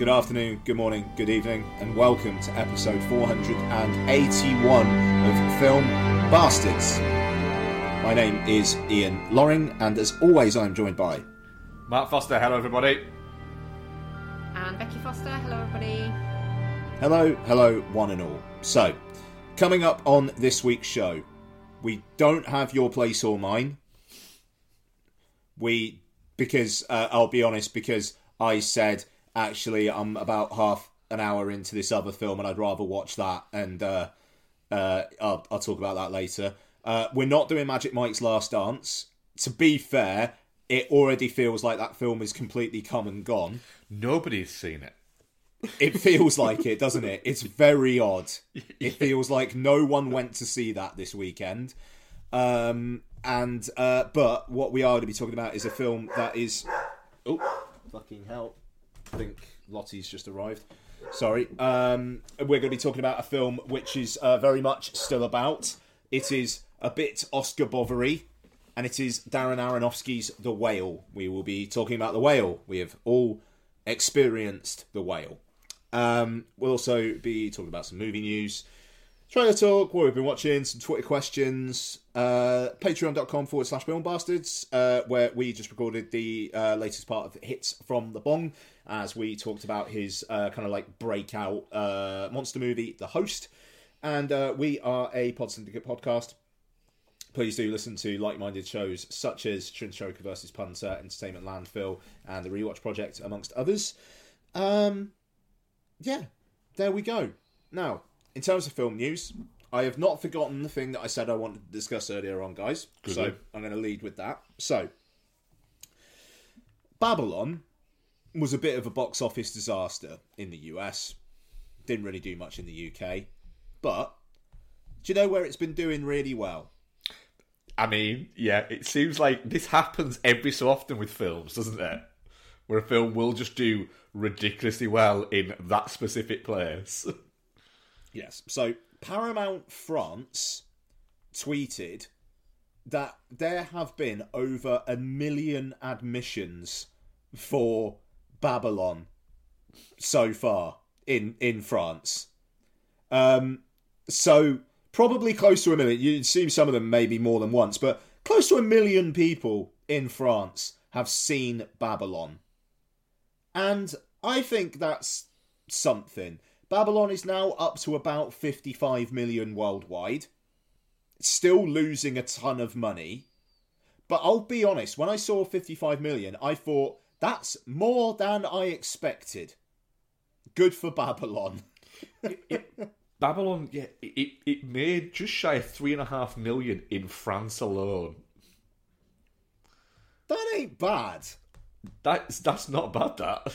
good afternoon, good morning, good evening, and welcome to episode 481 of Film Bastards. My name is Ian Loring, and as always, I'm joined by. Mark Foster, hello everybody. And Becky Foster, hello everybody. Hello, hello, one and all. So, coming up on this week's show, we don't have your place or mine. We, because uh, I'll be honest, because I said actually I'm about half an hour into this other film and I'd rather watch that, and uh, uh, I'll, I'll talk about that later. Uh, we're not doing Magic Mike's Last Dance. To be fair, it already feels like that film is completely come and gone. Nobody's seen it. It feels like it, doesn't it? It's very odd. It feels like no one went to see that this weekend. Um, and uh, but what we are going to be talking about is a film that is. Oh, fucking hell! I think Lottie's just arrived. Sorry. Um, we're going to be talking about a film which is uh, very much still about. It is a bit Oscar Bovary, and it is Darren Aronofsky's The Whale. We will be talking about The Whale. We have all experienced The Whale. Um, we'll also be talking about some movie news, trailer talk, what we've been watching, some Twitter questions, uh, patreon.com forward slash film bastards, uh, where we just recorded the uh, latest part of Hits from the Bong as we talked about his uh, kind of like breakout uh, monster movie, The Host. And uh, we are a Pod Syndicate podcast. Please do listen to like-minded shows such as Shinchoka vs. Punter, Entertainment Landfill, and the Rewatch Project, amongst others. Um, yeah, there we go. Now, in terms of film news, I have not forgotten the thing that I said I wanted to discuss earlier on, guys. So Good. I'm going to lead with that. So, Babylon was a bit of a box office disaster in the US. Didn't really do much in the UK. But, do you know where it's been doing really well? I mean, yeah, it seems like this happens every so often with films, doesn't it? Where a film will just do ridiculously well in that specific place. Yes. So Paramount France tweeted that there have been over a million admissions for Babylon so far in in France. Um, so probably close to a million. You'd assume some of them maybe more than once, but close to a million people in France have seen Babylon. And I think that's something. Babylon is now up to about 55 million worldwide. Still losing a ton of money. But I'll be honest, when I saw 55 million, I thought that's more than I expected. Good for Babylon. Babylon, yeah, it, it made just shy of three and a half million in France alone. That ain't bad. That's that's not bad. That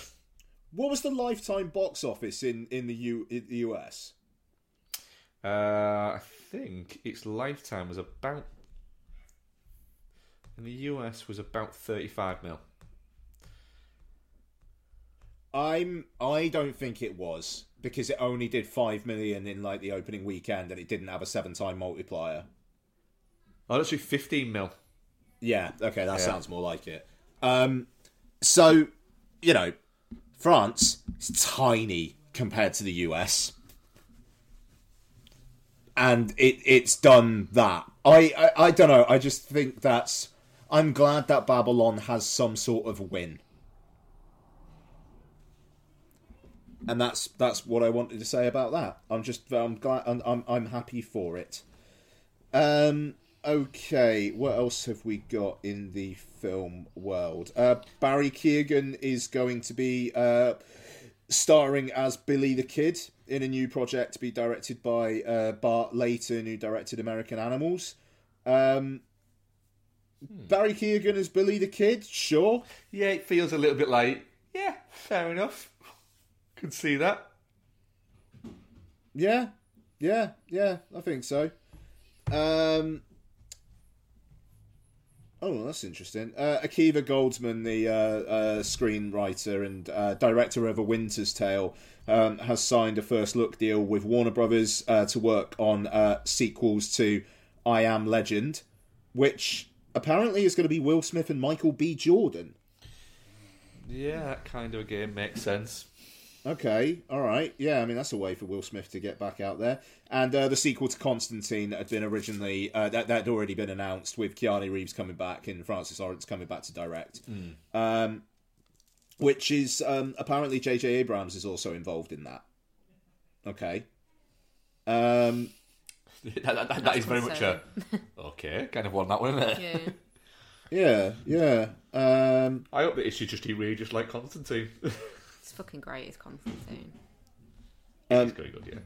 What was the lifetime box office in, in the U in the US? uh, I think its lifetime was about in the US was about thirty five mil. I'm I don't think it was because it only did five million in like the opening weekend and it didn't have a seven time multiplier. Oh, that's fifteen mil. Yeah, okay, that Yeah. sounds more like it. Um, so you know, France is tiny compared to the US, and it it's done that. I, I I don't know. I just think that's. I'm glad that Babylon has some sort of win. and that's that's what I wanted to say about that. I'm just I'm glad I'm I'm, I'm happy for it. Um. Okay, what else have we got in the film world? Uh, Barry Keoghan is going to be uh, starring as Billy the Kid in a new project to be directed by uh, Bart Layton, who directed American Animals. Um, Barry Keoghan as Billy the Kid, sure. Yeah, it feels a little bit like, yeah, fair enough. Could see that. Yeah, yeah, yeah. I think so. Um, oh, that's interesting. Uh, Akiva Goldsman, the uh, uh, screenwriter and uh, director of A Winter's Tale, um, has signed a first look deal with Warner Brothers uh, to work on uh, sequels to I Am Legend, which apparently is going to be Will Smith and Michael B. Jordan. Yeah, that kind of a game makes sense. Okay, all right. Yeah, I mean that's a way for Will Smith to get back out there. And uh, the sequel to Constantine had been originally uh, that that had already been announced with Keanu Reeves coming back and Francis Lawrence coming back to direct. Um, which is um, apparently J.J. Abrams is also involved in that. Okay. Um, that, that, that is very much a okay kind of one that one. Isn't it? Yeah. yeah, yeah. Um, I hope that issue should just be really just like Constantine. It's fucking great, it's Constantine. it's very good, yeah.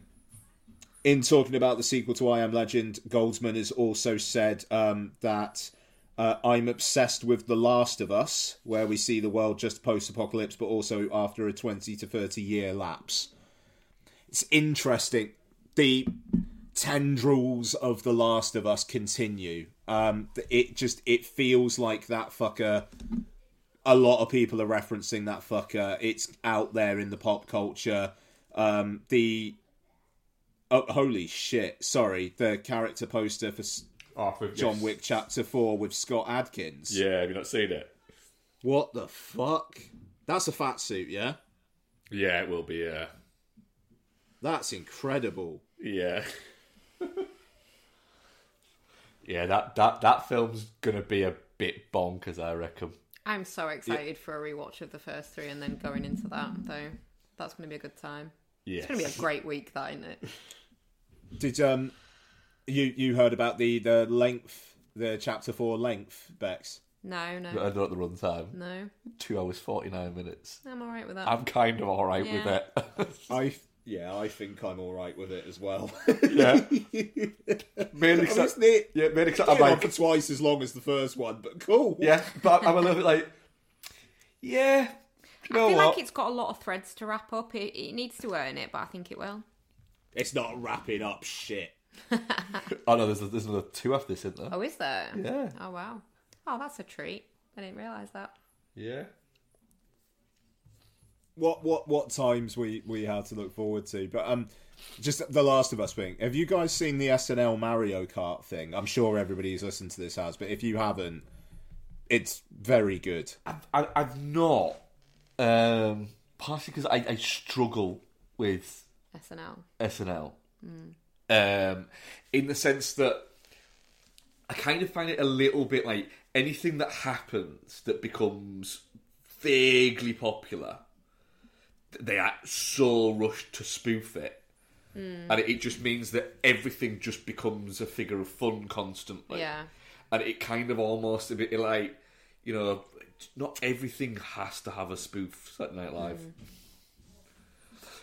in talking about the sequel to I Am Legend, Goldsman has also said um, that uh, I'm obsessed with The Last of Us, where we see the world just post apocalypse, but also after a 20 to 30 year lapse. It's interesting. The tendrils of The Last of Us continue. Um, it just it feels like that fucker. A lot of people are referencing that fucker. It's out there in the pop culture. Um, the Oh, holy shit! Sorry, the character poster for Oh, John. Wick Chapter Four with Scott Adkins. Yeah, have you not seen it? What the fuck? That's a fat suit, yeah. Yeah, it will be. Yeah, That's incredible. yeah, yeah. That that that film's gonna be a bit bonkers, I reckon. I'm so excited for a rewatch of the first three and then going into that, though. That's going to be a good time. Yeah, It's going to be a great week, that, isn't it? Did um, you you heard about the the length, the Chapter Four length, Bex? No, I no, don't know the runtime. no. Two hours forty nine minutes. I'm alright with that. I'm kind of all right with it. I yeah, I think I'm all right with it as well. yeah, mainly 'cause I- Obviously, yeah, mainly 'cause I'm I'm like, for twice as long as the first one, but cool. yeah, but I'm a little bit like, yeah. You know I feel what? like it's got a lot of threads to wrap up. It, it needs to earn it, but I think it will. It's not wrapping up shit. Oh no, there's there's another two after this, isn't there? Oh, is there? Yeah. Oh, wow. Oh, that's a treat. I didn't realise that. Yeah. What what what times we we had to look forward to but um just the last of us thing. Have you guys seen the snl mario kart thing? I'm sure everybody who's listened to this has but if you haven't it's very good. I've, I, I've not, um, partially because I, I struggle with SNL. SNL, um, in the sense that I kind of find it a little bit like anything that happens that becomes vaguely popular, they are so rushed to spoof it. Hmm. And it, it just means that everything just becomes a figure of fun constantly Yeah. and it kind of almost a bit like you know not everything has to have a spoof Saturday Night Live.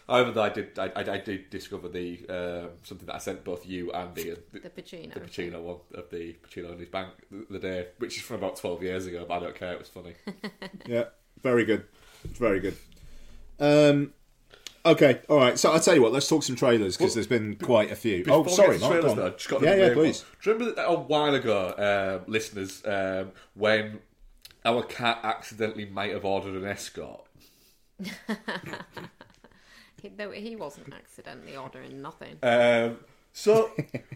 However, though, I did I, I, I did discover the uh, something that I sent both you and Ian the, uh, The Pacino. the Pacino one of the Pacino in his bank the, the day, which is from about twelve years ago. But I don't care; it was funny. yeah very good very good um okay all right so i'll tell you what let's talk some trailers because there's been quite a few oh sorry Mark, trailers, go though, just got yeah yeah weird one. please Do you remember that a while ago, um, listeners, um, when our cat accidentally might have ordered an escort? He, though he wasn't accidentally ordering nothing. Um, so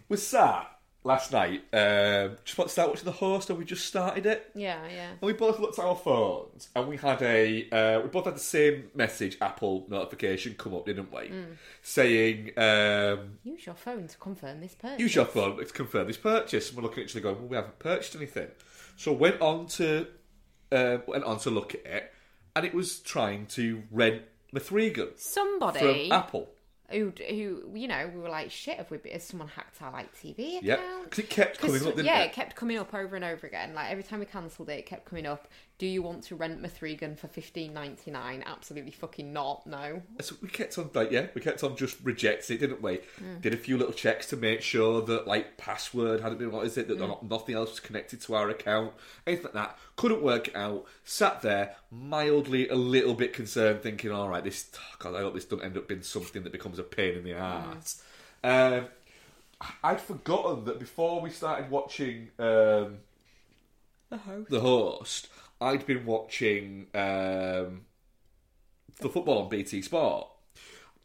we sat last night. Um, just about to start watching the host, and we just started it. yeah, yeah. And we both looked at our phones, and we had a uh, we both had the same message Apple notification come up, didn't we? Saying um, Use your phone to confirm this purchase. use your phone to confirm this purchase. And we're looking at each other going, well, we haven't purchased anything. So went on to uh, went on to look at it, and it was trying to rent M3GAN Somebody from Apple. Who, who, you know, we were like, shit, have we? Has someone hacked our like TV account? Yeah, because it kept coming up, yeah, it? it kept coming up over and over again. Like every time we cancelled it, it kept coming up. Do you want to rent M3GAN for fifteen ninety nine? Absolutely fucking not. No. So we kept on like yeah, we kept on just rejecting it, didn't we? Mm. Did a few little checks to make sure that like password hadn't been what is it that Mm. not, nothing else was connected to our account, anything like that. Couldn't work it out. Sat there mildly a little bit concerned, thinking, all right, this God, I hope this doesn't end up being something that becomes a pain in the Mm. ass. Um, I'd forgotten that before we started watching um, The host. the host, I'd been watching um, the football on BT Sport.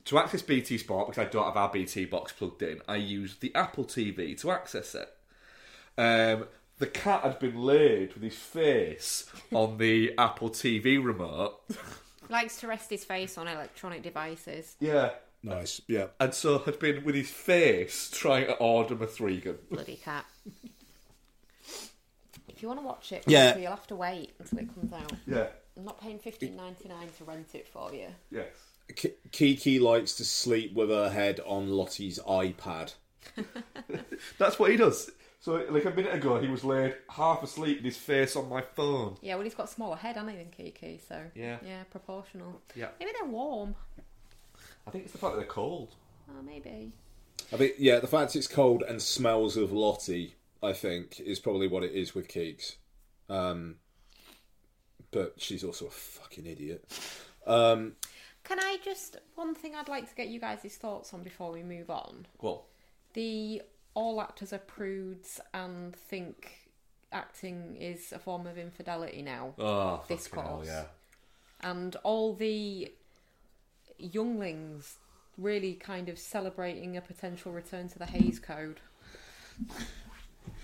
To access BT Sport, because I don't have our BT box plugged in, I used the Apple TV to access it. Um, the cat had been laid with his face on the Apple TV remote. Likes to rest his face on electronic devices. Yeah. Nice. Yeah. And so had been with his face trying to order M3GAN. Bloody cat. If you want to watch it, Yeah. you'll have to wait until it comes out. Yeah. I'm not paying fifteen ninety nine to rent it for you. Yes. K- Kiki likes to sleep with her head on Lottie's iPad. That's what he does. So, like a minute ago, he was laid half asleep with his face on my phone. Yeah, well, he's got a smaller head, hasn't he, than Kiki? So Yeah. yeah, proportional. Yeah. Maybe they're warm. I think it's the fact that they're cold. Oh, maybe. I think, yeah, the fact it's cold and smells of Lottie, I think, is probably what it is with Keeks. Um, but she's also a fucking idiot. Um, Can I just one thing I'd like to get you guys' thoughts on before we move on? Well, The all actors are prudes and think acting is a form of infidelity now. oh, This fucking hell, yeah. and all the younglings really kind of celebrating a potential return to the Hays Code.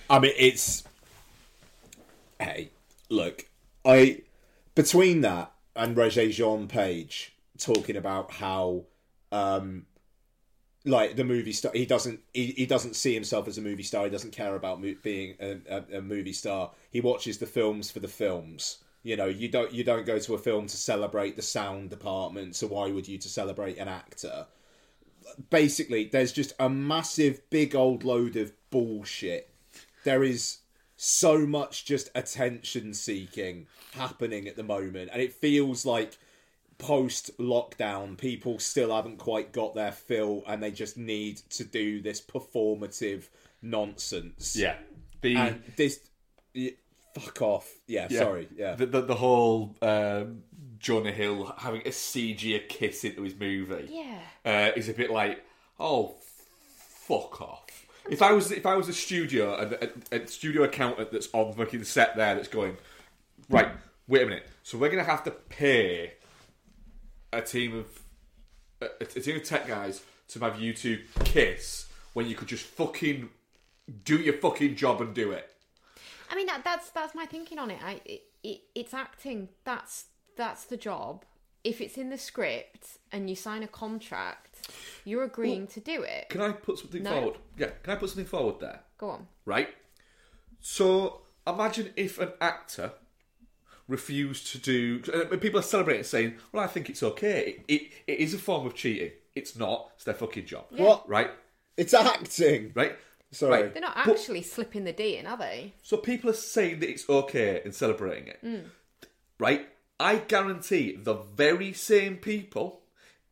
I mean, it's. Hey, look, I between that and Regé-Jean Page talking about how, um, like the movie star, he doesn't he, he doesn't see himself as a movie star. He doesn't care about mo- being a, a, a movie star. He watches the films for the films. You know, you don't you don't go to a film to celebrate the sound department. So why would you to celebrate an actor? basically there's just a massive big old load of bullshit there is so much just attention seeking happening at the moment and it feels like post lockdown people still haven't quite got their fill and they just need to do this performative nonsense Yeah. The, and this fuck off yeah, yeah. sorry yeah The, the, the whole um, Jonah Hill having a CG a kiss into his movie. Yeah. uh, is a bit like, oh, fuck off. If I was if I was a studio and a, a studio accountant that's on fucking set there that's going, right, wait a minute, so we're gonna have to pay a team of a, a team of tech guys to have you two kiss when you could just fucking do your fucking job and do it. I mean that, that's that's my thinking on it. I it, it, it's acting. That's that's the job. If it's in the script and you sign a contract, you're agreeing to do it. Can I put something No. forward? Yeah, can I put something forward there? Go on. right? So imagine if an actor refused to do. uh, People are celebrating, saying, "Well, I think it's okay. It, it, it is a form of cheating. It's not. It's their fucking job." What? Right? it's acting Right? sorry Right. They're not But- actually slipping the D in, are they? So people are saying that it's okay and celebrating it. Right? I guarantee the very same people,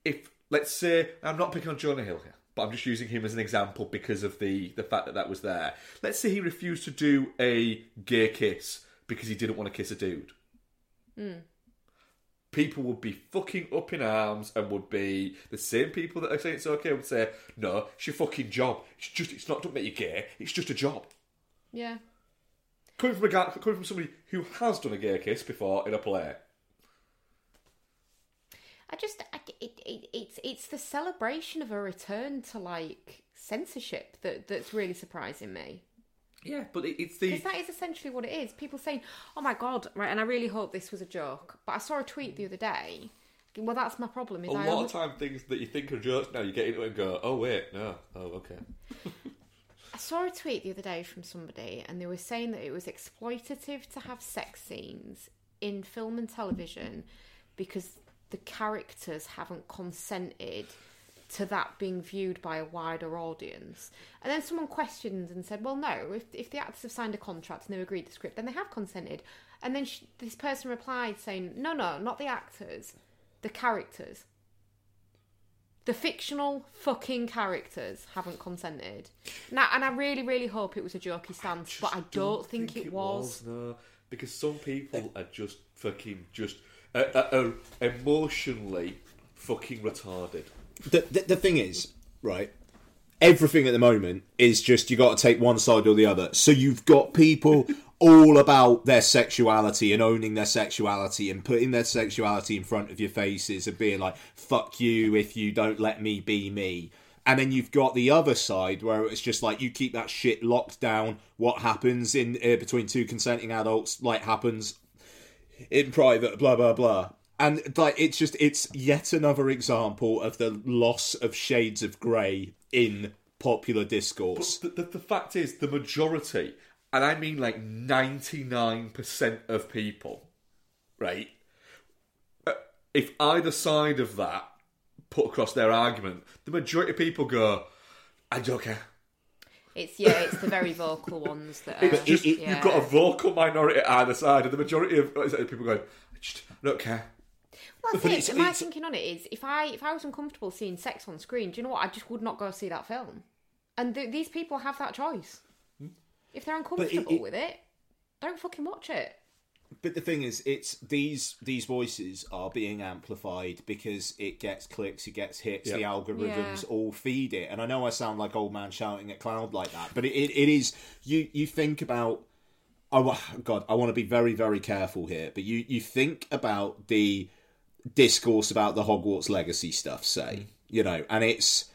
if let's say I'm not picking on Jonah Hill here, but I'm just using him as an example because of the the fact that that was there. Let's say he refused to do a gay kiss because he didn't want to kiss a dude. Hmm. People would be fucking up in arms and would be the same people that are saying it's okay would say, "No, it's your fucking job. It's just it's not to make you gay. It's just a job." Yeah. coming from a guy, coming from somebody who has done a gay kiss before in a play. I just I, it, it, it's it's the celebration of a return to like censorship that that's really surprising me. Yeah, but it, it's the Because that is essentially what it is. People saying, "Oh my god!" Right, and I really hope this was a joke. But I saw a tweet the other day. Well, that's my problem. Is a I lot only- of time things that you think are jokes now you get into it and go, oh wait, no, oh okay. I saw a tweet the other day from somebody, and they were saying that it was exploitative to have sex scenes in film and television because the characters haven't consented to that being viewed by a wider audience. And then someone questioned and said, well, no, if, if the actors have signed a contract and they've agreed to the script, then they have consented. And then sh this person replied saying, no, no, not the actors, the characters. The fictional fucking characters haven't consented. Now, and I really, really hope it was a jokey stance, but I don't, think, it, was. No, because some people are just fucking just uh, uh, uh, emotionally fucking retarded. the, the the thing is, right? Everything at the moment is just you got to take one side or the other. So you've got people all about their sexuality and owning their sexuality and putting their sexuality in front of your faces and being like, "Fuck you if you don't let me be me." And then you've got the other side where it's just like you keep that shit locked down. What happens in uh, between two consenting adults, like happens in private, blah blah blah. And like it's just it's yet another example of the loss of shades of grey in popular discourse. The, the, the fact is, the majority, and I mean like 99% of people, right? uh, If either side of that put across their argument, the majority of people go, I don't care. It's yeah, it's the very vocal ones that are. It's yeah. you've got a vocal minority at either side, and the majority of people going, I just don't care. Well, it. it's- My it's- thinking on it is, if I if I was uncomfortable seeing sex on screen, do you know what? I just would not go see that film. And th- these people have that choice. Hmm? If they're uncomfortable it- with it, don't fucking watch it. But the thing is, it's these these voices are being amplified because it gets clicks, it gets hits, the algorithms Yeah. all feed it. And I know I sound like old man shouting at cloud like that, but it, it, it is you you think about oh god, I want to be very very careful here, but you you think about the discourse about the Hogwarts legacy stuff, say, mm. you know, and it's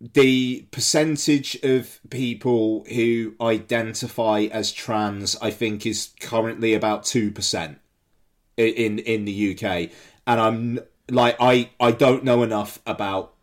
the percentage of people who identify as trans, I think, is currently about two percent in in the UK, and I'm like I I don't know enough about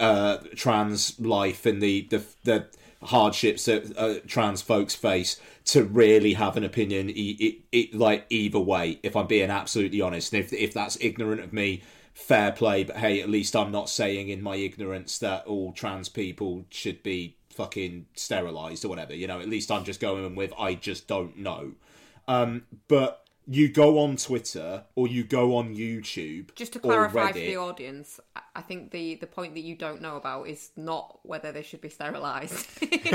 uh, trans life and the the the hardships that uh, trans folks face to really have an opinion e- e- like either way if i'm being absolutely honest. And if if that's ignorant of me fair play but hey at least i'm not saying in my ignorance that all trans people should be fucking sterilized or whatever you know at least i'm just going with i just don't know. Um but you go on twitter or you go on youtube Just to clarify for the audience, I- I think the the point that you don't know about is not whether they should be sterilised.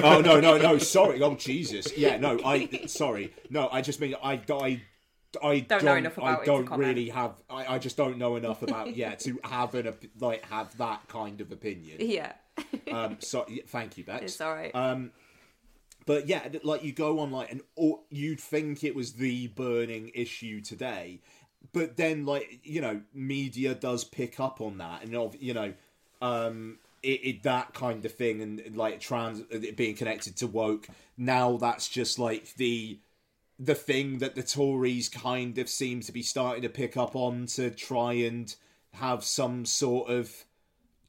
oh no no no sorry. Oh jesus. Yeah no i sorry. No i just mean i i I don't, know enough about I don't really have. I, I just don't know enough about yeah to have an like have that kind of opinion. yeah, Um, so thank you, Bex. it's all right. Um, but yeah, like you go on like and or you'd think it was the burning issue today, but then like you know media does pick up on that and of you know um it, it that kind of thing and like trans it being connected to woke now that's just like the the thing that the Tories kind of seem to be starting to pick up on to try and have some sort of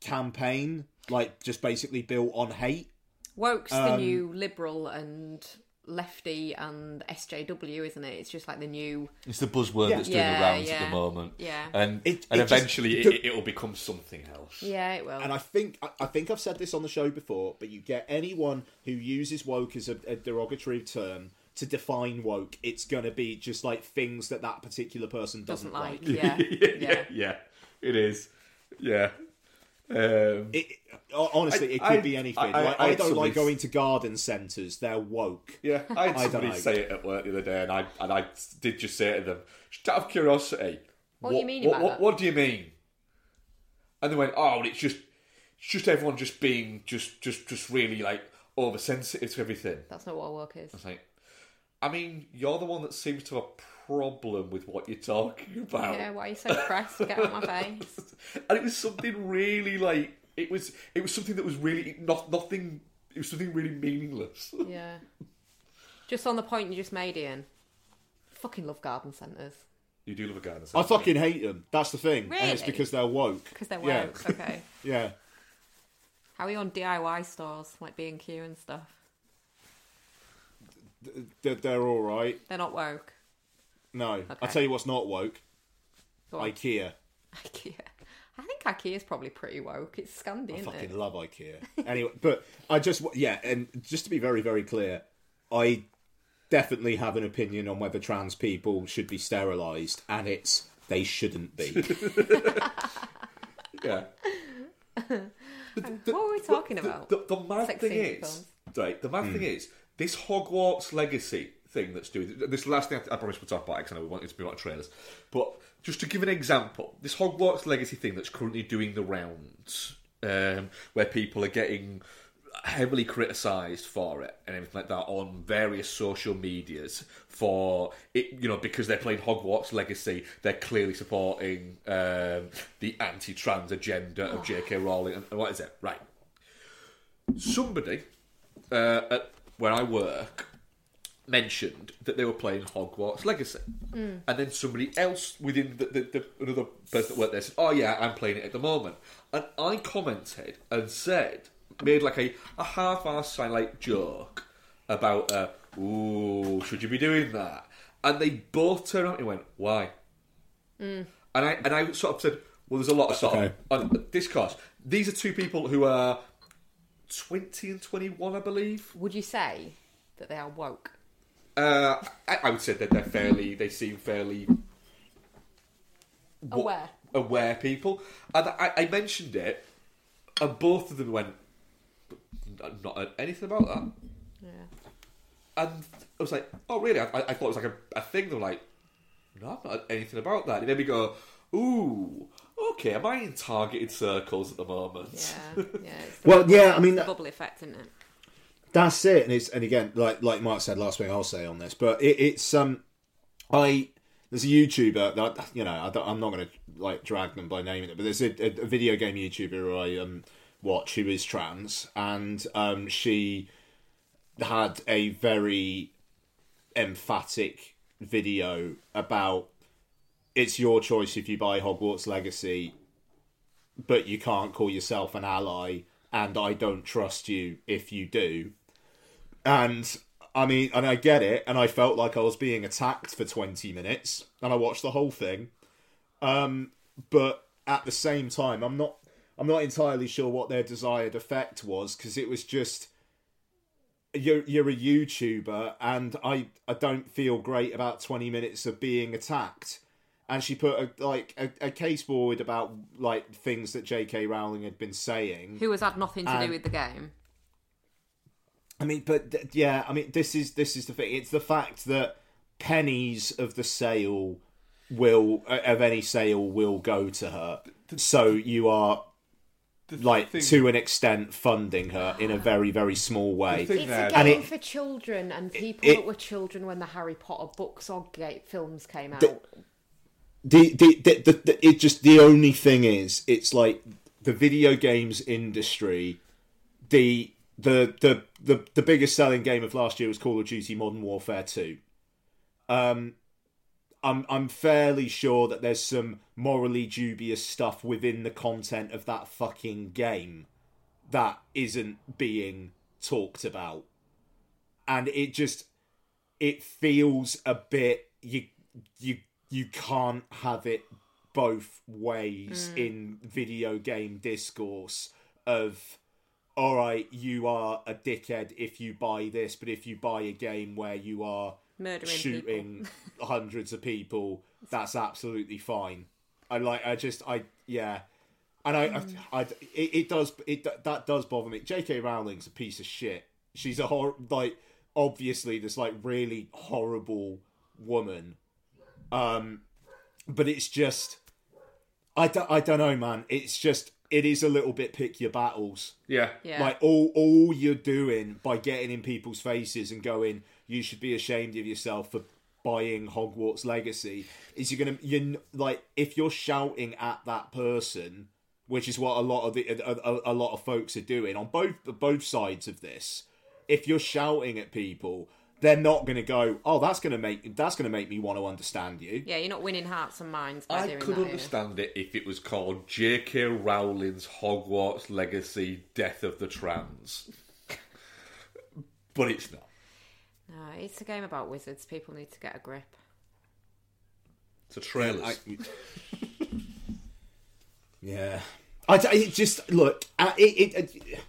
campaign like just basically built on hate Woke's um, the new liberal and lefty and SJW, isn't it? It's just like the new. It's the buzzword Yeah. that's doing Yeah, the rounds yeah. at the moment. Yeah. And, It- and it just- eventually the- it, it'll become something else. Yeah, it will. And I think I, I think I've said this on the show before, but you get anyone who uses woke as a, a derogatory term to define woke, it's gonna be just like things that that particular person doesn't, doesn't like. like. Yeah, yeah, yeah. yeah, it is. Yeah. Um, It, ho- honestly, I- it could I- be anything. I- I- like, I I, don't like going to garden centres. They're woke. yeah, I had I don't somebody know. say it at work the other day, and I and I did just say to them, just out of curiosity, What do you mean what, what, what do you mean? And they went, oh, it's just, it's just everyone just being just, just, just really like oversensitive to everything. That's not what woke is. I was like, I mean, you're the one that seems to have a problem with what you're talking about. Yeah, why are you so pressed? To get out of my face. and it was something really like it was it was something that was really not nothing it was something really meaningless Yeah. Just on the point you just made, Ian. Fucking love garden centres. you do love a garden centre. I fucking hate them. That's the thing, and it's because they're woke. Because they're Yeah. woke. Okay. Yeah. How are you on DIY stores like B and Q and stuff? They're, they're all right. They're not woke. No, I Okay. tell you what's not woke. Go on. IKEA. IKEA. I think IKEA is probably pretty woke. It's Scandi, I isn't fucking it? love IKEA. Anyway, but I just yeah, and just to be very very clear, I definitely have an opinion on whether trans people should be sterilised, and it's they shouldn't be. Yeah. What were we talking the, about? The, the mad Sex thing is, films. right? The mad thing hmm. is, this Hogwarts Legacy thing that's doing this last thing I, I promise we'll talk about because I know we want it to be about trailers, but just to give an example, this Hogwarts Legacy thing that's currently doing the rounds, um, where people are getting heavily criticised for it and everything like that on various social medias for it you know because they're playing Hogwarts Legacy they're clearly supporting um, the anti-trans agenda of J.K. Rowling and what is it right somebody uh, at where I work mentioned that they were playing Hogwarts Legacy, mm. and then somebody else within the, the, the another person that worked there said, "Oh yeah, I'm playing it at the moment," and I commented and said, made like a, a half-assed kind of like joke about, uh, "Ooh, should you be doing that?" And they both turned around and went, "Why?" Mm. And I and I sort of said, "Well, there's a lot of sort Okay. of on uh, discourse. These are two people who are." 20 and 21, I believe. Would you say that they are woke? Uh, I, I would say that they're fairly. They seem fairly wa- Aware. aware people. And I, I mentioned it, and both of them went, "Not heard anything about that." Yeah. And I was like, "Oh, really?" I, I thought it was like a, a thing. They were like, "No, I've not heard anything about that." And then we go, "Ooh, okay. Am I in targeted circles at the moment?" Yeah. Yeah. It's the, well, yeah, I mean the bubble effect, isn't it? That's it, and it's and again, like like Mark said last week, I'll say on this, but it, it's um, I there's a YouTuber that you know I don't, I'm not going to like drag them by naming it, but there's a, a, a video game YouTuber who I um watch who is trans, and um she had a very emphatic video about it's your choice if you buy Hogwarts Legacy, but you can't call yourself an ally, and I don't trust you if you do. And I mean, and I get it, and I felt like I was being attacked for 20 minutes, and I watched the whole thing. Um, but at the same time, I'm not, I'm not entirely sure what their desired effect was because it was just you're you're a YouTuber, and I I don't feel great about 20 minutes of being attacked. And she put a, like a, a case forward about like things that J.K. Rowling had been saying. Who has had nothing to And- do with the game? I mean, but th- yeah, I mean, this is this is the thing. It's the fact that pennies of the sale will uh, of any sale will go to her. So you are like thing- to an extent funding her in a very very small way. It's a And game it- for children and people it- that were children when the Harry Potter books or ga- films came out. The- the, the, the, the, it just the only thing is it's like the video games industry the the the the, the biggest selling game of last year was Call of Duty Modern Warfare 2 um I'm I'm fairly sure that there's some morally dubious stuff within the content of that fucking game that isn't being talked about. And it just it feels a bit you you you can't have it both ways mm. in video game discourse of all right you are a dickhead if you buy this but if you buy a game where you are Murdering shooting hundreds of people that's absolutely fine i like i just i yeah and I, I, mm. I it, it does it that does bother me. J.K. Rowling's a piece of shit. She's a hor like obviously this like really horrible woman. Um, but it's just I don't, I don't know, man. It's just it is a little bit pick your battles. Yeah. Yeah. Like all all you're doing by getting in people's faces and going, you should be ashamed of yourself for buying Hogwarts Legacy. Is you're gonna you like if you're shouting at that person, which is what a lot of the a, a, a lot of folks are doing on both both sides of this. If you're shouting at people, they're not going to go, "Oh, that's going to make that's going to make me want to understand you." Yeah, you're not winning hearts and minds by I doing could that. are you? understand it if it was called J.K. Rowling's Hogwarts Legacy Death of the Trans. but it's not. No, it's a game about wizards. People need to get a grip. It's a trailer. Yeah, I, it just look uh, it, it, it-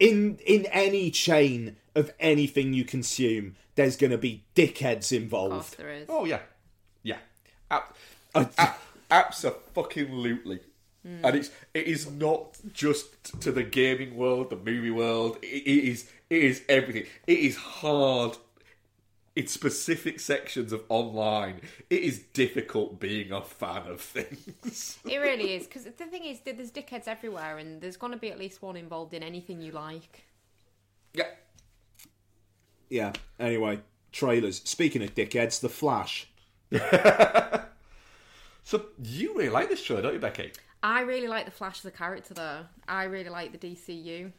in in any chain of anything you consume. There's going to be dickheads Of course involved. there is. Oh yeah, yeah, Ab- I- a- absolutely. And it's it is not just to the gaming world, the movie world. It, it is it is everything. It is hard in specific sections of online. It is difficult being a fan of things. It really is because the thing is, that there's dickheads everywhere, and there's going to be at least one involved in anything you like. yeah, Yeah. Anyway, trailers. Speaking of dickheads, The Flash. So you really like this show, don't you, Becky? I really like the Flash as a character, though. I really like the DCU.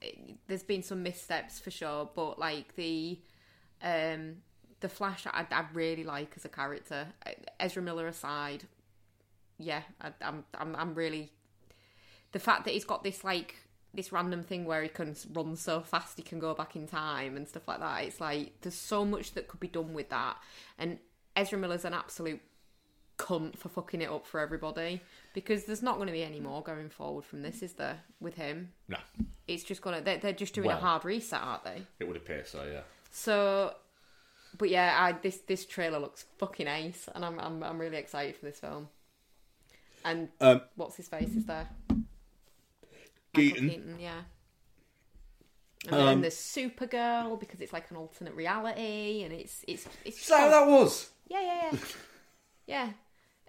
It, there's been some missteps for sure, but like the um the Flash, I, I really like as a character. Ezra Miller aside, yeah, I, I'm I'm I'm really the fact that he's got this like this random thing where he can run so fast he can go back in time and stuff like that. It's like there's so much that could be done with that, and Ezra Miller's an absolute cunt for fucking it up for everybody because there's not going to be any more going forward from this, is there? With him, No, it's just gonna they're, they're just doing Well. a hard reset, aren't they? it would appear so. Yeah. So, but yeah, I, this this trailer looks fucking ace, and I'm I'm I'm really excited for this film. And Um, what's his face is there? Keaton. Keaton, yeah. And Um, then there's Supergirl because it's like an alternate reality, and it's it's it's Is that how that was? yeah yeah yeah yeah.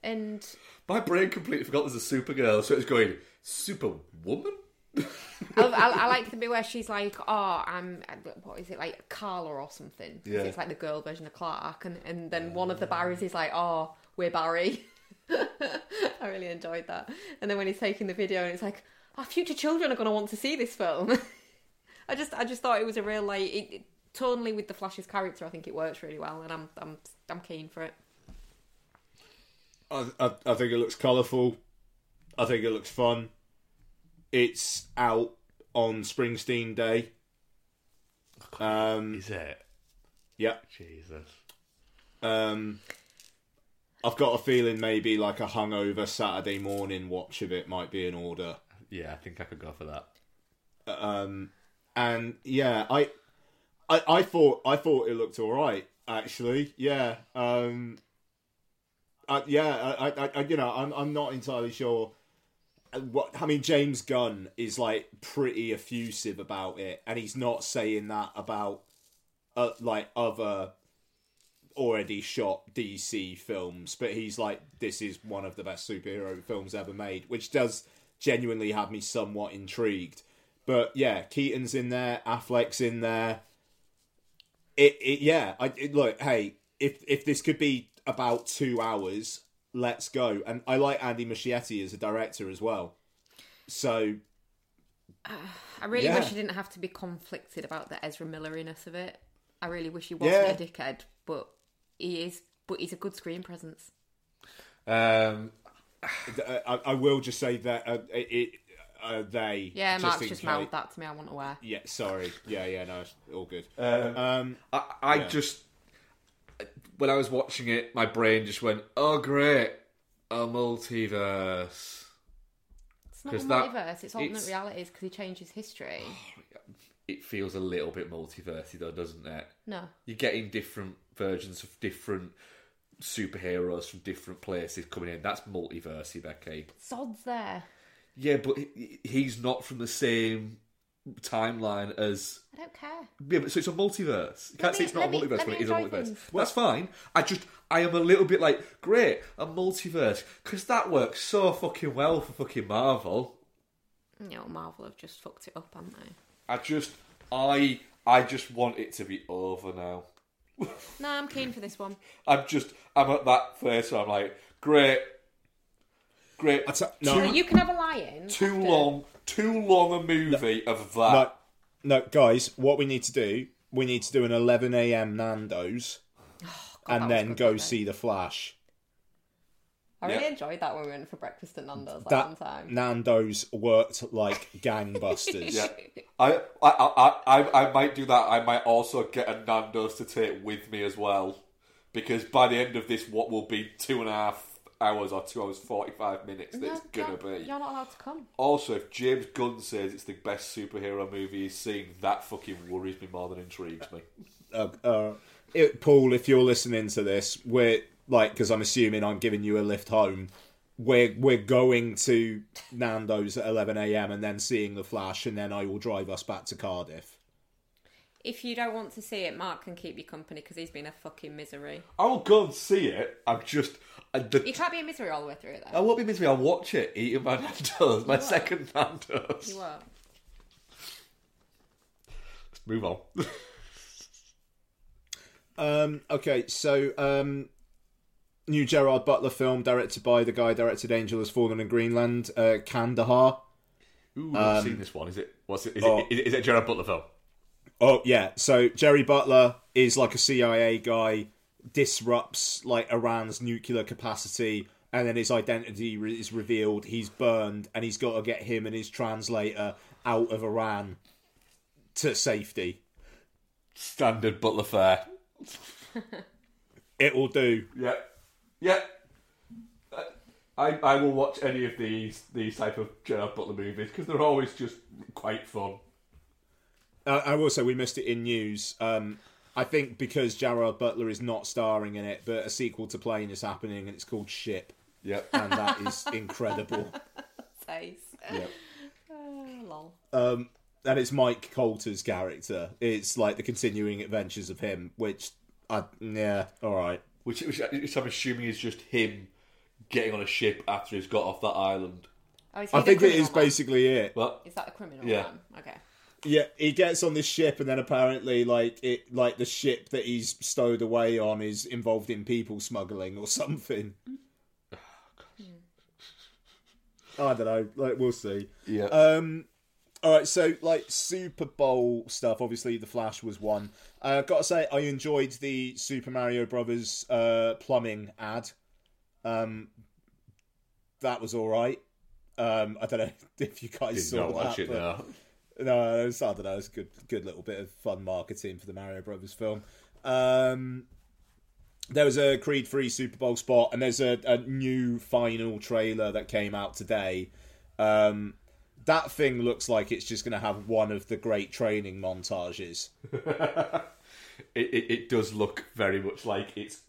And My brain completely forgot there's a Supergirl, so it's going Superwoman. I, I, I like the bit where she's like, "Oh, I'm what is it like Carla or something?" Yeah. It's like the girl version of Clark, and and then one of the Barrys is like, "Oh, we're Barry." I really enjoyed that. And then when he's taking the video, and it's like, "Our future children are going to want to see this film." I just I just thought it was a real like it, it, tonally with the Flash's character. I think it works really well, and I'm I'm I'm keen for it. I, I, I think it looks colourful. I think it looks fun. It's out on Springsteen Day. Um, Is it? yeah. Jesus. Um, I've got a feeling maybe like a hungover Saturday morning watch of it might be in order. Yeah, I think I could go for that. Um, and yeah, I, I, I thought I thought it looked all right actually. Yeah. Um, uh, yeah. I, I, I, you know, I'm, I'm not entirely sure. uh, What I mean, James Gunn is like pretty effusive about it, and he's not saying that about uh, like other already shot DC films, but he's like, this is one of the best superhero films ever made, which does genuinely had me somewhat intrigued. But yeah, Keaton's in there, Affleck's in there. It, it yeah. I it, look, hey, if if this could be about two hours, let's go. And I like Andy Muschietti as a director as well. So I really Yeah. wish I didn't have to be conflicted about the Ezra Milleriness of it. I really wish he wasn't Yeah. a dickhead, but he is. But he's a good screen presence. Um, uh, I, I will just say that uh, it, it uh, they Yeah, just Mark's in just case- mouthed that to me. I want to wear. Yeah, sorry. Yeah, yeah, no, it's all good. um, Um, I, I Yeah. just when I was watching it, my brain just went, "Oh, great, a multiverse." It's not a 'Cause that- multiverse. It's alternate it's- realities because he changes history. It feels a little bit multiversey, though, doesn't it? No, You're getting different versions of different superheroes from different places coming in. That's multiversey, Becky. Sod's there. Yeah, but he- he's not from the same timeline as I don't care. Yeah, but so it's a multiverse. You can't say it's not a me- multiverse let when it is a multiverse. things. That's fine. I just, I am a little bit like, great, a multiverse, because that works so fucking well for fucking Marvel. You know, Marvel have just fucked it up, haven't they? I just, I, I just want it to be over now. No, I'm keen for this one. I'm just, I'm at that place where I'm like, great, great. I t- So no, you can have a lie-in. too after- long, too long a movie of that. no, no, guys. What we need to do, we need to do an 11 a.m. Nando's, oh, God, and then go see the Flash. I really Yeah. enjoyed that when we went for breakfast at Nando's that, That one time. Nando's worked like gangbusters. Yeah. I, I, I, I, I might do that. I might also get a Nando's to take with me as well, because by the end of this, what will be two and a half hours or two hours forty five minutes that No, it's gonna be. You're not allowed to come. Also, if James Gunn says it's the best superhero movie he's seen, that fucking worries me more than intrigues me. uh, uh, it, Paul, if you're listening to this, we're like because I'm assuming I'm giving you a lift home. We're we're going to Nando's at 11 a.m. and then seeing the Flash, and then I will drive us back to Cardiff. If you don't want to see it, Mark can keep you company because he's been a fucking misery. I will go and see it. I'm just. I, the, You can't be a misery all the way through it I though. won't be a misery. I'll watch it. Eating my Nando's. My will. second Nando's. You won't. Let's move on. Um, okay, so um, new Gerard Butler film directed by the guy directed Angel Has Fallen in Greenland, uh, Kandahar. Ooh, I've seen this one. Is it? What's it? Is, oh. it, is, it, is it a Gerard Butler film? Oh yeah, so Jerry Butler is like a CIA guy, disrupts like Iran's nuclear capacity, and then his identity is revealed. He's burned, and he's got to get him and his translator out of Iran to safety. Standard Butler fare. It will do. Yeah, yeah. Uh, I I will watch any of these these type of Gerard Butler movies because they're always just quite fun. Uh, I will say we missed it in news. Um, I think because Gerard Butler is not starring in it, but a sequel to Plane is happening, and it's called Ship, Yep. and that is incredible. Face. yep. Oh, lol. Um, and it's Mike Colter's character. It's like the continuing adventures of him, which I yeah, all right. Which, which, which I'm assuming is just him getting on a ship after he's got off that island. Oh, is he I the think it criminal is man? basically it. But Is that the criminal Yeah. man? Okay. Yeah, he gets on this ship, and then apparently, like it, like the ship that he's stowed away on is involved in people smuggling or something. I don't know. Like we'll see. yeah, Um, all right, so like Super Bowl stuff. Obviously, the Flash was one. Uh, got to say, I enjoyed the Super Mario Brothers uh, plumbing ad. Um, that was all right. Um, I don't know if you guys did saw not that. it no, it's, I don't know. It's a good, good little bit of fun marketing for the Mario Brothers film. Um, there was a Creed 3 Super Bowl spot, and there's a, a new final trailer that came out today. Um, that thing looks like it's just going to have one of the great training montages. It, it it does look very much like it's.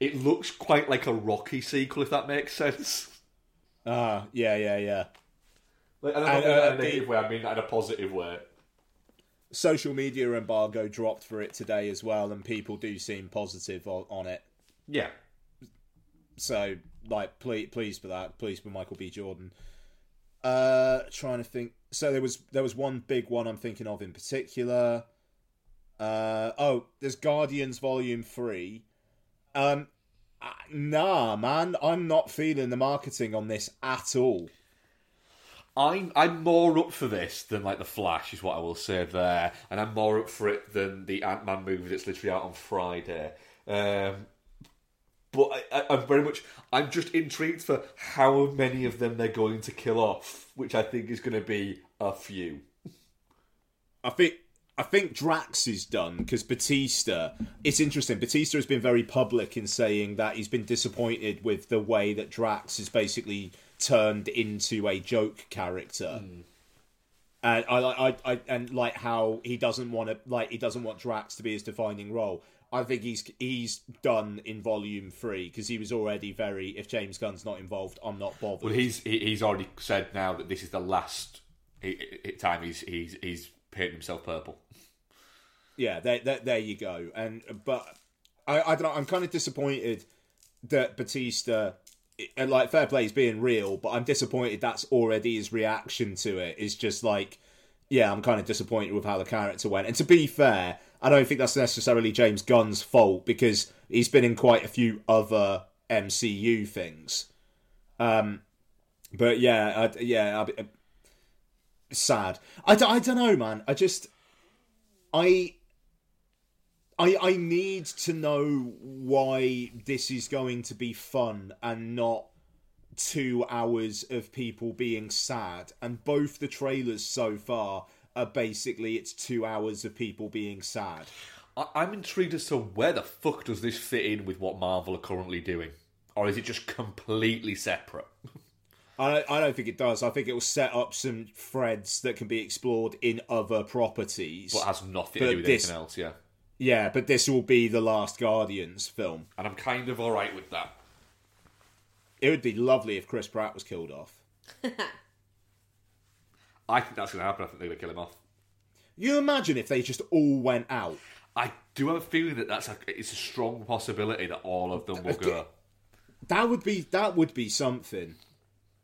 It looks quite like a Rocky sequel, if that makes sense. Ah, yeah, yeah, yeah. Like, and And, uh, in a negative the- way. I mean in a positive way. Social media embargo dropped for it today as well, and people do seem positive on, on it. Yeah. So, like, please, pleased for that. Pleased for Michael B. Jordan. Uh, trying to think. So there was there was one big one I'm thinking of in particular. Uh, oh, there's Guardians Volume Three. Um, nah, man, I'm not feeling the marketing on this at all. I'm I'm more up for this than like the Flash is what I will say there, and I'm more up for it than the Ant Man movie that's literally out on Friday. Um, but I, I, I'm very much I'm just intrigued for how many of them they're going to kill off, which I think is going to be a few. I think I think Drax is done because Batista. It's interesting. Batista has been very public in saying that he's been disappointed with the way that Drax is basically turned into a joke character. Hmm. And I, I, I, and like how he doesn't want to, like he doesn't want Drax to be his defining role. I think he's he's done in Volume Three because he was already very. If James Gunn's not involved, I'm not bothered. Well, he's he's already said now that this is the last time he's he's he's painted himself purple. yeah, there, there, there you go. And but I, I don't know. I'm kind of disappointed that Batista, and like fair play is being real, but I'm disappointed that's already his reaction to it. Is just like, yeah, I'm kind of disappointed with how the character went. And to be fair, I don't think that's necessarily James Gunn's fault because he's been in quite a few other MCU things. Um, but yeah, I, yeah, I, sad. I, I don't know, man. I just. I I I need to know why this is going to be fun and not two hours of people being sad. And both the trailers so far are basically it's two hours of people being sad. I, I'm intrigued as to where the fuck does this fit in with what Marvel are currently doing. or is it just completely separate? I don't, I don't think it does. I think it will set up some threads that can be explored in other properties. But has nothing But to do with this- anything else, yeah. yeah, but this will be the last Guardians film. And I'm kind of alright with that. It would be lovely if Chris Pratt was killed off. I think that's going to happen. I think they're going to kill him off. You imagine if they just all went out. I do have a feeling that that's a, it's a strong possibility that all of them will uh, go. That would be that would be something.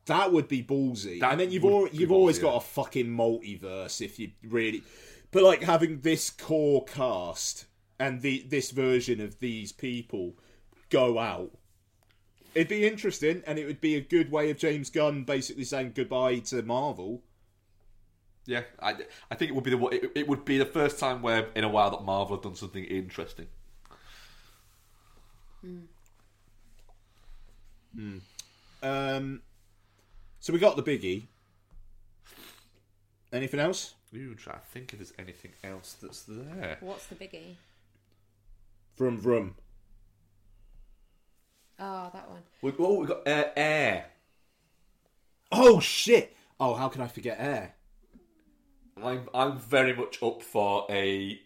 That would be ballsy. That and then you've al- you've always got yeah. a fucking multiverse if you really. But like having this core cast and the this version of these people go out, it'd be interesting, and it would be a good way of James Gunn basically saying goodbye to Marvel. Yeah, I, I think it would be the it, it would be the first time where in a while that Marvel have done something interesting. Um, so we got the biggie. Anything else? Ooh, try to think if there's anything else that's there. What's the biggie? Vroom vroom. Oh, that one. We, oh, we got uh, Air. Oh shit! Oh, how can I forget Air? I'm I'm very much up for a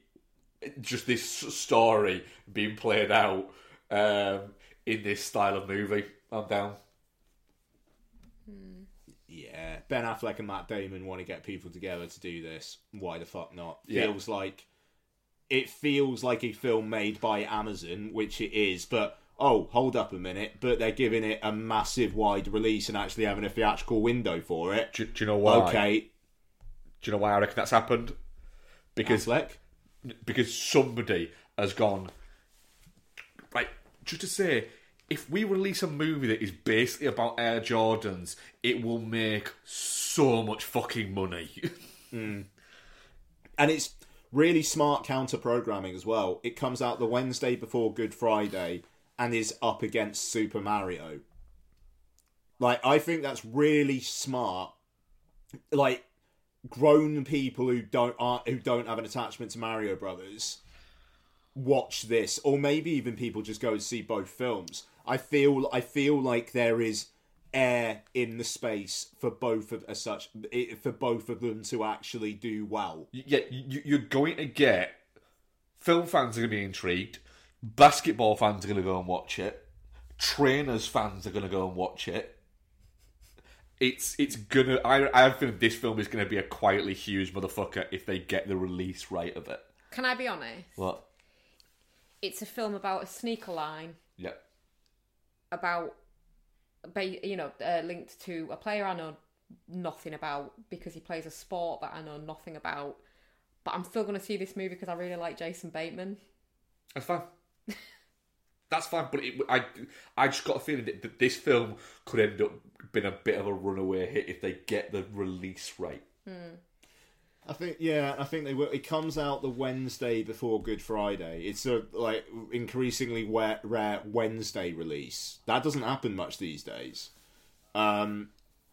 just this story being played out um, in this style of movie. I'm down. Yeah, Ben Affleck and Matt Damon want to get people together to do this. Why the fuck not? Yeah. Feels like it feels like a film made by Amazon, which it is, but oh, hold up a minute, but they're giving it a massive wide release and actually having a theatrical window for it. Do, do you know why? Okay, Do you know why I reckon that's happened? Because Affleck. because somebody has gone right just to say if we release a movie that is basically about air jordans it will make so much fucking money hmm. and it's really smart counter programming as well. It comes out the Wednesday before Good Friday and is up against Super Mario. Like I think that's really smart. Like grown people who don't aren't, who don't have an attachment to Mario Brothers watch this or maybe even people just go and see both films. I feel I feel like there is air in the space for both of as such for both of them to actually do well. yeah you're going to get film fans are going to be intrigued basketball fans are going to go and watch it trainers fans are going to go and watch it it's it's gonna I I a this film is gonna be a quietly huge motherfucker if they get the release right of it. Can I be honest? What? It's a film about a sneaker line Yeah. about, you know, uh, linked to a player I know nothing about because he plays a sport that I know nothing about. But I'm still going to see this movie because I really like Jason Bateman. That's fine. That's fine, but it, I, I just got a feeling that, this film could end up being a bit of a runaway hit if they get the release right. I think yeah, I think they will. It comes out the Wednesday before Good Friday. It's a like increasingly rare, rare Wednesday release. That doesn't happen much these days. Um,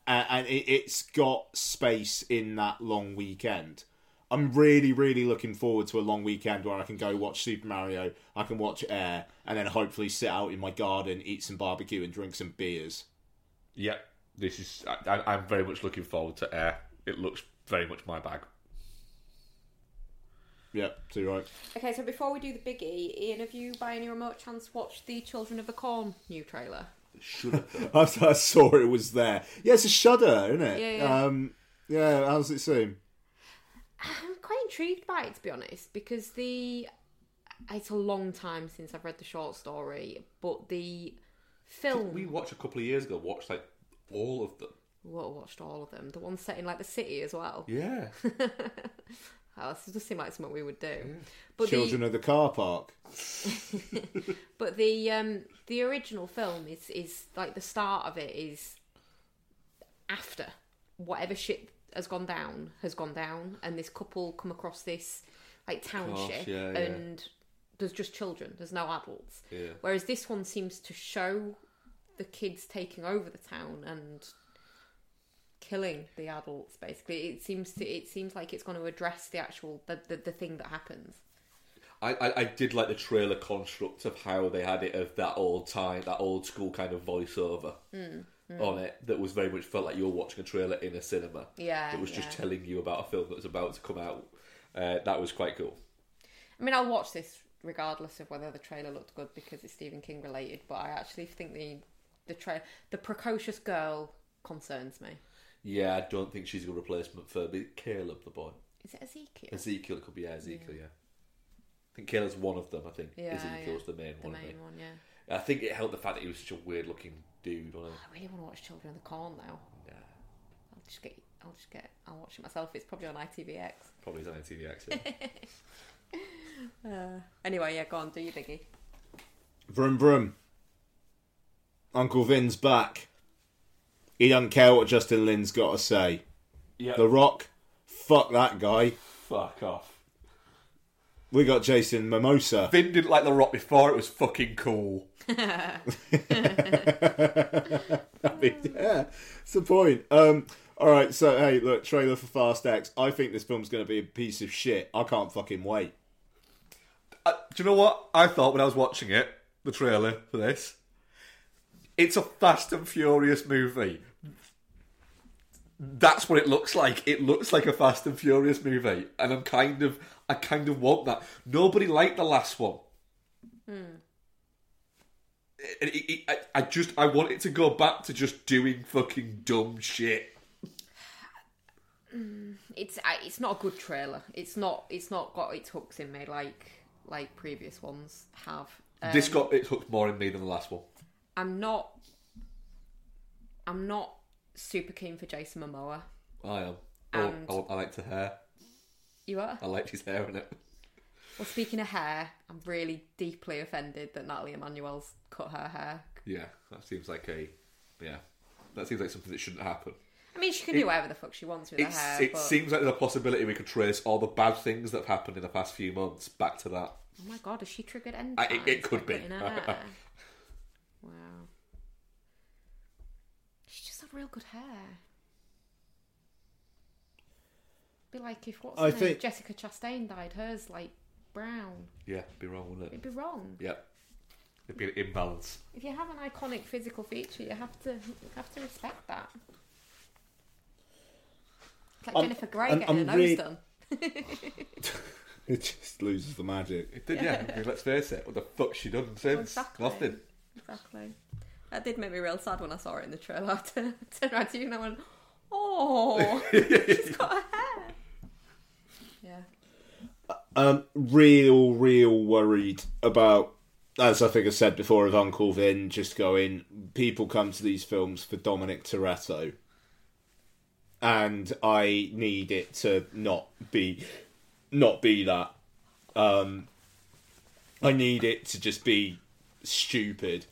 and, and it, it's got space in that long weekend. I'm really, really looking forward to a long weekend where I can go watch Super Mario, I can watch Air, and then hopefully sit out in my garden, eat some barbecue, and drink some beers. Yeah, this is. I, I- I'm very much looking forward to Air. It looks very much my bag. Yeah, too right. Okay, so before we do the biggie, Ian, have you by any remote chance watched the Children of the Corn new trailer? Should I, I saw it was there. Yeah, it's a shudder, isn't it? Yeah, yeah. Um, yeah. How does it seem? I'm quite intrigued by it to be honest, because the it's a long time since I've read the short story, but the film We watched a couple of years ago. Watched like all of them. Well, watched all of them. The one set in like the city as well. Yeah. Oh, this does seem like something we would do. But Children the of the car park. but the um the original film is is like the start of it is after whatever shit has gone down has gone down, and this couple come across this like township, yeah, yeah. and there's just children. There's no adults. Yeah. Whereas this one seems to show the kids taking over the town and killing the adults basically it seems to it seems like it's going to address the actual the, the, the thing that happens I, I, I did like the trailer construct of how they had it of that old time, that old school kind of voiceover hmm. Hmm, on it that was very much felt like you're watching a trailer in a cinema. Yeah, That was just yeah. telling you about a film that was about to come out. Uh, that was quite cool. I mean, I'll watch this regardless of whether the trailer looked good because it's Stephen King related. But I actually think the the tra- the precocious girl concerns me. Yeah, I don't think she's a good replacement for Caleb, the boy. Is it Ezekiel? Ezekiel could be yeah, Ezekiel, yeah. I think Caleb's one of them, I think. Yeah, Ezekiel's yeah. the main the one. I main one, yeah. I think it helped the fact that he was such a weird looking dude, wasn't I really want to watch Children of the Corn now. he? Yeah. I'll just get. I'll just get. I'll watch it myself. It's probably on ITVX. Probably his own TV accent. Uh, anyway, yeah, go on, do your biggie. Vroom vroom. Uncle Vin's back. He doesn't care what Justin Lin's got to say. yeah. The Rock, fuck that guy. Fuck off. We got Jason Momoa. Vin didn't like The Rock before, it was fucking cool. I mean, yeah, it's the point. Um, all right, so hey, look, trailer for Fast X. I think this film's going to be a piece of shit. I can't fucking wait. Uh, do you know what I thought when I was watching it, the trailer for this? It's a Fast and Furious movie. That's what it looks like. It looks like a Fast and Furious movie, and I'm kind of, I kind of want that. Nobody liked the last one. It- it- it- I, I just, I want it to go back to just doing fucking dumb shit. It's it's not a good trailer. It's not. It's not got its hooks in me like like previous ones have. Um, this got it hooked more in me than the last one. I'm not. I'm not super keen for Jason Momoa. I am. Oh, I, I liked the hair. You are. I liked his hair in it. Well, speaking of hair, I'm really deeply offended that Nathalie Emmanuel's cut her hair. Yeah, that seems like a yeah. That seems like something that shouldn't happen. I mean, she can do whatever the fuck she wants with her hair, it but seems like there's a possibility we could trace all the bad things that have happened in the past few months back to that. oh my god, has she triggered end I- it- it could be. wow, She just had real good hair. Be like if what's I her name? think- Jessica Chastain died, hers like brown. Yeah, be wrong, wouldn't It'd be wrong. Yeah, it'd be an imbalance. If you have an iconic physical feature, you have to you have to respect that. It's like I'm- Jennifer Grey I'm- getting I'm her nose really- done. It just loses the magic. It did, yeah. I mean, let's face it. What the fuck's she done since? Exactly. Nothing. Exactly. That did make me real sad when I saw it in the trailer. I turned turned around to you and I went, "Oh, she's got her hair." Um, real, real worried about, as I think I said before, of Uncle Vin just going. People come to these films for Dominic Toretto, and I need it to not be, not be that. Um, I need it to just be stupid,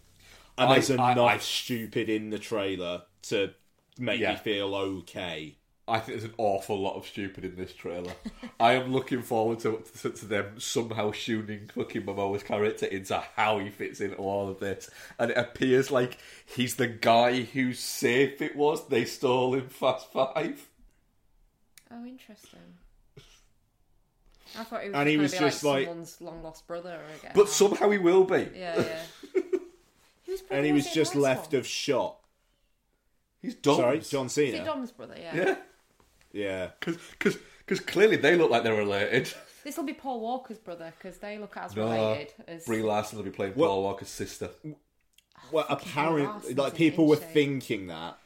and I- there's I- enough I- stupid in the trailer to make Yeah. me feel okay. I think there's an awful lot of stupid in this trailer. I am looking forward to, to to them somehow tuning fucking Momoa's character into how he fits into all of this, and it appears like he's the guy whose safe it was they stole in Fast Five. Oh, interesting. I thought he was And he was be just like, like- someone's long lost brother again. But somehow he will be. yeah, yeah. Whose brother And he was just left one? of shot. He's dumb. Sorry, John Is he Cena. Dom's brother? Yeah. Yeah, Yeah. because clearly they look like they're related. This will be Paul Walker's brother because they look as No, related as. Brie Larson will be playing What- Paul Walker's sister. Oh, well, apparently, Larson's like an people were inching. thinking that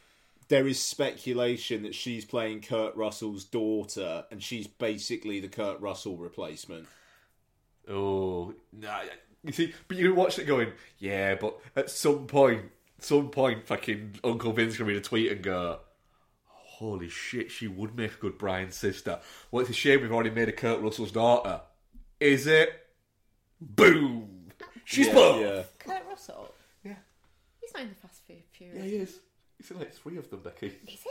there is speculation that she's playing Kurt Russell's daughter, and she's basically the Kurt Russell replacement. Oh, nah, you see, but you're watching it going, yeah, but at some point, some point, fucking Uncle Vin's gonna read a tweet and go, holy shit, she would make a good Brian's sister. Well, it's a shame we've already made a Kurt Russell's daughter. Is it? Boom! She's Yeah, both! yeah. Kurt Russell. Yeah. He's not in the Fast Food Yeah, he is. He's in like three of them, Becky. Is he?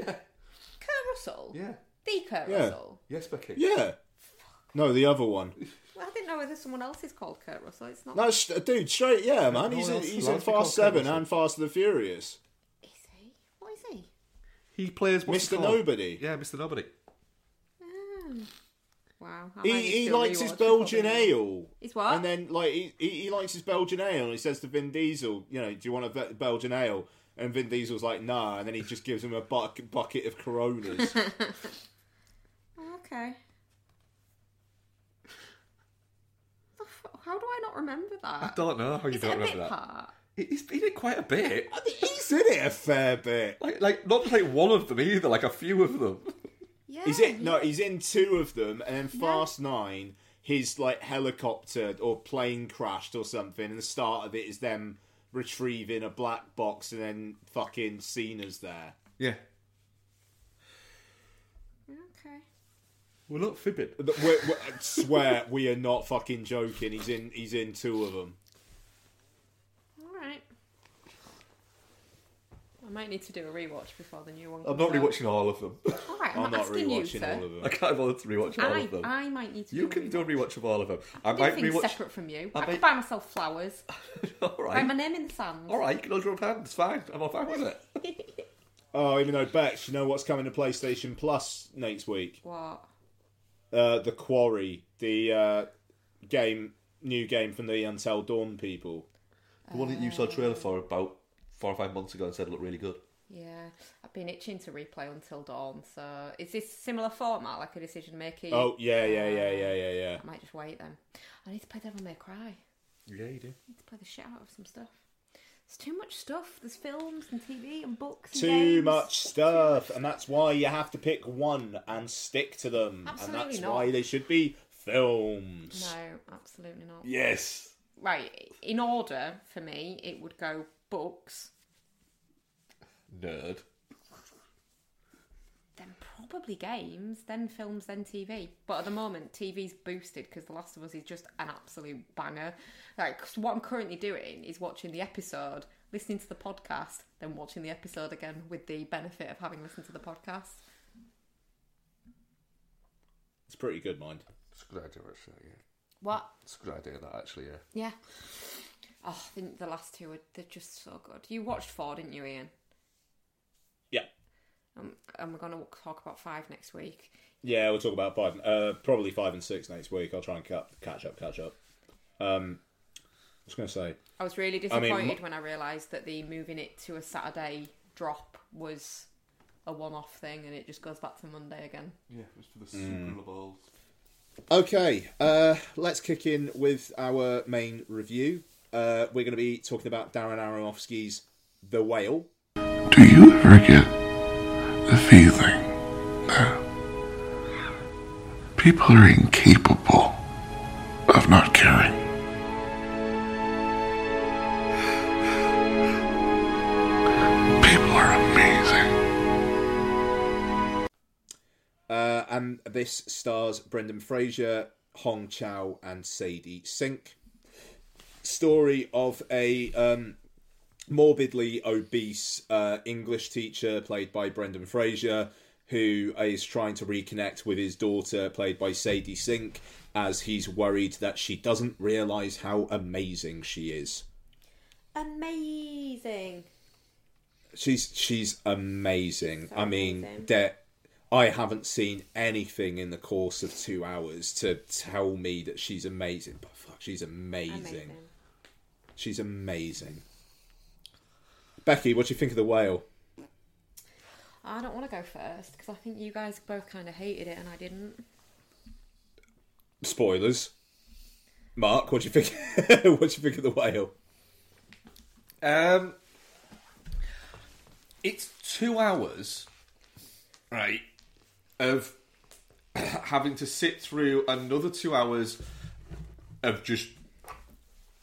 Yeah, Kurt Russell. yeah. The Kurt Yeah. Russell. Yes, Becky. Yeah. Fuck. No, the other one. Well, I didn't know whether someone else is called Kurt Russell. It's not. No, sh- dude, straight. Yeah, man. No He's in, he's in to be called Fast Seven and Fast and the Furious. Is he? What is he? He plays what's Mr. it? Nobody. Yeah, Mr. Nobody. Well, Wow. I might need He, to he likes his rewatch before Belgian the- ale. His what? And then, like, he, he, he likes his Belgian ale, and he says to Vin Diesel, you know, do you want a Be- Belgian ale? And Vin Diesel's like, nah, and then he just gives him a buck- bucket of Coronas. Oh, okay. The f- How do I not remember that? I that? don't know how you Is it don't a remember bit that. part? He- He's been in quite a bit. I think he's in it a fair bit. Like, like not just like one of them either, like a few of them. Yeah. He's in no, he's in two of them, and then Fast Nine, his like helicopter or plane crashed or something, and the start of it is them retrieving a black box, and then fucking Cena's there. Yeah. Okay. We're not fibbing. We're, we're, I swear we are not fucking joking. He's in. He's in two of them. All right. I might need to do a rewatch before the new one. I'm comes not out. rewatching all of them. All right, I'm I'm, not asking you, rewatching sir. all of I can't bother to rewatch all I, of them. I might need to. You do can a do a rewatch of all of them. I do might things rewatch. separate from you. I I, might- could buy myself flowers. all Write my name in the sand. All right, you can hold your own hand. It's fine. I'm all fine with it. Oh, even though Bex, you know what's coming to PlayStation Plus next week? What? Uh, the Quarry, the uh, game, new game from the Until Dawn people. The one that you saw a trailer for about four or five months ago and said it looked really good. Yeah, I've been itching to replay Until Dawn. So, is this similar format, like a decision making? Oh yeah, yeah, yeah, yeah, yeah, yeah. I might just wait then. I need to play Devil May Cry. Yeah, you do. need to play the shit out of some stuff. There's too much stuff. There's films and TV and books. And Too games. much stuff, and that's why you have to pick one and stick to them, Absolutely and that's not. why they should be films. No, absolutely not. Yes. Right, in order for me, it would go books, Nerd. then probably games, then films, then TV. But at the moment, TV's boosted because The Last of Us is just an absolute banger. Like, 'cause what I'm currently doing is watching the episode, listening to the podcast, then watching the episode again with the benefit of having listened to the podcast. It's pretty good, mind. It's a good idea, actually. Yeah. What? It's a good idea, that, actually, yeah. Yeah. Oh, I think the last two are they're just so good. You watched four, didn't you, Ian? Yeah, Um, and we're going to talk about five next week. yeah. We'll talk about five, uh, probably five and six next week. I'll try and cut, catch up, catch up. Um, I was going to say, I was really I mean, disappointed when I realised that the moving it to a Saturday drop was a one-off thing, and it just goes back to Monday again. Yeah, it was for the Super Bowls. Okay, uh, let's kick in with our main review. Uh, we're going to be talking about Darren Aronofsky's The Whale. Do you ever get the feeling that people are incapable of not caring? People are amazing. Uh, and this stars Brendan Fraser, Hong Chau, and Sadie Sink. Story of a um, morbidly obese uh, English teacher played by Brendan Fraser who is trying to reconnect with his daughter played by Sadie Sink as he's worried that she doesn't realise how amazing she is. Amazing. She's she's amazing. So I mean, that I haven't seen anything in the course of two hours to tell me that she's amazing. But fuck, she's amazing. Amazing. She's amazing. Becky, what do you think of the whale? I don't want to go first because I think you guys both kind of hated it and I didn't. Spoilers. Mark, what do you think? what do you think of the whale? Um, it's two hours, right, of having to sit through another two hours of just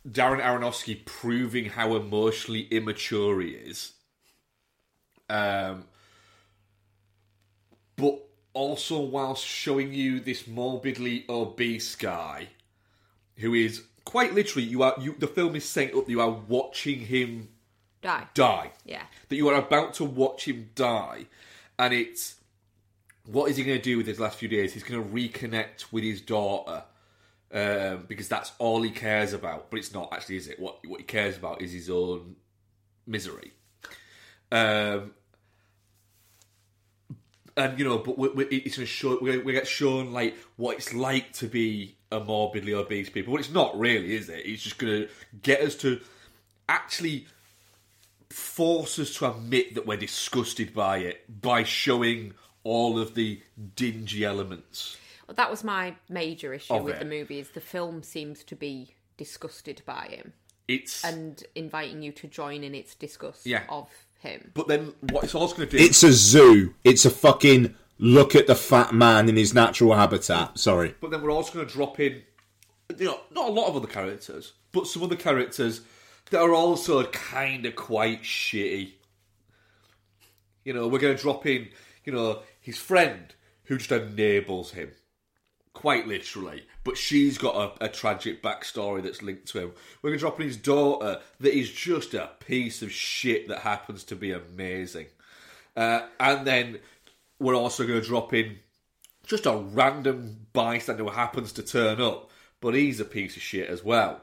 Darren Aronofsky proving how emotionally immature he is. Um, but also whilst showing you this morbidly obese guy who is quite literally you are you the film is setting up that you are watching him Die. die Yeah. that you are about to watch him die and it's what is he going to do with his last few days he's going to reconnect with his daughter um, because that's all he cares about but it's not actually is it what what he cares about is his own misery um, and you know, but we, we, it's gonna show we, we get shown like what it's like to be a morbidly obese people. Well, it's not really, is it? It's just gonna get us to actually force us to admit that we're disgusted by it by showing all of the dingy elements. Well, that was my major issue Of with it. the movie is the film seems to be disgusted by him It's and inviting you to join in its disgust Yeah. of him. but then what it's also going to do. It's a zoo. It's a fucking look at the fat man in his natural habitat. Sorry. But then we're also going to drop in, you know, not a lot of other characters, but some other characters that are also kind of quite shitty. You know, we're going to drop in, you know, his friend who just enables him, quite literally. But she's got a, a tragic backstory that's linked to him. We're going to drop in his daughter that is just a piece of shit that happens to be amazing. Uh, and then we're also going to drop in just a random bystander who happens to turn up, but he's a piece of shit as well.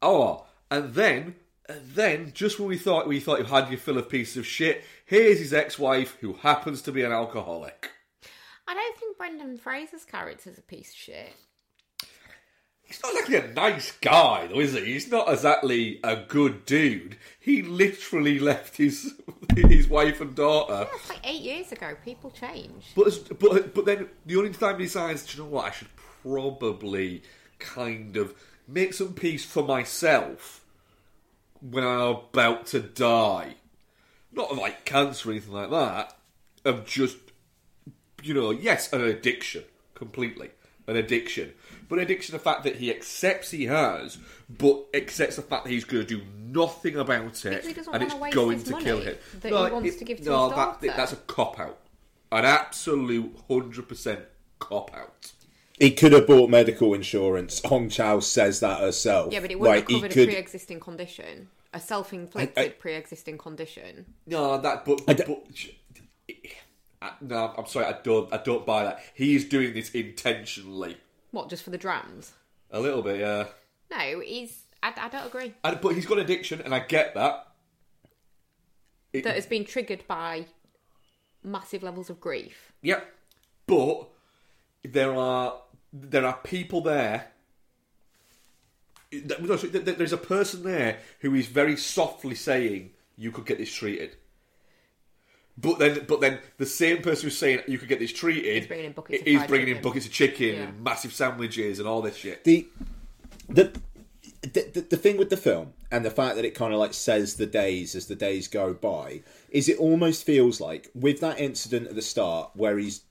Oh, and then, and then, just when we thought we thought you had your fill of pieces of shit, here's his ex-wife who happens to be an alcoholic. I don't think Brendan Fraser's character's a piece of shit. He's not exactly a nice guy, though, is he? He's not exactly a good dude. He literally left his his wife and daughter. That's like eight years ago. People change. But but but then the only time he decides, do you know what? I should probably kind of make some peace for myself when I'm about to die. Not of like cancer or anything like that. Of just you know, yes, an addiction completely, an addiction, but an addiction. The fact that he accepts he has, but accepts the fact that he's going to do nothing about it, he doesn't and it's waste going his to money kill him. that he wants to give to no, his that- daughter. that's a cop out, an absolute hundred percent cop out. He could have bought medical insurance. Hong Chau says that herself. Yeah, but it wouldn't Like, have covered could- a pre-existing condition, a self-inflicted I- I- pre-existing condition. No, that but, I but, don't- I- no, I'm sorry, I don't, I don't buy that. He's doing this intentionally, What, just for the drams? a little bit, yeah. No, he's. I, I don't agree. And, but he's got addiction, and I get that. It- That has been triggered by massive levels of grief. Yep. But there are there are people there. there- There's a person there who is very softly saying you could get this treated. But then, but then the same person who's saying you could get this treated Is bringing in buckets of bringing in chicken. buckets of chicken Yeah. and massive sandwiches and all this shit. the the the, the, the thing with the film and the fact that it kind of like says the days as the days go by is it almost feels like with that incident at the start where he's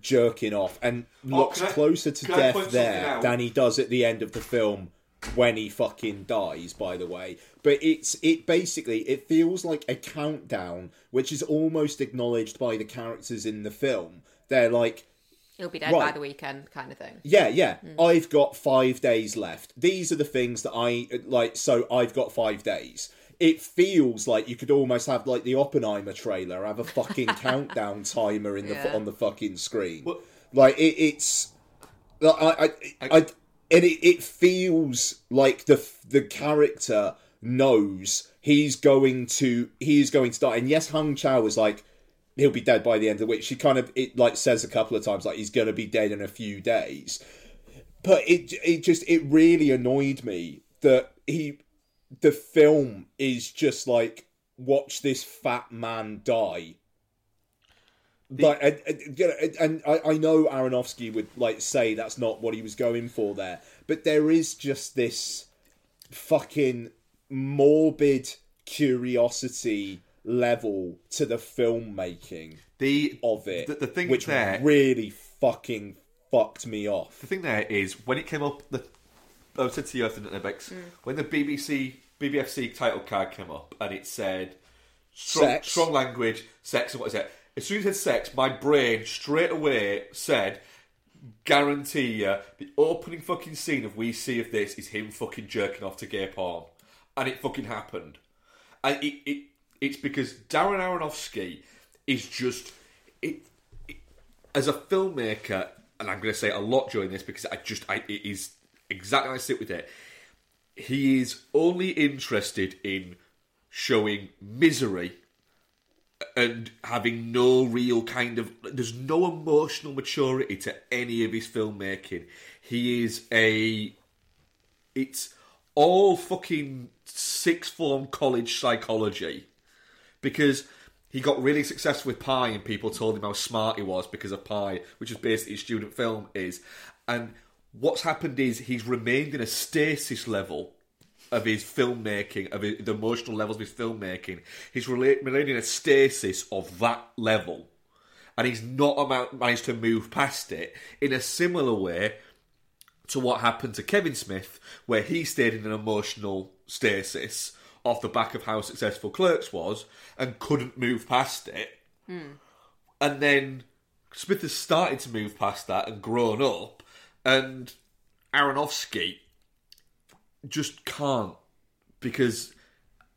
jerking off and oh, looks can I- closer to can I point death there than he does at the end of the film when he fucking dies by the way but it's it basically it feels like a countdown which is almost acknowledged by the characters in the film they're like He'll be dead by the weekend, kind of thing. yeah, yeah. Mm. I've got five days left. These are the things that I like. So I've got five days. It feels like you could almost have like the Oppenheimer trailer, have a fucking countdown timer in the Yeah. on the fucking screen. Well- like it, it's, like, I, I, I, and it, it feels like the the character knows he's going to he's going to die. And yes, Hong Chau was like he'll be dead by the end of week. She kind of it like says a couple of times like he's going to be dead in a few days. But it it just it really annoyed me that he the film is just like watch this fat man die. Like and, and, you know, and- and I, I know Aronofsky would like say that's not what he was going for there, but there is just this fucking morbid curiosity level to the filmmaking The of it, the, the thing which there, really fucking fucked me off. the thing there is when it came up. The I said to you, I think, Bex, when the BBC BBFC title card came up and it said strong, strong language, sex, and what is it? As soon as it said sex, my brain straight away said, guarantee you, the opening fucking scene of We See of this is him fucking jerking off to gay porn. And it fucking happened. And it, it it's because Darren Aronofsky is just it, it as a filmmaker, and I'm going to say a lot during this because I just I, it is exactly I sit with it. He is only interested in showing misery and having no real kind of there's no emotional maturity to any of his filmmaking. He is a it's all fucking sixth form college psychology because he got really successful with Pi and people told him how smart he was because of Pi, which is basically student film is. And what's happened is he's remained in a stasis level of his filmmaking, of his, the emotional levels of his filmmaking. He's rela- remained in a stasis of that level. And he's not amount, managed to move past it in a similar way to what happened to Kevin Smith, where he stayed in an emotional stasis off the back of how successful Clerks was and couldn't move past it. Hmm. And then Smith has started to move past that and grown up, and Aronofsky just can't because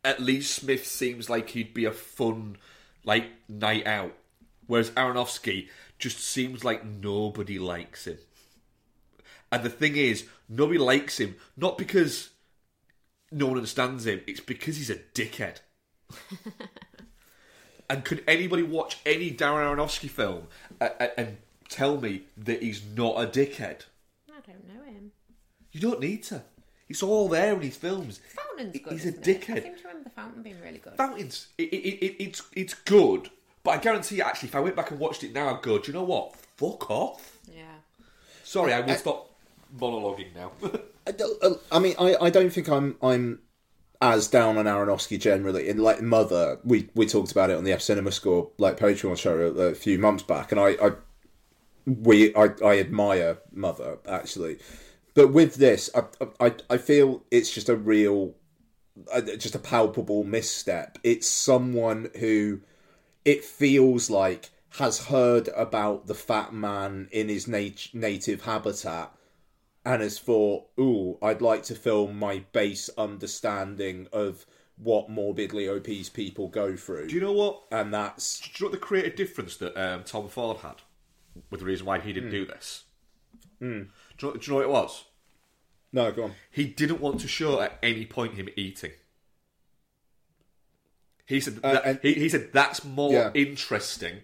at least Smith seems like he'd be a fun like night out, whereas Aronofsky just seems like nobody likes him. And the thing is, nobody likes him not because no one understands him; it's because he's a dickhead. and could anybody watch any Darren Aronofsky film and, and tell me that he's not a dickhead? I don't know him. You don't need to. It's all there in his films. Fountain's good. He's a isn't it? I seem to remember the Fountain being really good. Fountains, it, it, it, it's it's good, but I guarantee you, actually, if I went back and watched it now, I'd go, do you know what? Fuck off. yeah. Sorry, I will uh, stop monologuing now. I, don't- uh, I mean, I, I don't think I'm I'm as down on Aronofsky generally. In like Mother, we we talked about it on the F Cinema Score like Patreon show a, a few months back, and I, I we I, I admire Mother actually, but with this, I I, I feel it's just a real, uh, just a palpable misstep. It's someone who it feels like has heard about the fat man in his nat- native habitat and has thought, ooh, I'd like to film my base understanding of what morbidly obese people go through. do you know what? and that's Do you know what the creative difference that um, Tom Ford had with the reason why he didn't do this? Do, you know, do you know what it was? no, go on. He didn't want to show at any point him eating. He said uh, that, and- he, he said that's more Yeah. interesting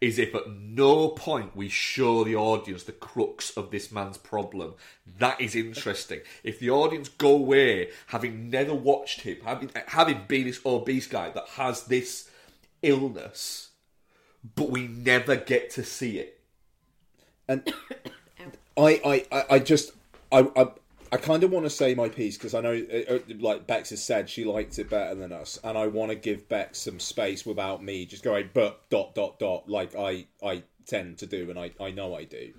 is if at no point we show the audience the crux of this man's problem. That is interesting. If the audience go away having never watched him, having having been this obese guy that has this illness, but we never get to see it. And I, I, I, just, I, I, I kind of want to say my piece because I know, uh, uh, like Bex has said, she liked it better than us, and I want to give Bex some space without me just going, but dot dot dot, like I, I tend to do, and I, I know I do.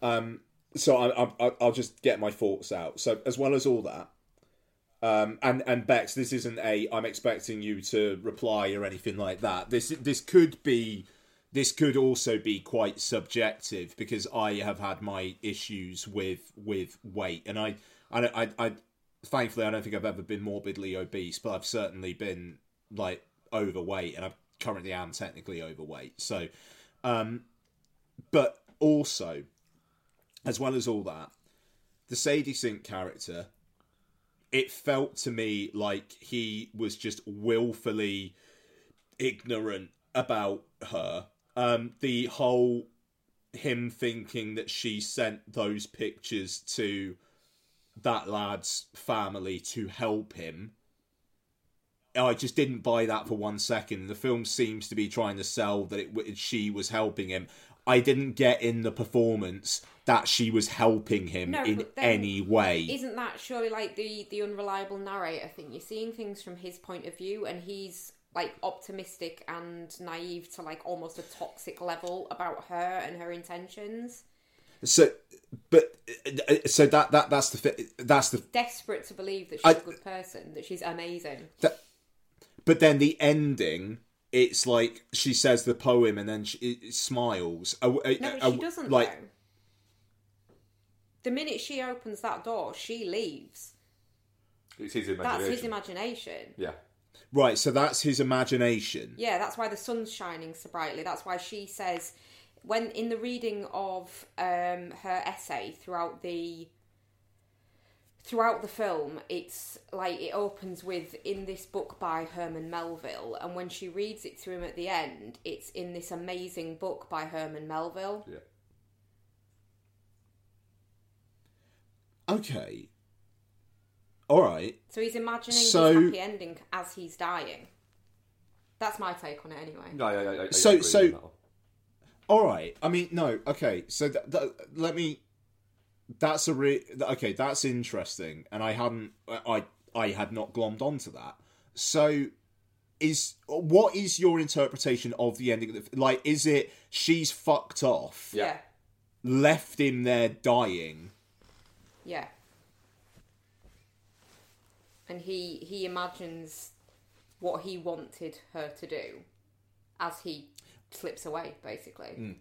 Um, so I, I- I'll just get my thoughts out. So as well as all that, um, and and Bex, this isn't a I'm expecting you to reply or anything like that. This this could be this could also be quite subjective because I have had my issues with with weight, and I I I, I thankfully I don't think I've ever been morbidly obese, but I've certainly been like overweight, and I currently am technically overweight. So, um, but also, as well as all that, the Sadie Sink character it felt to me like he was just willfully ignorant about her. Um, the whole him thinking that she sent those pictures to that lad's family to help him. I just didn't buy that for one second. The film seems to be trying to sell that it she was helping him. I didn't get in the performance that she was helping him No, in any way. Isn't that surely like the the unreliable narrator thing? You're seeing things from his point of view, and he's like optimistic and naive to like almost a toxic level about her and her intentions. So, but so that that that's the that's the Desperate to believe that she's I- a good person, that she's amazing. but then the ending. It's like she says the poem and then she it smiles. Uh, uh, No, but uh, she doesn't. Like though. The minute she opens that door, she leaves. It's his imagination. That's his imagination. Yeah. Right, so that's his imagination. Yeah, that's why the sun's shining so brightly. That's why she says, when in the reading of um, her essay throughout the throughout the film, it's like it opens with in this book by Herman Melville, and when she reads it to him at the end, it's in this amazing book by Herman Melville. Yeah. Okay. All right. So he's imagining So- his happy ending as he's dying. That's my take on it, anyway. No, I, I, I, I So- agree so- with that one. All right. I mean, no. Okay. So th- th- let me. That's a re. Okay, that's interesting, and I hadn't. I I had not glommed onto that. So, is what is your interpretation of the ending? Of the, like, is it she's fucked off, Yeah. yeah. left him there dying? Yeah. And he he imagines what he wanted her to do as he slips away, basically. Hmm.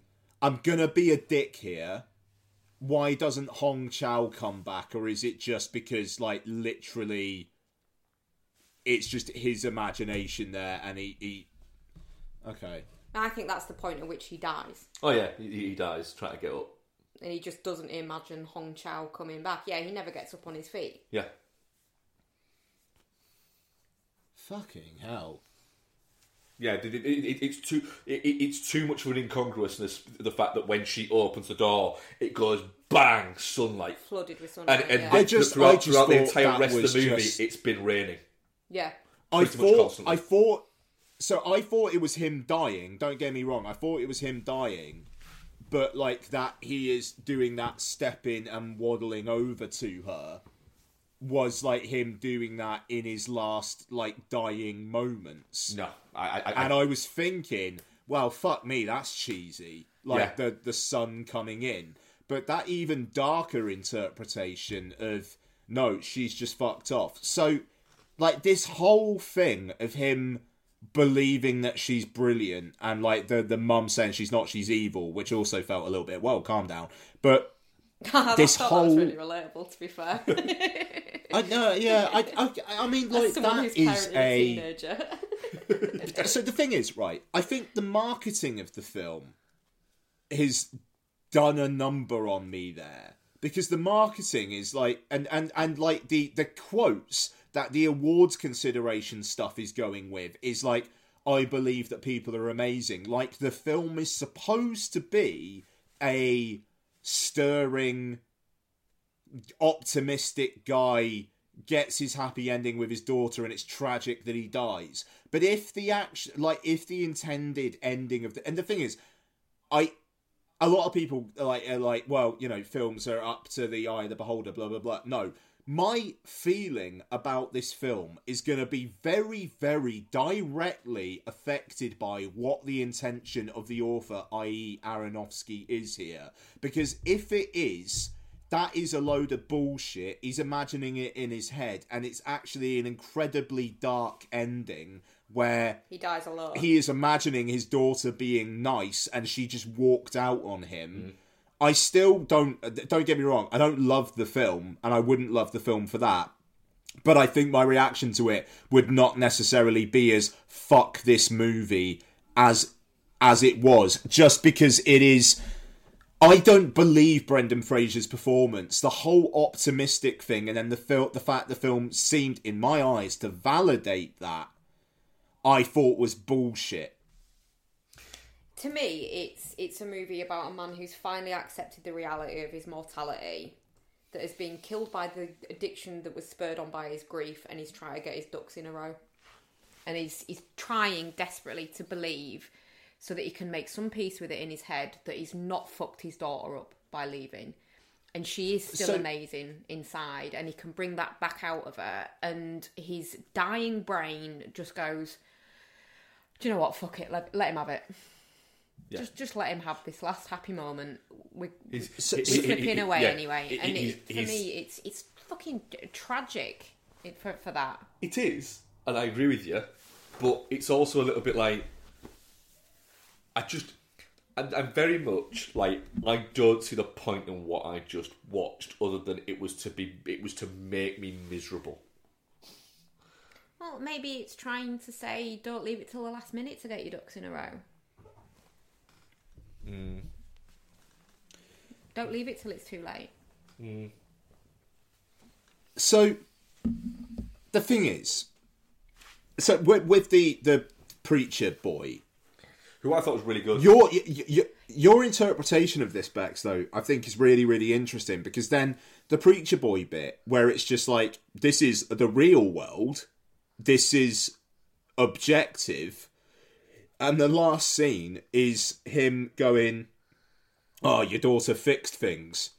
I'm gonna be a dick here. Why doesn't Hong Chau come back, or is it just because, like, literally, it's just his imagination there, and he, he... okay, I think that's the point at which he dies. Oh yeah, he, he dies trying to get up. And he just doesn't imagine Hong Chau coming back. Yeah, he never gets up on his feet. Yeah. Fucking hell. Yeah, it, it, it, it's too it, it- it's too much of an incongruousness. The fact that when she opens the door, it goes bang, sunlight, Flooded with sunlight. and and yeah. I just- throughout, I just throughout the entire rest of the movie, just- it's been raining. yeah. I Pretty much thought, constantly. I thought, so I thought it was him dying. Don't get me wrong. I thought it was him dying, but like that he is doing that stepping and waddling over to her was like him doing that in his last like dying moments. No, I, I, I, and I was thinking, well, fuck me, that's cheesy. Like Yeah. the the sun coming in, but that even darker interpretation of no, she's just fucked off. So, like this whole thing of him believing that she's brilliant and like the the mum saying she's not, she's evil, which also felt a little bit well, calm down. But I This thought whole- that was really relatable, to be fair. I know, yeah, I, I, I mean, like that is a so the thing is, right? I think the marketing of the film has done a number on me there because the marketing is like, and and and like the the quotes that the awards consideration stuff is going with is like, I believe that people are amazing. Like the film is supposed to be a stirring optimistic guy gets his happy ending with his daughter and it's tragic that he dies. But if the action like if the intended ending of the and the thing is i a lot of people are like are like well you know films are up to the eye of the beholder blah blah blah. No. My feeling about this film is going to be very very directly affected by what the intention of the author i.e aronofsky is here. Because if it is that is a load of bullshit. He's imagining it in his head, and it's actually an incredibly dark ending where he dies alone. he is imagining his daughter being nice and she just walked out on him. Mm. I still don't don't get me wrong, I don't love the film and I wouldn't love the film for that. But I think my reaction to it would not necessarily be as fuck this movie as as it was just because it is I don't believe Brendan Fraser's performance. The whole optimistic thing, and then the fil- the fact the film seemed, in my eyes, to validate that, I thought was bullshit. to me, it's it's a movie about a man who's finally accepted the reality of his mortality, that has been killed by the addiction that was spurred on by his grief, and he's trying to get his ducks in a row, and he's he's trying desperately to believe, so that he can make some peace with it in his head that he's not fucked his daughter up by leaving. And she is still So- amazing inside, and he can bring that back out of her. And his dying brain just goes, "Do you know what? Fuck it. Let, let him have it. Just just let him have this last happy moment. We're, He's, So- we're he- he- slipping away yeah, anyway, and it, for me, it's it's fucking tragic for for that. It is, and I agree with you, but it's also a little bit like I just. I'm, I'm very much like I don't see the point in what I just watched, other than it was to be it was to make me miserable. Well, maybe it's trying to say don't leave it till the last minute to get your ducks in a row. Hmm. Don't leave it till it's too late. So the thing is, so with, with the the preacher boy, Who I thought was really good. your y- y- your interpretation of this Bex though I think is really really interesting because then the preacher boy bit where it's just like this is the real world this is objective and the last scene is him going oh your daughter fixed things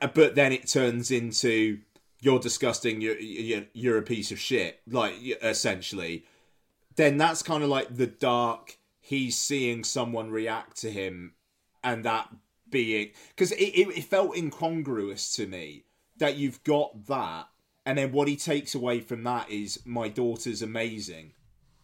Uh, but then it turns into you're disgusting you're, you're, you're a piece of shit like essentially then that's kind of like the dark he's seeing someone react to him and that being because it, it, it felt incongruous to me that you've got that and then what he takes away from that is my daughter's amazing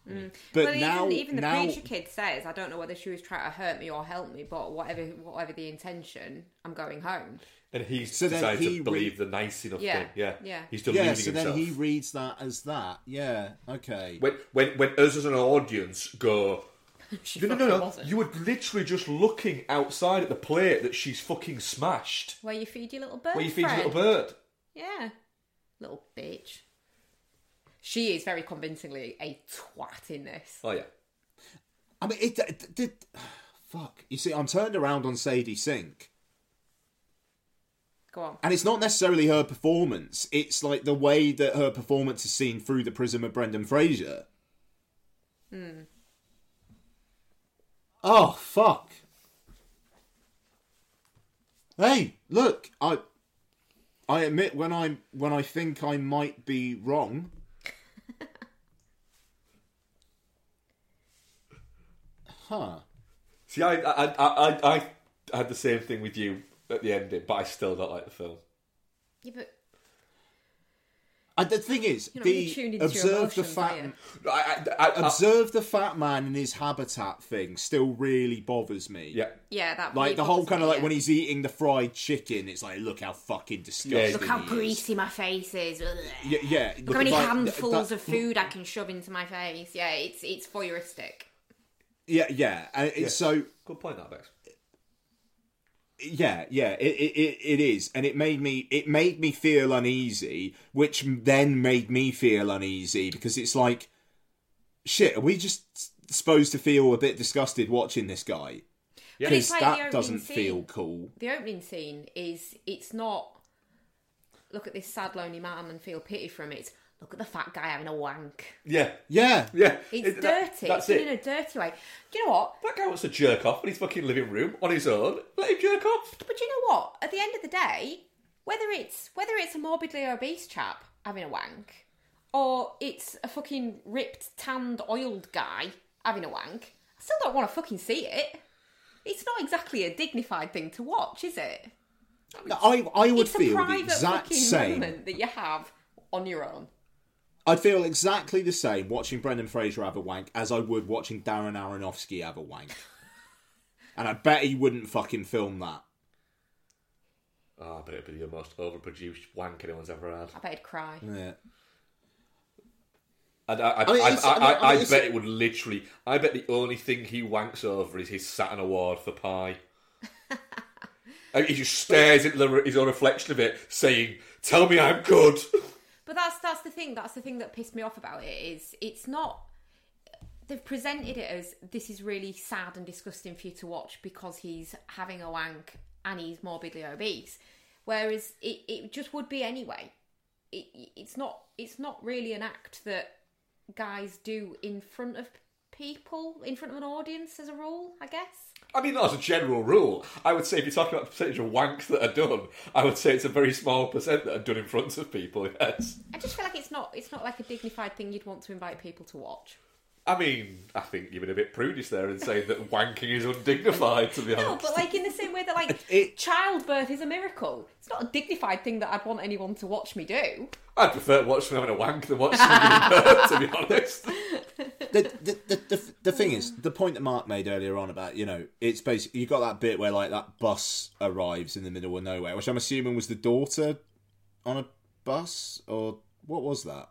mm. but well, now even, even the now preacher kid says, "I don't know whether she was trying to hurt me or help me, but whatever, whatever the intention, I'm going home." and he So then decided he to re- believe the nice enough Yeah, thing. Yeah, yeah. He's yeah deluding so himself. then he reads that as that yeah okay When when when us as an audience go. She No, no, no, no. wasn't. You were literally just looking outside at the plate that she's fucking smashed. Where you feed your little bird. Where you feed your little bird. Yeah, little bitch. She is very convincingly a twat in this. Oh yeah. I mean, it, it did. Fuck. You see, I'm turned around on Sadie Sink, Go on. and it's not necessarily her performance. It's like the way that her performance is seen through the prism of Brendan Fraser. Hmm. Oh fuck! Hey, look, I, I admit when I when I think I might be wrong. huh. See, I I, I I I had the same thing with you at the ending, but I still don't like the film. Yeah, but Uh, the thing is, You're not really the tuned into observe the fat? I, I, I, I, observe the fat man in his habitat thing still really bothers me. yeah. yeah, that Like the whole kind of like yeah. when he's eating the fried chicken, it's like, look how fucking disgusting. Look how he is. greasy my face is. Yeah, yeah. Look how many like, handfuls that- of food I can shove into my face. Yeah, it's it's voyeuristic. Yeah, yeah. And it's so Good point, that Bex. Yeah, yeah. It, it it it is, and it made me it made me feel uneasy, which then made me feel uneasy because it's like, shit. Are we just supposed to feel a bit disgusted watching this guy? Yeah. Because like that doesn't scene. feel cool. The opening scene is it's not look at this sad lonely man and feel pity for him. It's look at the fat guy having a wank. Yeah, Yeah, yeah. It's It- that- dirty. that's it's it. done in a dirty way. Do you know what? That guy wants to jerk off in his fucking living room on his own. Let him jerk off. But you know what? At the end of the day, whether it's whether it's a morbidly obese chap having a wank, or it's a fucking ripped, tanned, oiled guy having a wank, I still don't want to fucking see it. It's not exactly a dignified thing to watch, is it? I mean, I would It's a feel the private exact same. moment that you have on your own. I'd feel exactly the same watching Brendan Fraser have a wank as I would watching Darren Aronofsky have a wank. and I bet he wouldn't fucking film that. Oh, I bet it'd be the most overproduced wank anyone's ever had. I bet he'd cry. Yeah. I, I, I, mean, mean, bet it would literally. I bet the only thing he wanks over is his Saturn Award for Pi. And he just stares into the, his own reflection of it, saying, "Tell me I'm good." But that's that's the thing. That's the thing that pissed me off about it is it's not. They've presented it as this is really sad and disgusting for you to watch because he's having a wank and he's morbidly obese, whereas it, it just would be anyway. It, it's not. It's not really an act that guys do in front of people, in front of an audience, as a rule. I guess. I mean, not as a general rule. I would say if you're talking about the percentage of wanks that are done, I would say it's a very small percent that are done in front of people. Yes. I just feel like it's not. It's not like a dignified thing you'd want to invite people to watch. I mean, I think you've been a bit prudish there in saying that wanking is undignified. To be honest, No, but like in the same way that like It- childbirth is a miracle. It's not a dignified thing that I'd want anyone to watch me do. I'd prefer to watch someone having a wank than watch someone giving birth. To be honest. The, the, the, the, the thing is, the point that Mark made earlier on about, you know, it's basically, you got that bit where, like, that bus arrives in the middle of nowhere, which I'm assuming was the daughter on a bus, or what was that?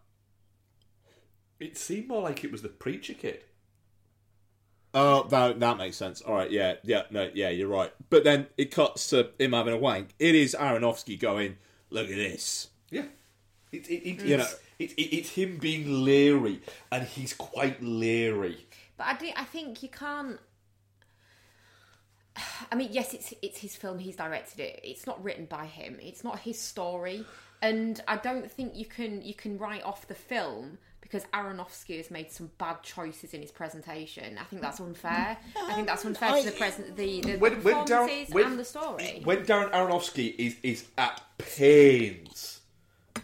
It seemed more like it was the preacher kid. Oh, that, that makes sense. All right, yeah, yeah, no, yeah, you're right. But then it cuts to him having a wank. It is Aronofsky going, look at this. Yeah. It, it, it, You it's, it, it, it's him being leery, and he's quite leery. But I do. I think you can't. I mean, yes, it's it's his film. He's directed it. It's not written by him. It's not his story, and I don't think you can you can write off the film because Aronofsky has made some bad choices in his presentation. I think that's unfair. I think that's unfair to the present the, the When, when Darren, when, and the story. when Darren Aronofsky is is at pains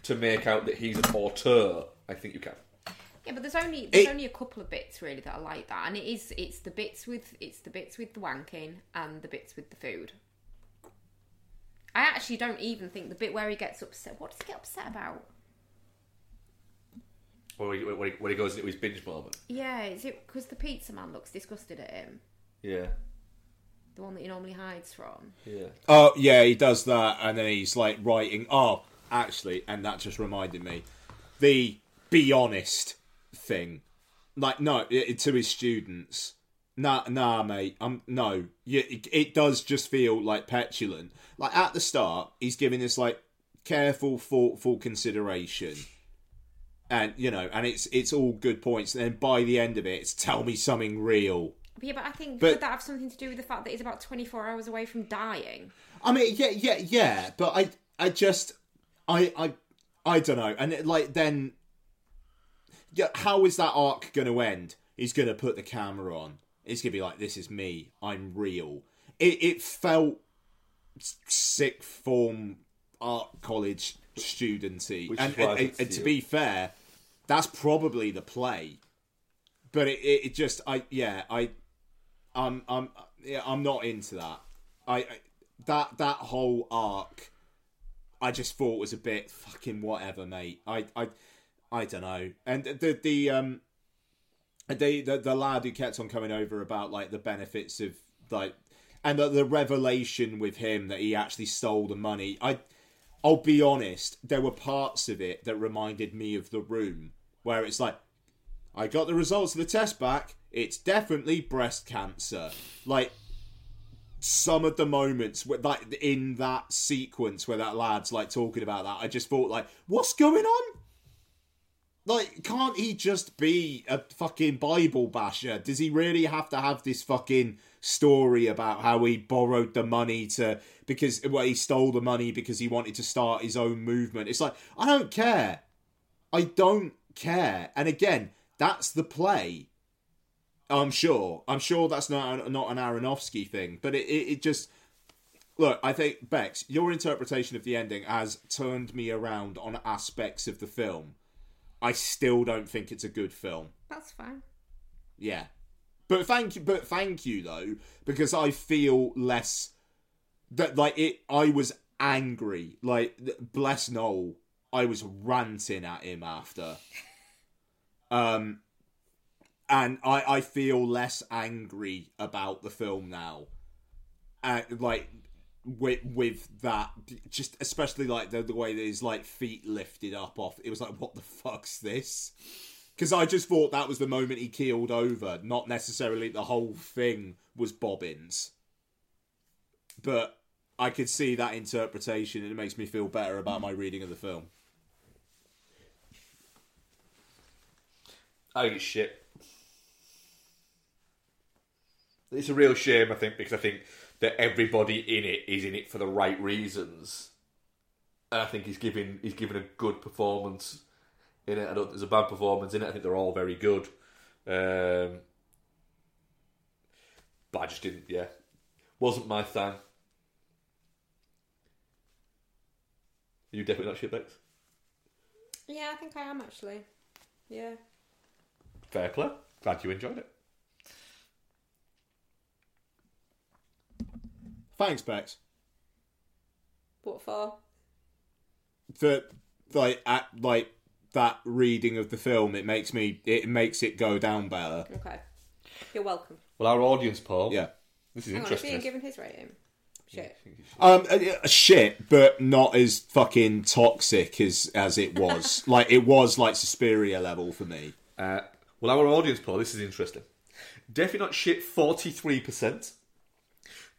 to make out that he's an auteur, I think you can. Yeah, but there's only there's It- only a couple of bits really that are like that, and it is it's the bits with it's the bits with the wanking and the bits with the food. I actually don't even think the bit where he gets upset. What does he get upset about? When he, when he, when he goes into his binge moment. Yeah, is it because the pizza man looks disgusted at him? Yeah, The one that he normally hides from. yeah. Oh yeah, he does that, and then he's like writing. Oh, actually, and that just reminded me, the be honest thing. Like no, it, to his students. Nah, nah, mate. Um, no. Yeah, it, it does just feel like petulant. Like at the start, he's giving this like careful, thoughtful consideration, and you know, and it's it's all good points. And then by the end of it, it's tell me something real. Yeah, but I think But- could that have something to do with the fact that he's about 24 hours away from dying? I mean, yeah, yeah, yeah, but I, I just, I, I, I don't know. And it, like then, yeah, how is that arc going to end? He's going to put the camera on. It's going to be like, "This is me. I'm real." It, it felt sick form art college studenty, Which and, is why I and, and, and to be fair, that's probably the play. But it, it, it just, I, yeah, I, I'm I'm yeah, I'm not into that. I, I that that whole arc I just thought was a bit fucking whatever, mate. I I I don't know. And the the um the the, the lad who kept on coming over about like the benefits of like and the, the revelation with him that he actually stole the money. I I'll be honest, there were parts of it that reminded me of the room where it's like I got the results of the test back. It's definitely breast cancer. Like some of the moments, where, like in that sequence where that lad's like talking about that, I just thought like, what's going on? Like, can't he just be a fucking Bible basher? Does he really have to have this fucking story about how he borrowed the money to because well he stole the money because he wanted to start his own movement? It's like I don't care. I don't care. And again, that's the play. I'm sure. I'm sure that's not not an Aronofsky thing, but it, it, it just look. I think Bex, your interpretation of the ending has turned me around on aspects of the film. I still don't think it's a good film. That's fine. Yeah, but thank you. But thank you though, because I feel less that like it. I was angry. Like bless Noel, I was ranting at him after. Um, and I I feel less angry about the film now. And like with with that, just especially like the the way that his like feet lifted up off. It was like, what the fuck's this? Because I just thought that was the moment he keeled over, not necessarily the whole thing was Bobbins. But I could see that interpretation, and it makes me feel better about my reading of the film. It's shit. It's a real shame, I think, because I think that everybody in it is in it for the right reasons. And I think he's giving he's given a good performance in it. I don't think there's a bad performance in it. I think they're all very good. Um, but I just didn't. Yeah, wasn't my thing. Are you definitely not shitbags. Yeah, I think I am actually. Yeah. Fair play. Glad you enjoyed it. Thanks, Bex. What for? For like at like that reading of the film, it makes me it makes it go down better. Okay. You're welcome. Well, our audience poll. Yeah. This is Hang on, is interesting. Ian given his rating? Shit. Um, uh, shit, but not as fucking toxic as as it was. like it was like Suspiria level for me. Uh, well, our audience poll, this is interesting. Definitely not shit, 43%.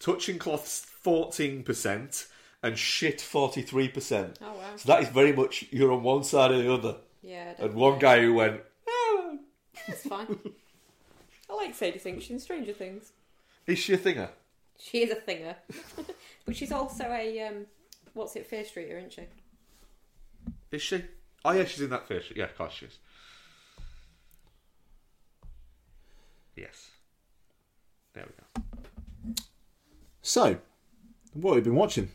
Touching cloths, 14%. and shit 43%. Oh, wow. So that is very much you're on one side or the other. Yeah, And one guy who went, "Ah, That's fine. I like Sadie Sink. She's in Stranger Things. is she a thinger? She is a thinger, but she's also a um, what's it, Fear Streeter, isn't she? Is she? Oh yeah, she's in that fish. Yeah, of course she is. Yes. There we go. So, what have you been watching?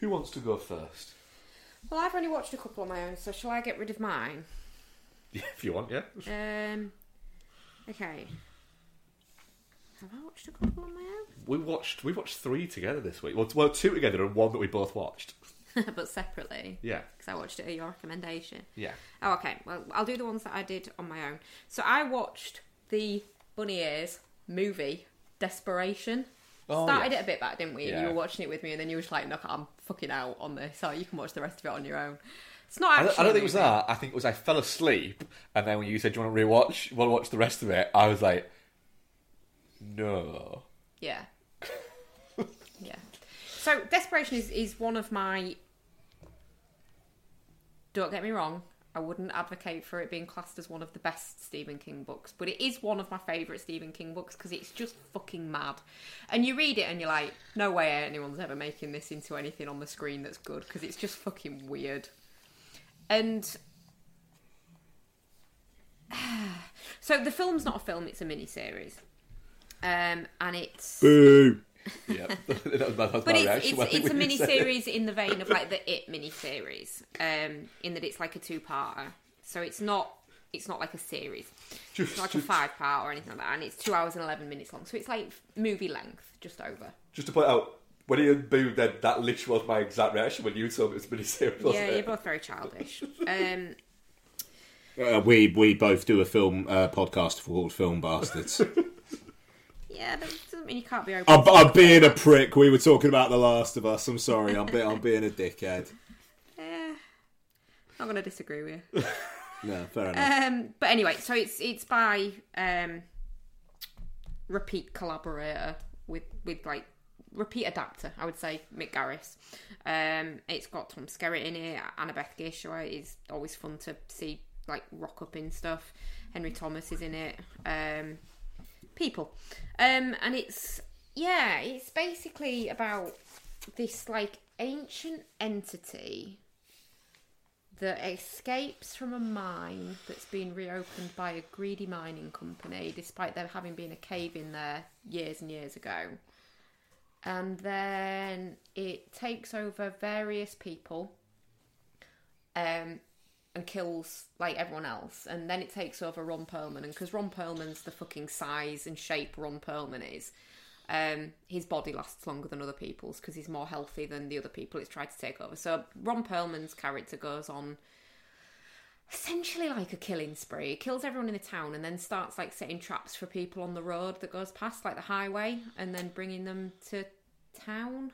Who wants to go first? Well, I've only watched a couple on my own, so shall I get rid of mine? Yeah, if you want, yeah. Um, okay. Have I watched a couple on my own? We watched we watched three together this week. Well, t- well two together and one that we both watched. but separately, Yeah, because I watched it at your recommendation. yeah. Oh, okay. Well, I'll do the ones that I did on my own. So I watched the Bunny Ears movie, Desperation. Oh, Started yeah. it a bit back, didn't we? Yeah. you were watching it with me, and then you were just like, "No, I'm fucking out on this." So you can watch the rest of it on your own. It's not I don't, I don't think it was that. I think it was I fell asleep, and then when you said, "Do you want to rewatch? You want to watch the rest of it?" I was like, "No." Yeah. yeah. So Desperation is, is one of my don't get me wrong, I wouldn't advocate for it being classed as one of the best Stephen King books, but it is one of my favourite Stephen King books because it's just fucking mad. And you read it and you're like, no way anyone's ever making this into anything on the screen that's good because it's just fucking weird. And so the film's not a film; it's a mini series, um, and it's Boo! Yeah, that was my, that was but my it's, reaction it's, when I think it's a mini series in the vein of like the It mini series, um, in that it's like a two parter. So it's not it's not like a series. It's not like a five part or anything like that, and it's two hours and eleven minutes long. So it's like movie length, just over. Just to point out, when he booed, then that literally was my exact reaction when you told me it was a miniseries. Wasn't yeah, it? you're both very childish. Um, Uh, we we both do a film uh, podcast called Film Bastards. yeah, that doesn't mean you can't be open. I'm, I'm being a prick. We were talking about The Last of Us. I'm sorry. I'm, be, I'm being a dickhead. Not going to disagree with you. No, fair enough. Um, but anyway, so it's it's by um, repeat collaborator with with like repeat adapter, I would say Mick Garris. Um, it's got Tom Skerritt in it. Annabeth Gish, who is always fun to see like rock up in stuff. Henry Thomas is in it. Um, people, um, and it's yeah, it's basically about this like ancient entity that escapes from a mine that's been reopened by a greedy mining company, despite there having been a cave in there years and years ago. And then it takes over various people um, and kills like everyone else. And then it takes over Ron Perlman. And because Ron Perlman's the fucking size and shape Ron Perlman is, um, his body lasts longer than other people's because he's more healthy than the other people it's tried to take over. So Ron Perlman's character goes on essentially like a killing spree. He kills everyone in the town and then starts like setting traps for people on the road that goes past, like the highway, and then bringing them to town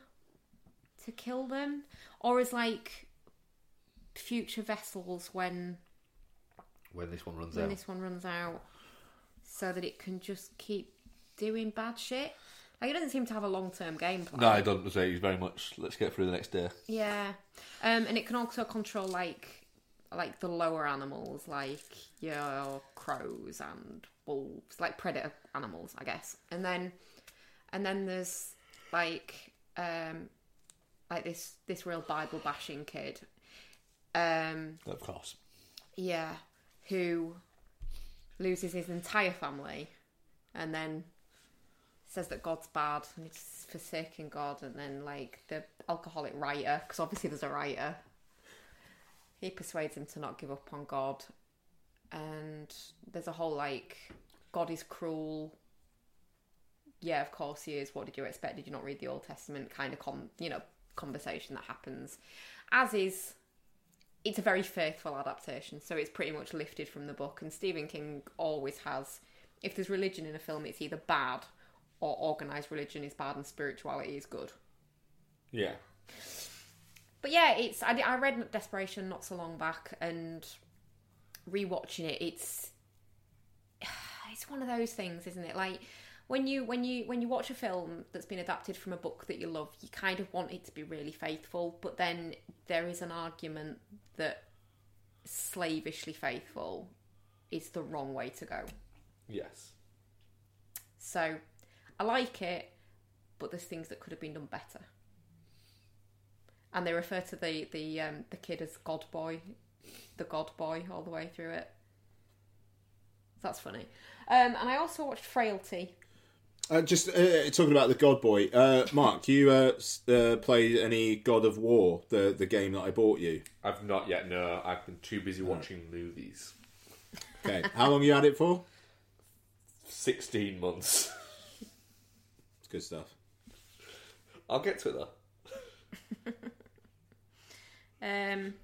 to kill them, or as like future vessels when When this one runs when out. this one runs out, so that it can just keep doing bad shit. Like it doesn't seem to have a long term game plan. No, I don't say he's very much. Let's get through the next day. Yeah, um, and it can also control like like the lower animals, like your crows and wolves, like predator animals, I guess. And then and then there's like um like this this real Bible bashing kid. Um, Of course. yeah, who loses his entire family and then says that God's bad and he's forsaking God, and then like the alcoholic writer, because obviously there's a writer, he persuades him to not give up on God, and there's a whole like God is cruel. Yeah, of course he is. What did you expect? Did you not read the Old Testament? Kind of con, you know, conversation that happens, as is it's a very faithful adaptation, so it's pretty much lifted from the book. And Stephen King always has, if there's religion in a film, it's either bad or organized religion is bad and spirituality is good. Yeah. But yeah, it's I, I read Desperation not so long back, and rewatching it, it's it's one of those things, isn't it? Like when you when you when you watch a film that's been adapted from a book that you love, you kind of want it to be really faithful, but then there is an argument that slavishly faithful is the wrong way to go. Yes. So I like it, but there's things that could have been done better. And they refer to the the um, the kid as God Boy, the God Boy, all the way through it. That's funny. Um, and I also watched Frailty. Uh, just uh, talking about the God Boy, uh, Mark, you uh, uh, played any God of War, the the game that I bought you? I've not yet. No, I've been too busy watching movies. Okay, how long you had it for? Sixteen months. It's good stuff. I'll get to it though. Um,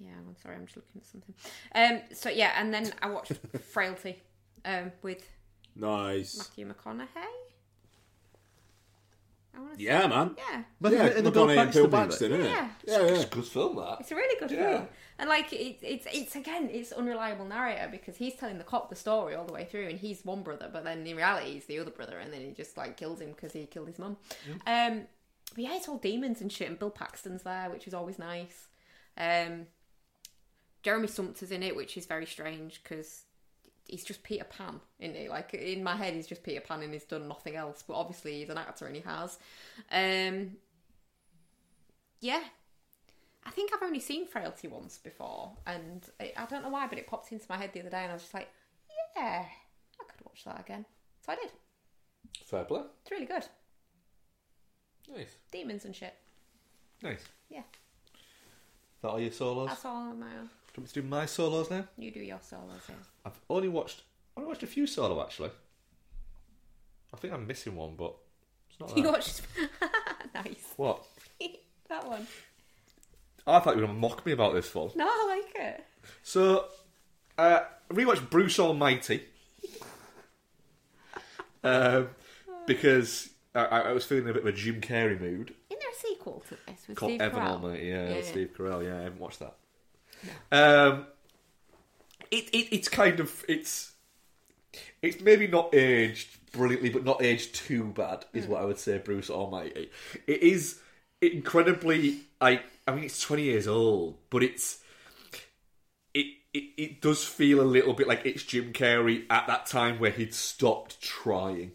yeah, I'm sorry, I'm just looking at something. Um, so yeah, and then I watched Frailty um, with Nice. Matthew McConaughey. I want to Yeah, man. yeah, Yeah, in the Bill McConaughey and Bill Paxton Paxton, isn't it? Yeah. Yeah, yeah. It's a good film that. It's a really good Yeah. film, and like it, it's it's again it's unreliable narrator because he's telling the cop the story all the way through, and he's one brother, but then in reality he's the other brother, and then he just like kills him because he killed his mum. Um, but yeah, it's all demons and shit, and Bill Paxton's there, which is always nice. Um, Jeremy Sumpter's in it, which is very strange because he's just Peter Pan, isn't he? Like in my head, he's just Peter Pan and he's done nothing else. But obviously, he's an actor and he has. Um, yeah, I think I've only seen Frailty once before, and I I don't know why, but it popped into my head the other day, and I was just like, yeah, I could watch that again. So I did. Fair play. It's really good. Nice. Demons and shit. Nice. Yeah, That are your solos? that's all on my own. Do you want me to do my solos now? You do your solos, yeah. I've only watched. I've only watched a few solo actually. I think I'm missing one, but it's not You that. watched. nice. What? that one. I thought you were going to mock me about this one. No, I like it. So, uh, I rewatched Bruce Almighty um, because I, I was feeling a bit of a Jim Carrey mood. Sequel to this with Called Steve Evan Carell? Almighty, yeah, Yeah. Steve Carell. Yeah, I haven't watched that. Um, it, it it's kind of it's it's maybe not aged brilliantly, but not aged too bad, is what I would say. Bruce Almighty. It is incredibly. I I mean, it's twenty years old, but it's it, it it does feel a little bit like it's Jim Carrey at that time where he'd stopped trying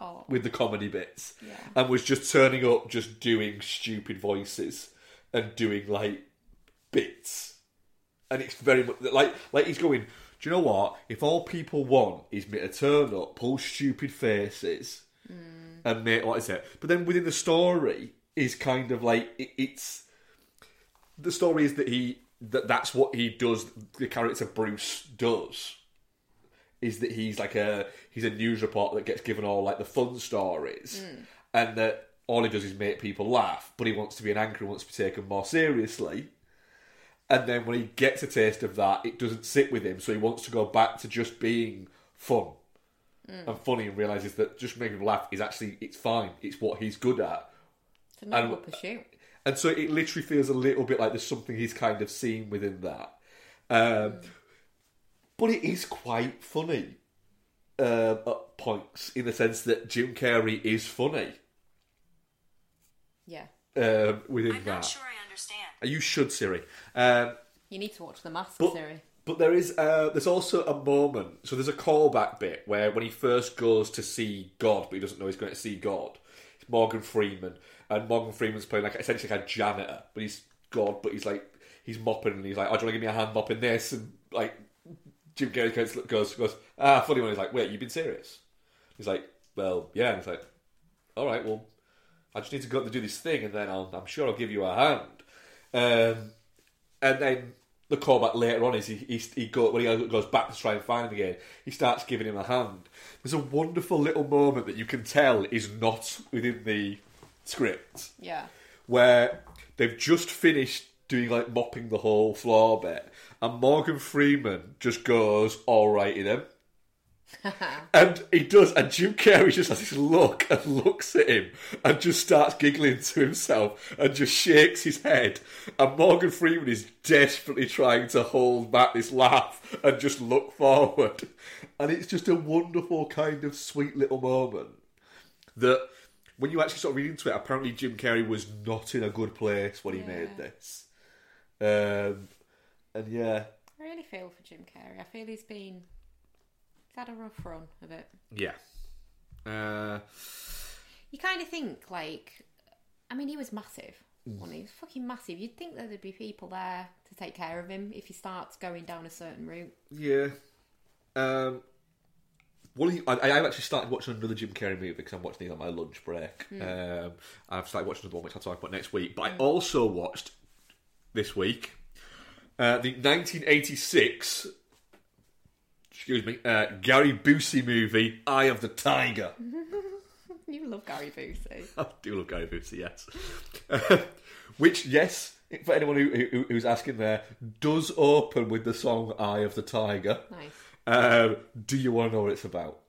Oh, with the comedy bits Yeah. and was just turning up, just doing stupid voices and doing like bits. And it's very much like like he's going. Do you know what? If all people want is me to turn up, pull stupid faces, mm. and make what is it? But then within the story is kind of like it, it's the story is that he that that's what he does. The character Bruce does is that he's like a he's a news reporter that gets given all like the fun stories, mm. and that all he does is make people laugh. But he wants to be an anchor, and wants to be taken more seriously. And then when he gets a taste of that, it doesn't sit with him, so he wants to go back to just being fun mm. and funny, and realizes that just making people laugh is actually it's fine. It's what he's good at. it's a noble And- pursuit. And so it literally feels a little bit like there's something he's kind of seen within that. Um, mm. But it is quite funny um, at points in the sense that Jim Carrey is funny Yeah. um, within I'm that. not sure I understand. You should, Siri. Um, You need to watch The Mask, but, Siri. but there is uh, there's also a moment. So there's a callback bit where when he first goes to see God, but he doesn't know he's going to see God. It's Morgan Freeman, and Morgan Freeman's playing like essentially like a janitor, but he's God, but he's like he's mopping, and he's like, "Oh, do you want to give me a hand mopping this?" And like Jim Carrey goes goes, goes ah, funny one. He's like, "Wait, you've been serious?" He's like, "Well, yeah." And he's like, "All right, well, I just need to go to do this thing, and then I'll, I'm sure I'll give you a hand." Um, and then the callback later on is he he, he go, when he goes back to try and find him again, he starts giving him a hand. There's a wonderful little moment that you can tell is not within the script Yeah. where they've just finished doing like mopping the whole floor bit, and Morgan Freeman just goes all right in him. and he does, and Jim Carrey just has this look and looks at him and just starts giggling to himself and just shakes his head. And Morgan Freeman is desperately trying to hold back this laugh and just look forward. And it's just a wonderful, kind of sweet little moment that when you actually sort of read into it, apparently Jim Carrey was not in a good place when he Yeah. made this. Um, and yeah, I really feel for Jim Carrey. I feel he's been he's had a rough run of it. yeah. Uh, You kind of think like, I mean, he was massive. Wasn't he? He was fucking massive. You'd think that there'd be people there to take care of him if he starts going down a certain route. Yeah. Um, well, I, I've actually started watching another Jim Carrey movie because I'm watching these on my lunch break. Um, I've started watching another one which I'll talk about next week. But I also watched this week uh, the 1986, excuse me, uh, Gary Busey movie, Eye of the Tiger. You love Gary Busey. I do love Gary Busey, yes. Which, yes, for anyone who, who, who's asking there, does open with the song Eye of the Tiger. Nice. Um, do you want to know what it's about?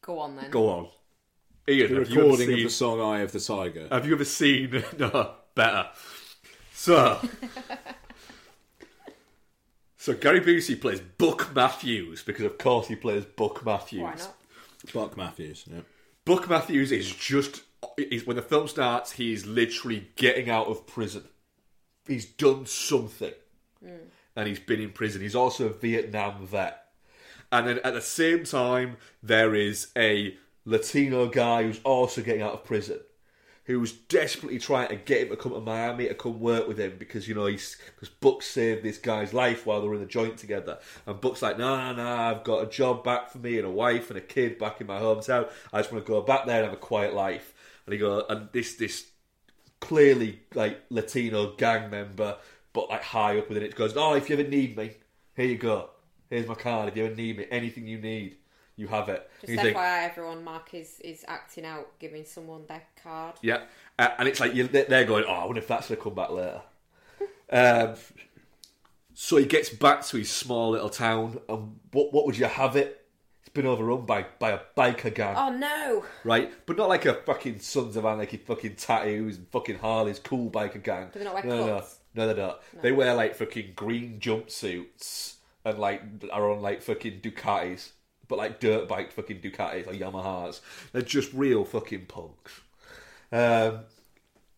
Go on then. Go on. Ian, The have you, ever recording of the song "Eye of the Tiger." have you ever seen... No, better. So... so Gary Busey plays Buck Matthews, because of course he plays Buck Matthews. Why not? Buck Matthews. Yeah. Buck Matthews is just is when the film starts, he's literally getting out of prison. He's done something, hmm. and he's been in prison. He's also a Vietnam vet, and then at the same time, there is a Latino guy who's also getting out of prison, who's desperately trying to get him to come to Miami to come work with him because you know he's because Buck saved this guy's life while they were in the joint together, and Buck's like, no, no, I've got a job back for me and a wife and a kid back in my hometown. I just want to go back there and have a quiet life. And he goes, and this this clearly like Latino gang member, but like high up within it, goes, oh, if you ever need me, here you go. Here's my card. If you ever need me, anything you need, you have it. Just you think, FYI, everyone, Mark is, is acting out, giving someone their card. Yeah, uh, and it's like you, they're going, "Oh, I wonder if that's going to come back later." um, so he gets back to his small little town, and what what would you have it? It's been overrun by by a biker gang, Oh no! right? But not like a fucking Sons of Anarchy, fucking tattoos and fucking Harleys, cool biker gang. Do they not wear no, no, no, no, they don't. They wear like fucking green jumpsuits and like are on like fucking Ducatis. But like dirt bike fucking Ducatis or Yamahas. They're just real fucking punks. Um,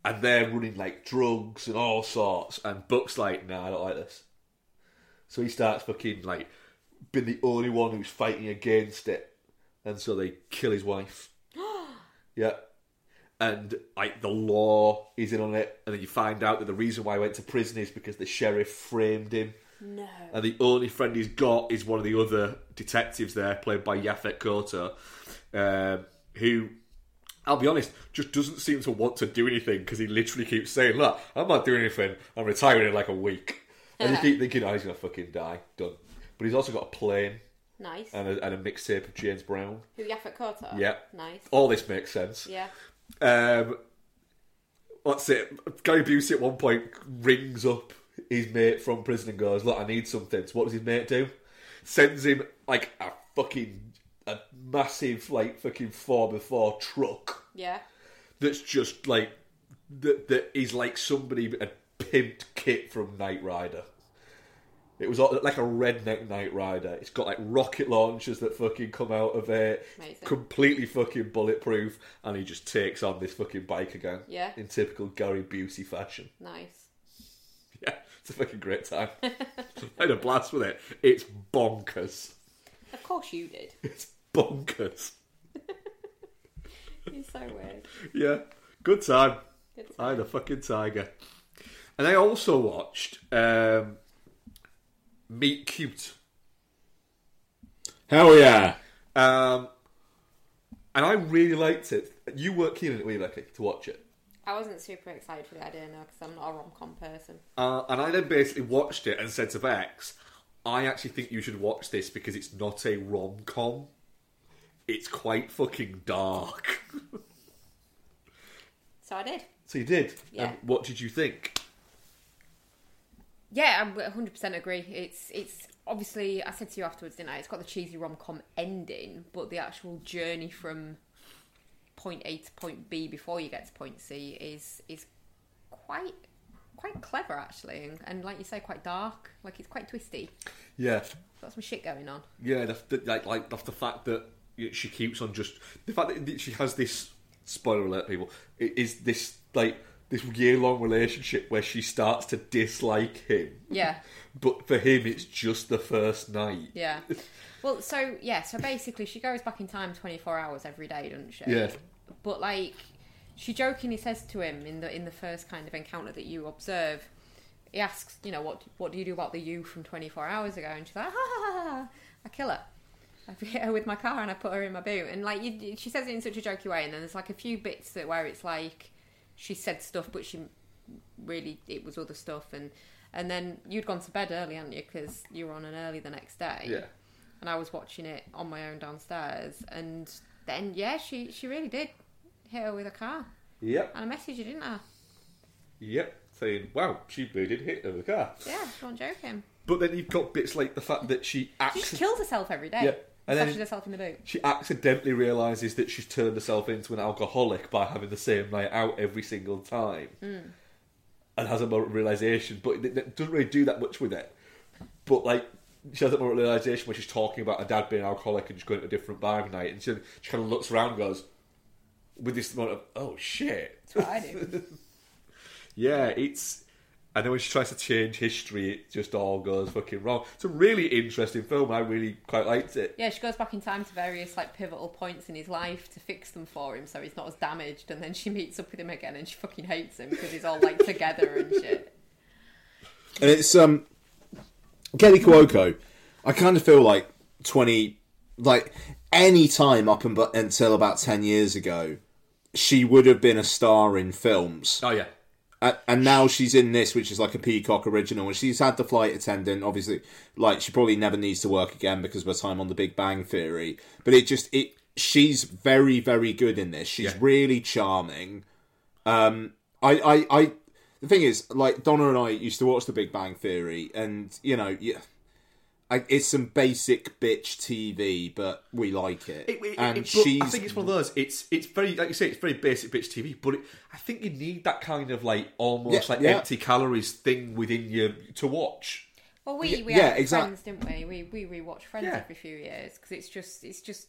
and they're running like drugs and all sorts. And Buck's like, nah, I don't like this. So he starts fucking like being the only one who's fighting against it. And so they kill his wife. yeah. And like the law is in on it. And then you find out that the reason why he went to prison is because the sheriff framed him. No. And the only friend he's got is one of the other detectives there, played by Yaphet Kotto, um, who, I'll be honest, just doesn't seem to want to do anything because he literally keeps saying, Look, I'm not doing anything. I'm retiring in like a week. And you keep thinking, Oh, he's going to fucking die. Done. But he's also got a plane Nice. and a, and a mixtape of James Brown. Who, Yaphet Kotto? Yeah. Nice. All this makes sense. Yeah. Um, what's it? Gary Busey at one point rings up his mate from prison and goes, "Look, I need something." So what does his mate do? Sends him like a fucking a massive like fucking four before truck Yeah. that's just like that. That is like somebody had pimped Kit from Knight Rider. It was like a redneck Knight Rider. It's got like rocket launchers that fucking come out of it. Amazing. Completely fucking bulletproof, and he just takes on this fucking biker gang. Yeah. In typical Gary Busey fashion. Nice. Yeah, it's a fucking great time. I had a blast with it. It's bonkers. Of course you did. It's bonkers. You're so weird. Yeah, good time. Good I had a fucking tiger. And I also watched um, Meet Cute. Hell yeah! Um, and I really liked it. You weren't keen on it, were you, Becky, to watch it? I wasn't super excited for the idea now because I'm not a rom com person. Uh, and I then basically watched it and said to Bex, I actually think you should watch this because it's not a rom com. It's quite fucking dark. So I did. so you did. Yeah. And what did you think? Yeah, I 100% agree. It's it's obviously, I said to you afterwards, didn't I? It's got the cheesy rom com ending, but the actual journey from point A to point B before you get to point C is is quite quite clever actually, and, and like you say, quite dark. Like it's quite twisty. Yeah, Got some shit going on. yeah. The, the, like, like the, the fact that she keeps on just the fact that she has this spoiler alert, people is this like this year long relationship where she starts to dislike him, Yeah. but for him it's just the first night. Yeah. Well, so yeah, so basically she goes back in time 24 hours every day, doesn't she? Yeah. But like she jokingly says to him in the in the first kind of encounter that you observe, he asks, you know, what what do you do about the you from 24 hours ago? And she's like, ah, ha ha ha, ha. I kill her. I hit her with my car and I put her in my boot. And like you, she says it in such a jokey way, and then there's like a few bits that where it's like she said stuff, but she really it was other stuff and. And then you'd gone to bed early, hadn't you? Because you were on an early the next day Yeah. and I was watching it on my own downstairs. And then, yeah, she she really did hit her with a car. Yep. And I messaged you, didn't I? Yep. Saying, "Wow, she really did hit her with a car." Yeah, she wasn't joking. But then you've got bits like the fact that she She just kills herself every day. Yeah, And then- slashes herself in the boot. she accidentally realizes that she's turned herself into an alcoholic by having the same night out every single time, hmm. and has a moment of realization. But it, it doesn't really do that much with it. But like she has that moment of realization when she's talking about her dad being an alcoholic and just going to a different bar every night, and she, she kind of looks around, and goes with this moment of oh shit, That's what I do. yeah, it's. And then when she tries to change history, it just all goes fucking wrong. It's a really interesting film. I really quite liked it. yeah, she goes back in time to various like pivotal points in his life to fix them for him so he's not as damaged. And then she meets up with him again and she fucking hates him because he's all like together and shit. And it's um Kaley Cuoco. I kind of feel like twenty, like any time up and, until about ten years ago, she would have been a star in films. Oh yeah, and, and now she's in this, which is like a Peacock original, and she's had the flight attendant. Obviously, like she probably never needs to work again because of her time on The Big Bang Theory. But it just it she's very very good in this. She's Yeah. really charming. Um, I, I I the thing is, like Donna and I used to watch The Big Bang Theory, and you know, yeah. I, it's some basic bitch TV, but we like it. It- it- and it- she's I think it's one of those. It's it's very like you say. It's very basic bitch TV, but it, I think you need that kind of like almost Yeah, like yeah. empty calories thing within you to watch. Well, we we yeah, had exact- Friends, didn't we? We we rewatch Friends Yeah. every few years because it's just it's just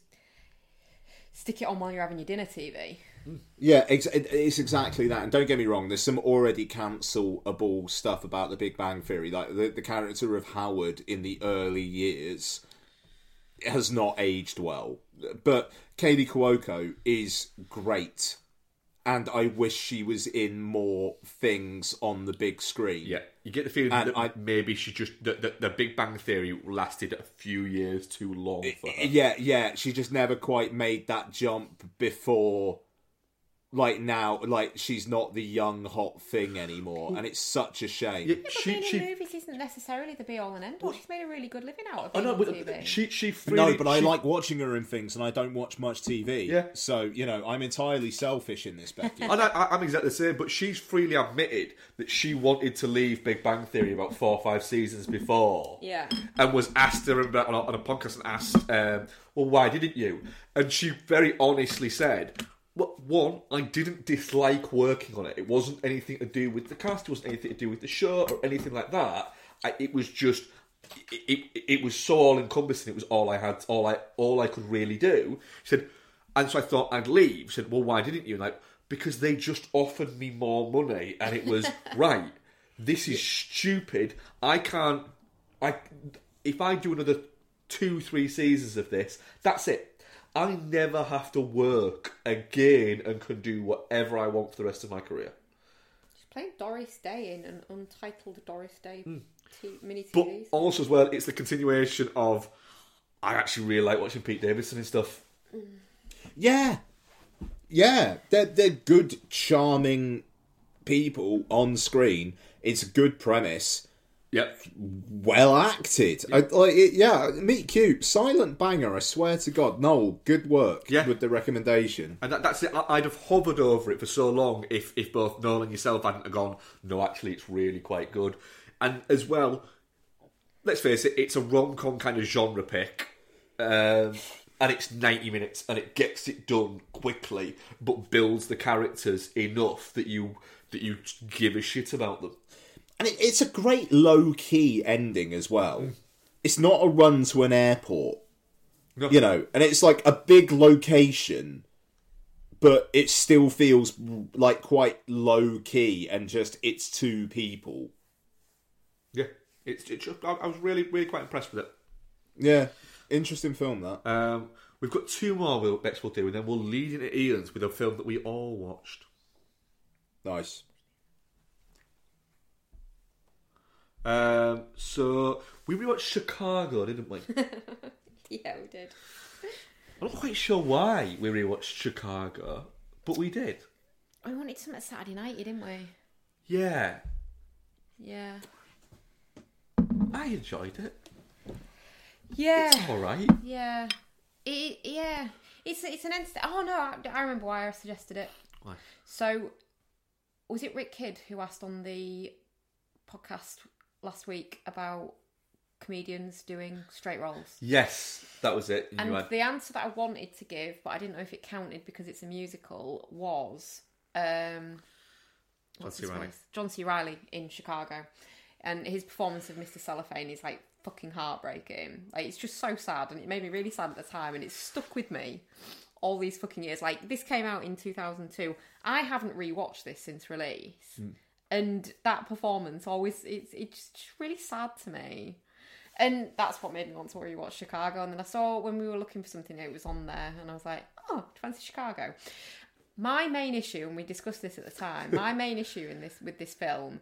stick it on while you're having your dinner TV. Yeah, it's exactly that. And don't get me wrong, there's some already cancelable stuff about the Big Bang Theory. Like the, the character of Howard in the early years has not aged well. But Kaley Cuoco is great. And I wish she was in more things on the big screen. Yeah, you get the feeling And that I- maybe she just the, the, the Big Bang Theory lasted a few years too long for her. Yeah, yeah. She just never quite made that jump before. Like now, like she's not the young hot thing anymore, and it's such a shame. Yeah, But she being she in movies isn't necessarily the be all and end all. She's made a really good living out of I being know, on but TV. she she freely, No, but I like watching her in things, and I don't watch much TV. Yeah. So you know, I'm entirely selfish in this, Becky. I, I, I'm exactly the same, but she's freely admitted that she wanted to leave Big Bang Theory about four or five seasons before. yeah. and was asked her about on a, on a podcast and asked, um, "Well, why didn't you?" And she very honestly said, "Well, one, I didn't dislike working on it. It wasn't anything to do with the cast. It wasn't anything to do with the show or anything like that. I, it was just." It, it, it was so all encompassing. It was all I had, all I all I could really do. She said, and so I thought I'd leave. She said, "Well, why didn't you?" And like, because they just offered me more money, and it was right. This is stupid. I can't. I if I do another two, three seasons of this, that's it. I never have to work again and can do whatever I want for the rest of my career. She's played Doris Day in an untitled Doris Day hmm. t- mini. But series. also as well, it's the continuation of. I actually really like watching Pete Davidson and stuff. Mm. yeah, yeah, they're they're good, charming people on screen. It's a good premise, Yep. well acted. I, like, it, yeah, meet cute, silent banger. I swear to God, Noel, good work Yeah. with the recommendation. And that, that's it. I- I'd have hovered over it for so long if, if both Noel and yourself hadn't gone, no, actually, it's really quite good. And as well, let's face it, it's a rom com kind of genre pick. Um, and it's 90 minutes and it gets it done quickly, but builds the characters enough that you that you give a shit about them. And it, it's a great low key ending as well. It's not a run to an airport, No. you know, and it's like a big location, but it still feels like quite low key and just it's two people. Yeah, it's, it's I, I was really really quite impressed with it. Yeah, interesting film that. Um, we've got two more we'll, next we'll do, and then we'll lead into Ian's with a film that we all watched. Nice. Um, so we rewatched Chicago, didn't we? Yeah, we did. I'm not quite sure why we rewatched Chicago, but we did. We wanted something Saturday night, didn't we? Yeah, Yeah. I enjoyed it. Yeah. It's All right. Yeah. It, yeah. It's it's an instant. Oh no, I, I remember why I suggested it. Why? So, was it Rick Kidd who asked on the podcast last week about comedians doing straight roles? Yes, that was it. And And you the answer that I wanted to give, but I didn't know if it counted because it's a musical, was um, what's C. his Reilly. John C. Reilly in Chicago, and his performance of Mr. Cellophane is like fucking heartbreaking. Like it's just so sad, and it made me really sad at the time, and it's stuck with me all these fucking years. Like this came out in 2002. I haven't rewatched this since release, and that performance always it's it's just really sad to me. And that's what made me want to rewatch Chicago. And then I saw when we were looking for something, it was on there, and I was like, "Oh, fancy Chicago?" My main issue, and we discussed this at the time, my main issue in this with this film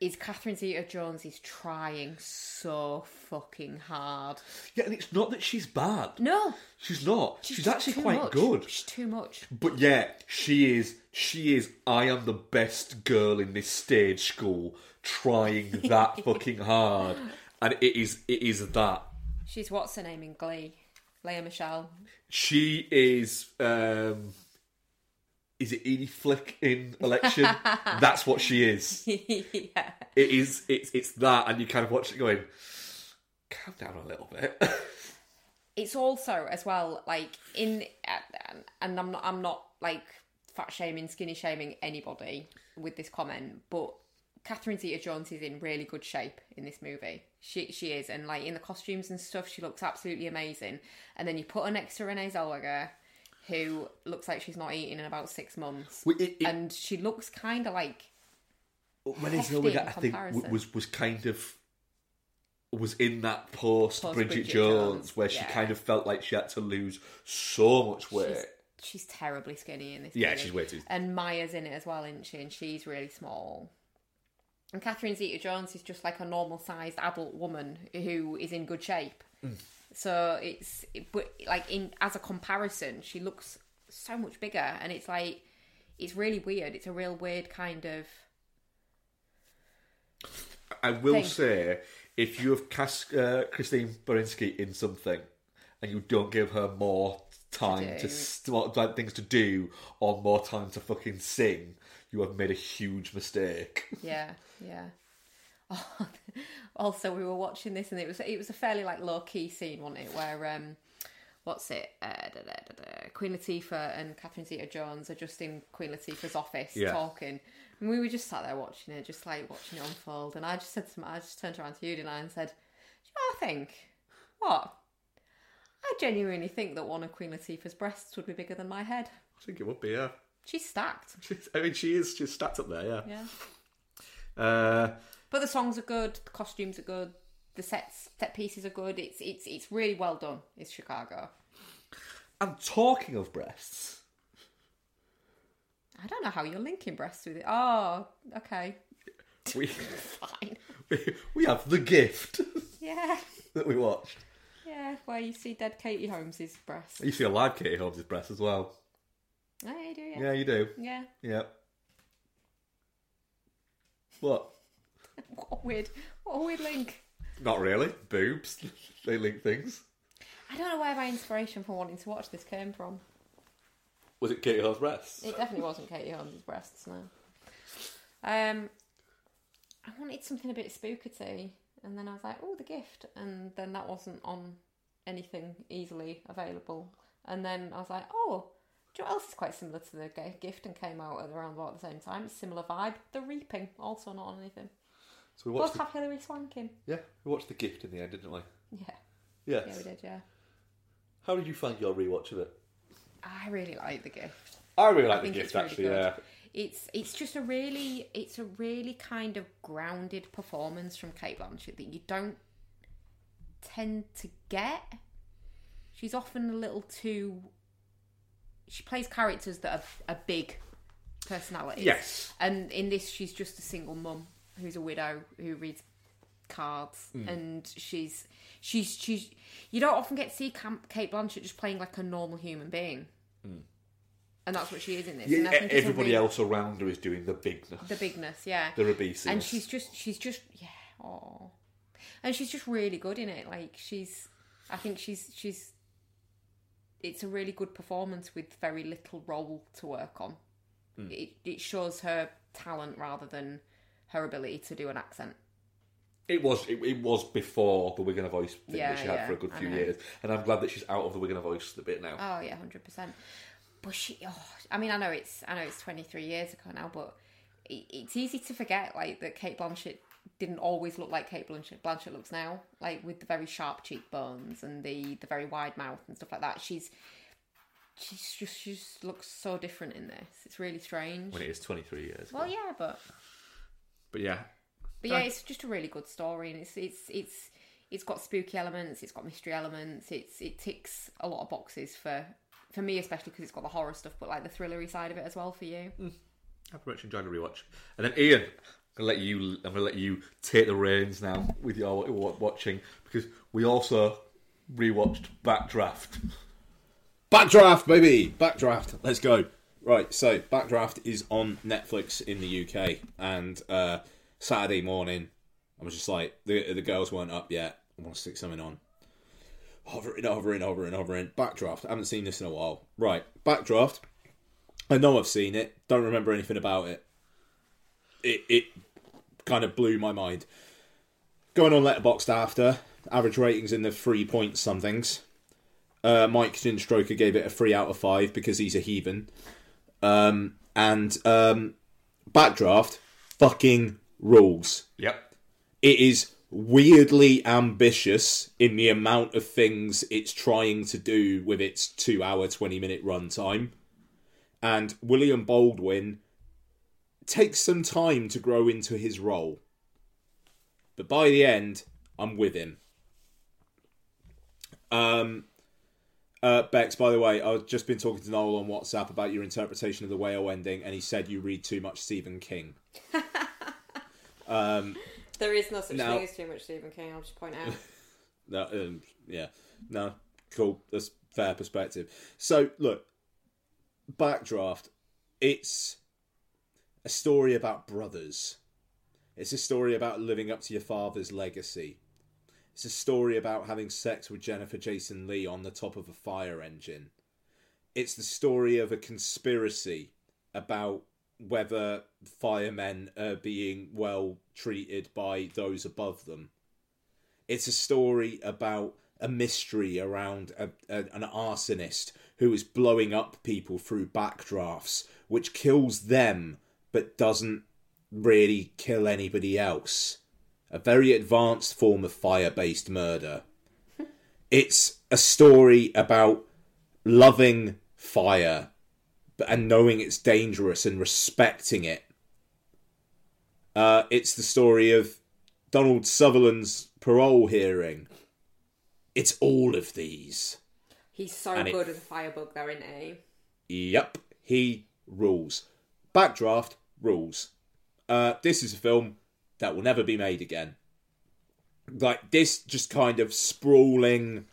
is Catherine Zeta-Jones is trying so fucking hard. yeah, and it's not that she's bad. No, She's not. She's, just actually quite much. good. She's too much. But yeah, she is. She is. I am the best girl in this stage school, trying that fucking hard, and it is. It is that. She's what's her name in Glee, Lea Michele. She is. um Is it Edie Flick in Election? That's what she is. yeah. It is. It's. It's that, and you kind of watch it going. Calm down a little bit. it's also as well like in and- I'm not I'm not like fat shaming, skinny shaming anybody with this comment, but Catherine Zeta-Jones is in really good shape in this movie. She she is, and like in the costumes and stuff, she looks absolutely amazing. And then you put her next to Renee Zellweger, who looks like she's not eating in about six months, Well, it- it- and she looks kind of like Renee hefty Zellweger, in I think, comparison. was was kind of was in that post, Post Bridget, Bridget Jones, Jones, where she kind of felt like she had to lose so much weight. she's, she's terribly skinny in this. Yeah, movie. she's way too- And Mya's in it as well, isn't she? And she's really small. And Catherine Zeta-Jones is just like a normal-sized adult woman who is in good shape. Mm. So it's, but like in as a comparison, she looks so much bigger, and it's like it's really weird. It's a real weird kind of. I will thing. say, if you have cast uh, Christine Baranski in something and you don't give her more time to, st- like, things to do or more time to fucking sing, you have made a huge mistake. Yeah, yeah. also, we were watching this, and it was it was a fairly like low key scene, wasn't it? Where um, what's it? Uh, da, da, da, da. Queen Latifah and Catherine Zeta-Jones are just in Queen Latifah's office Yeah. talking, and we were just sat there watching it, just like watching it unfold. And I just said to my, I just turned around to you, didn't I, and said, "Do you know what I think? What? I genuinely think that one of Queen Latifah's breasts would be bigger than my head. I think it would be, yeah. She's stacked. She's, I mean, she is. She's stacked up there, yeah. Yeah. Uh, But the songs are good, the costumes are good, the sets set pieces are good. It's it's it's really well done. It's Chicago. and talking of breasts, I don't know how you're linking breasts with it. Oh, okay, we fine. we have the gift Yeah, that we watched. yeah. Where you see dead Katie Holmes's breasts. You see a live Katie Holmes's breasts as well. Oh, yeah, you do. Yeah. Yeah, you do. yeah. Yeah. What? What a weird, what a weird link. Not really. Boobs. they link things. I don't know where my inspiration for wanting to watch this came from. Was it Katie Holmes' breasts? It definitely wasn't Katie Holmes' breasts. No. Um, I wanted something a bit spookity. And then I was like, oh, the gift. And then that wasn't on anything easily available. And then I was like, oh, do you know what else is quite similar to the gift and came out at around about the same time? Similar vibe. The Reaping, also not on anything. So we Both watched. The, have Hilary Swanking. yeah, we watched the gift in the end, didn't we? Yeah, Yes. yeah, we did, yeah. How did you find your rewatch of it? I really like the gift. I really like I the gift really actually. good. Yeah. It's it's just a really it's a really kind of grounded performance from Cate Blanchett that you don't tend to get. She's often a little too. She plays characters that are, are big personalities. Yes. And in this, she's just a single mum who's a widow who reads cards, Mm. and she's she's she's. You don't often get to see Cate Blanchett just playing like a normal human being. And that's what she is in this. and I Mm. Yeah, think everybody really- else around her is doing the bigness, the bigness, yeah. the obesity. and she's just she's just yeah, oh. And she's just really good in it. Like she's I think she's she's it's a really good performance with very little role to work on. Hmm. It it shows her talent rather than her ability to do an accent. It was it, it was before the Wigan voice thing Yeah, that she had yeah, for a good few years, and I'm glad that she's out of the Wigan voice a bit now. Oh yeah, hundred percent. But she, oh, I mean, I know it's I know it's twenty three years ago now, but it, it's easy to forget like that Cate Blanchett didn't always look like Cate Blanchett. Blanchett looks now, like with the very sharp cheekbones and the the very wide mouth and stuff like that. She's she's just she just looks so different in this. It's really strange. when it is 23 years. Well, yeah, but But yeah, but yeah, it's just a really good story, and it's it's it's it's got spooky elements, it's got mystery elements, it's it ticks a lot of boxes for for me, especially because it's got the horror stuff, but like the thrillery side of it as well for you. Hmm. I've very much enjoyed the rewatch. And then Ian, I'm gonna let you. I'm gonna let you take the reins now with your watching because we also rewatched Backdraft. Backdraft, baby, Backdraft. Let's go. Right, so Backdraft is on Netflix in the UK, and uh, Saturday morning, I was just like, the the girls weren't up yet. I want to stick something on. Hovering, hovering, hovering, hovering. Backdraft. I haven't seen this in a while. Right, Backdraft. I know I've seen it. Don't remember anything about it. It it kind of blew my mind. Going on Letterboxd after average ratings in the three point somethings. Uh, Mike Ginstroker gave it a three out of five because he's a heathen. Um, and um, Backdraft fucking rules. Yep. It is weirdly ambitious in the amount of things it's trying to do with its two hour, 20 minute runtime. And William Baldwin takes some time to grow into his role. But by the end, I'm with him. Um, uh, Bex, by the way, I've just been talking to Noel on WhatsApp about your interpretation of the whale ending, and he said you read too much Stephen King. um, There is no such Now- thing as too much Stephen King. I'll just point out. No, um, yeah, no, cool. That's fair perspective. So, look, Backdraft. It's a story about brothers. It's a story about living up to your father's legacy. It's a story about having sex with Jennifer Jason Lee on the top of a fire engine. It's the story of a conspiracy about whether firemen are being well treated by those above them. It's a story about a mystery around a, a, an arsonist who is blowing up people through backdrafts, which kills them but doesn't really kill anybody else. A very advanced form of fire based murder. it's a story about loving fire but- and knowing it's dangerous and respecting it. Uh, it's the story of Donald Sutherland's parole hearing. It's all of these. He's so And it- good as a firebug, though, isn't he? Yep, he rules. Backdraft rules. Uh, this is a film that will never be made again. Like this, just kind of sprawling.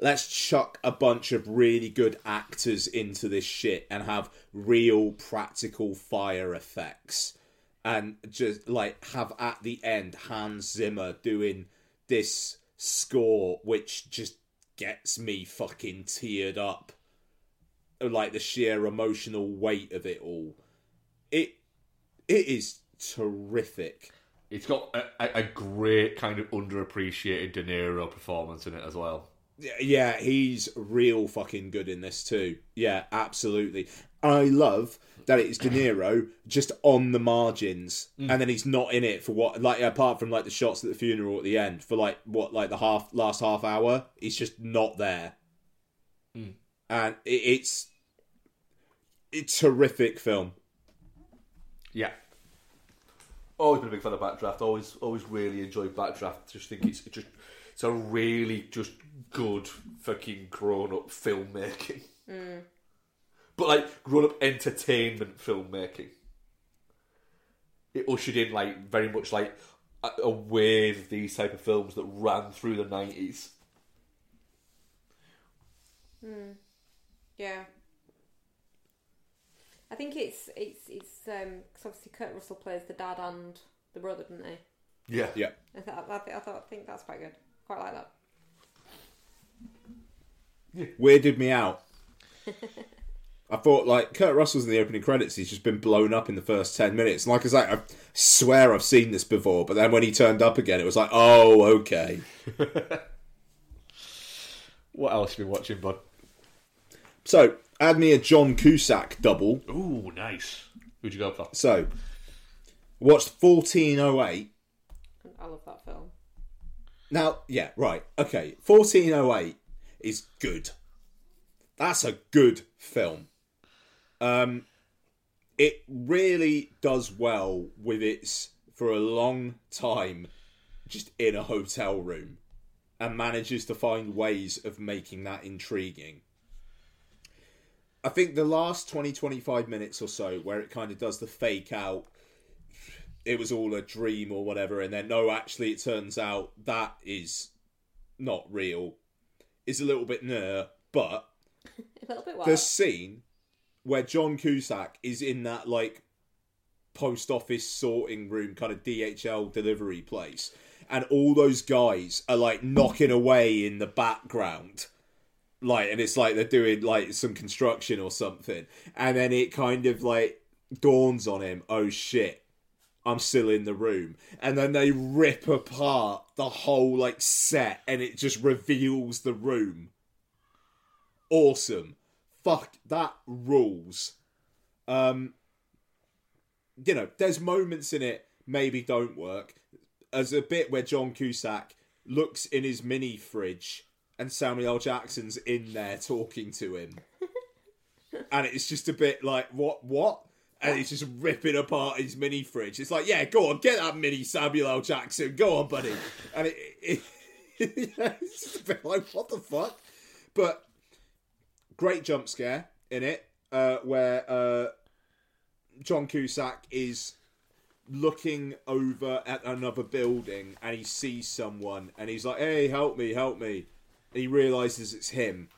Let's chuck a bunch of really good actors into this shit and have real practical fire effects, and just like have at the end Hans Zimmer doing this score, which just gets me fucking teared up like the sheer emotional weight of it all. It it is terrific. It's got a, a, great kind of underappreciated De Niro performance in it as well. Yeah, he's real fucking good in this too. Yeah, absolutely. I love that it's De Niro just on the margins, mm. and then he's not in it for what, like, apart from like the shots at the funeral at the end for like what, like the half last half hour. He's just not there, mm. and it, it's it's terrific film. Yeah. Always been a big fan of Backdraft. Always, always really enjoyed Backdraft. Just think it's just it's a really just good fucking grown up filmmaking. Mm. But like grown up entertainment filmmaking. It ushered in like very much like a, a wave of these type of films that ran through the nineties. Mm. Yeah. I think it's it's it's um 'cause obviously Kurt Russell plays the dad and the brother, doesn't he? Yeah, Yeah, I thought I, th- I thought I think that's quite good. Quite like that. weirded me out. I thought like Kurt Russell's in the opening credits. He's just been blown up in the first ten minutes. And like I say, I swear I've seen this before. But then when he turned up again, it was like, oh, okay. What else have you been watching, bud? So add me a John Cusack double. Ooh, nice. Who'd you go for? So watched fourteen oh eight. I love that film. Now, yeah, right, okay. Fourteen oh eight is good. That's a good film. Um, it really does well with its for a long time just in a hotel room and manages to find ways of making that intriguing. I think the last 20 25 minutes or so where it kind of does the fake out it was all a dream or whatever and then no actually it turns out that is not real. Is a little bit ner but A little bit the scene where John Cusack is in that like post office sorting room kind of DHL delivery place and all those guys are like knocking away in the background like and it's like they're doing like some construction or something. And then it kind of like dawns on him oh shit I'm still in the room. And then they rip apart the whole like set and it just reveals the room. Awesome. Fuck that rules. Um you know there's moments in it maybe don't work. As a bit where John Cusack looks in his mini fridge and Samuel L. Jackson's in there talking to him and it's just a bit like what what and he's just ripping apart his mini fridge it's like yeah go on get that mini Samuel L. Jackson go on buddy and it, it, it's just a bit like what the fuck but great jump scare in it uh, where uh, John Cusack is looking over at another building and he sees someone and he's like, "Hey, help me, help me." He realizes it's him.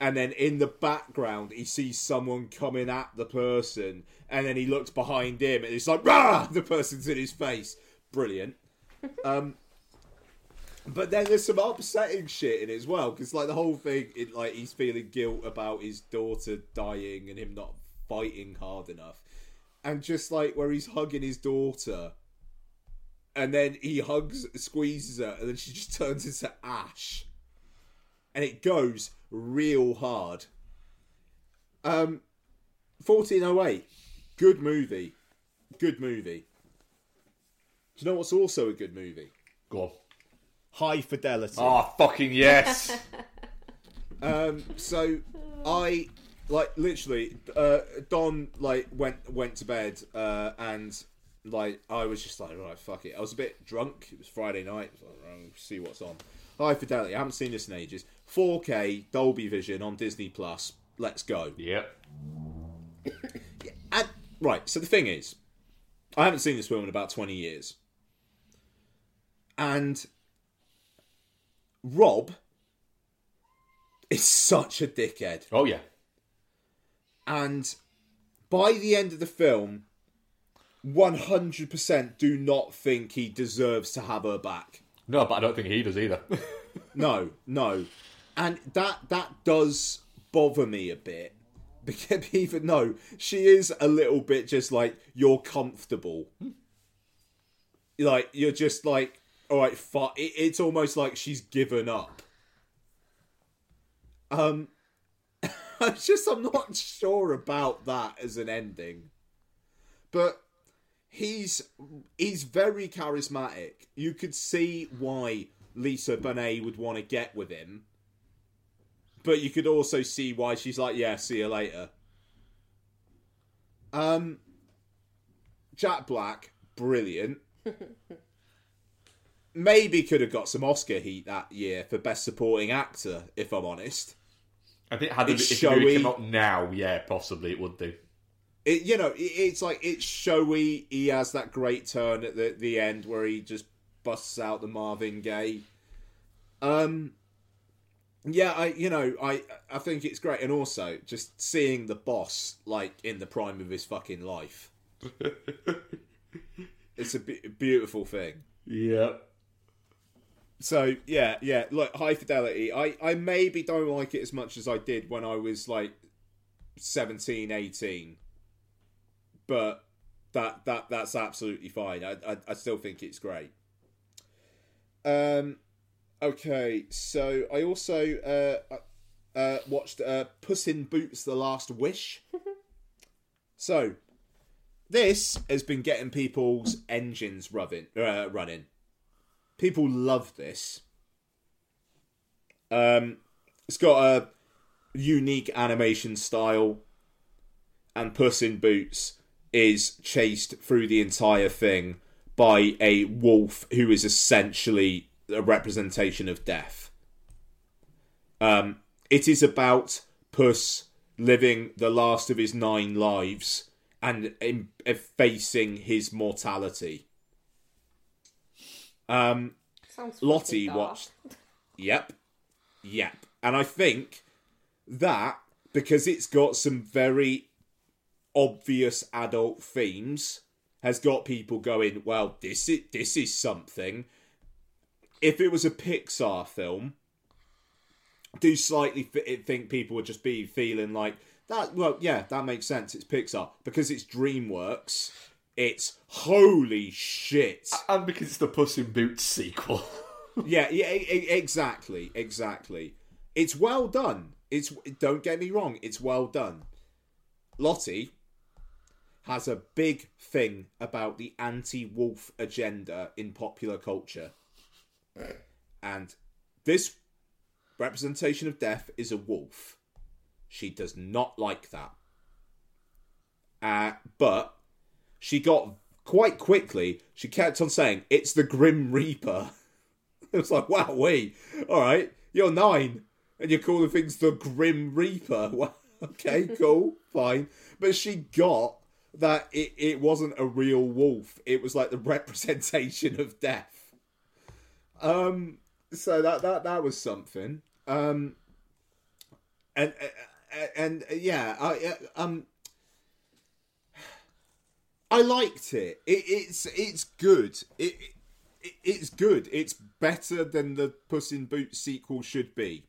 And then in the background, he sees someone coming at the person, and then he looks behind him, and it's like, "Rah!" The person's in his face. Brilliant. Um, but then there's some upsetting shit in it as well, because like the whole thing, it like he's feeling guilt about his daughter dying and him not fighting hard enough, and just like where he's hugging his daughter, and then he hugs, squeezes her, and then she just turns into ash, and it goes real hard. Um, fourteen oh eight, good movie, good movie. Do you know what's also a good movie? Go on. High Fidelity. Oh, fucking yes. Um, so I like literally uh, Don like went went to bed uh, and like I was just like right fuck it. I was a bit drunk. It was Friday night. I was like, "Oh, see what's on. High Fidelity. I haven't seen this in ages. 4K Dolby Vision on Disney Plus. Let's go. yep. And, right. So the thing is, I haven't seen this film in about twenty years, and Rob is such a dickhead. Oh, yeah. and by the end of the film 100% do not think he deserves to have her back. No, but I don't think he does either. no no. And that that does bother me a bit. Because even though she is a little bit just like you're comfortable. Like you're just like, all right, fu- it, it's almost like she's given up. Um, I'm just I'm not sure about that as an ending, but he's he's very charismatic. You could see why Lisa Bonet would want to get with him, but you could also see why she's like, yeah, see you later. Um, Jack Black, brilliant. Maybe could have got some Oscar heat that year for best supporting actor, if I'm honest. I think had it, if the movie showy. came out now, yeah, possibly it would do. It, you know, it, it's like it's showy. He has that great turn at the the end where he just busts out the Marvin Gaye. Um, yeah, I you know I I think it's great, and also just seeing the boss like in the prime of his fucking life. it's a beautiful thing. Yeah. So yeah, yeah. Look, High Fidelity. I I maybe don't like it as much as I did when I was like 17, 18. But that that that's absolutely fine. I I, I still think it's great. Um. Okay, so I also uh, uh watched uh Puss in Boots: The Last Wish. so this has been getting people's engines rubbing, uh, running people love this. Um, it's got a unique animation style, and Puss in Boots is chased through the entire thing by a wolf who is essentially a representation of death. Um, it is about Puss living the last of his nine lives and in, facing his mortality. Um, Lottie watched. Yep, yep, and I think that because it's got some very obvious adult themes, has got people going. Well, this is this is something. If it was a Pixar film, do slightly th- think people would just be feeling like that. Well, yeah, that makes sense. It's Pixar because it's DreamWorks. It's holy shit. And because it's the Puss in Boots sequel. yeah, yeah, exactly, exactly. It's well done. It's don't get me wrong, it's well done. Lottie has a big thing about the anti-wolf agenda in popular culture. And this representation of death is a wolf. She does not like that. Uh, but she got quite quickly, she kept on saying, it's the Grim Reaper. It was like, wow, wait, all right, you're nine, and you're calling things the Grim Reaper. Okay, cool, fine. But she got that it, it wasn't a real wolf. It was like the representation of death. Um, so that that that was something. Um, and and, and yeah, I um. I liked it. it it's it's good. It, it it's good. It's better than the Puss in Boots sequel should be.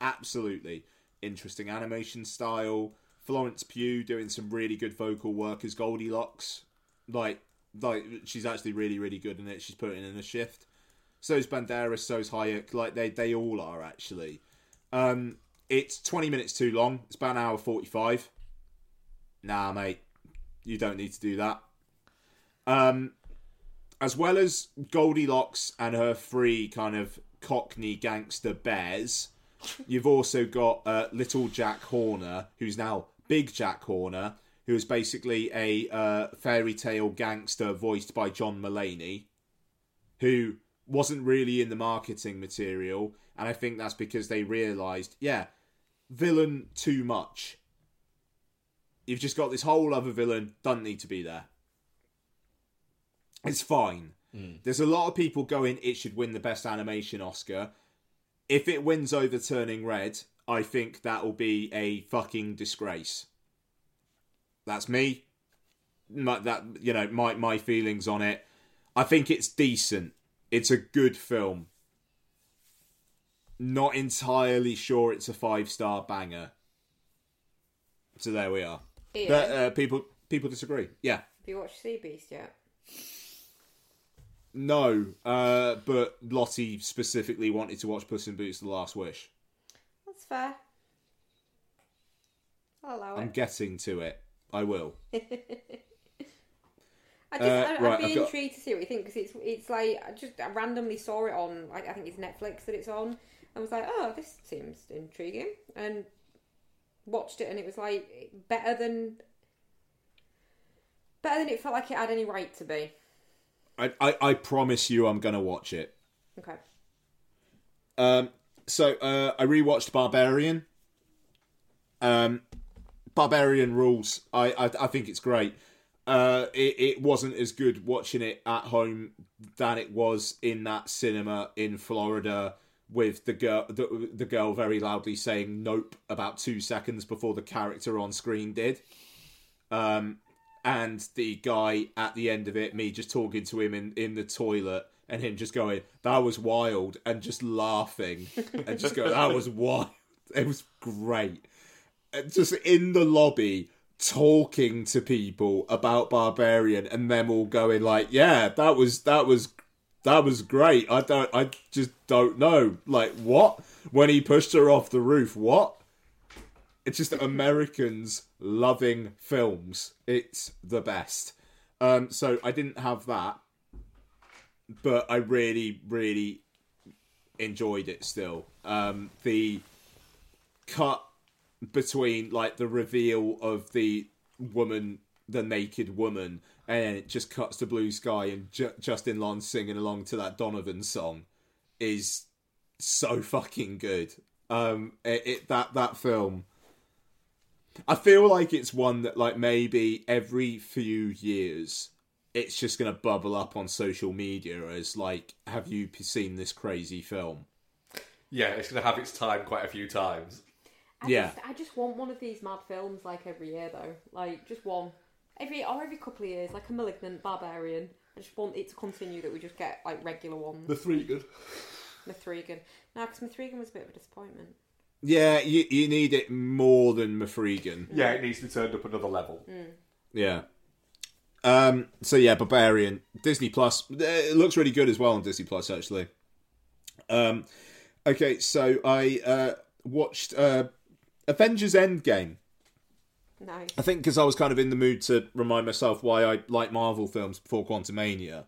Absolutely interesting animation style. Florence Pugh doing some really good vocal work as Goldilocks. Like like she's actually really really good in it. She's putting in a shift. So's Banderas. So's Hayek. Like they they all are actually. Um, it's twenty minutes too long. It's about an hour forty five. Nah, mate, you don't need to do that. Um, as well as Goldilocks and her three kind of Cockney gangster bears, you've also got uh, Little Jack Horner, who's now Big Jack Horner, who is basically a uh, fairy tale gangster voiced by John Mulaney, who wasn't really in the marketing material, and I think that's because they realised, yeah, villain too much. You've just got this whole other villain, doesn't need to be there. It's fine. There's a lot of people going, it should win the best animation Oscar. If it wins over Turning Red, I think that will be a fucking disgrace. That's me. My, that you know my my feelings on it. I think it's decent. It's a good film. Not entirely sure it's a five star banger. So there we are. Ian, But uh, people people disagree. Yeah. have you watched Sea Beast yet? no, uh, but Lottie specifically wanted to watch Puss in Boots: The Last Wish. That's fair. I'll allow I'm getting to it. I will. I just, Uh, I, I'd right, be I've got- intrigued to see what you think because it's it's like I just I randomly saw it on like I think it's Netflix that it's on and was like oh this seems intriguing and watched it and it was like better than better than it felt like it had any right to be. I, I, I promise you, I'm gonna watch it. Okay. Um, so uh, I rewatched Barbarian. Um, Barbarian rules. I, I I think it's great. Uh, it, it wasn't as good watching it at home than it was in that cinema in Florida with the girl the, the girl very loudly saying nope about two seconds before the character on screen did. Um, and the guy at the end of it, me just talking to him in, in the toilet, and him just going, "That was wild," and just laughing, and just going, "That was wild." It was great. And just in the lobby talking to people about Barbarian, and them all going like, "Yeah, that was that was that was great." I don't, I just don't know, like what when he pushed her off the roof. What? It's just Americans loving films. It's the best. Um, so I didn't have that, but I really, really enjoyed it still. Um, the cut between like the reveal of the woman, the naked woman, and it just cuts to blue sky and Ju- Justin Long singing along to that Donovan song is so fucking good. Um, it, it that that film. I feel like it's one that like maybe every few years it's just gonna bubble up on social media as like, have you seen this crazy film? Yeah, it's going to have its time quite a few times. I Yeah. Just, I just want one of these mad films like every year though, like just one every or every couple of years, like a Malignant, Barbarian. I just want it to continue that we just get like regular ones. The three good. The three M3GAN. No, because M3GAN was a bit of a disappointment. Yeah, you you need it more than M3GAN. Yeah, it needs to be turned up another level. Mm. Yeah. Um. So yeah, Barbarian, Disney Plus. It looks really good as well on Disney Plus actually. Um. Okay, so I uh watched uh Avengers Endgame. Nice. I think because I was kind of in the mood to remind myself why I like Marvel films before Quantumania.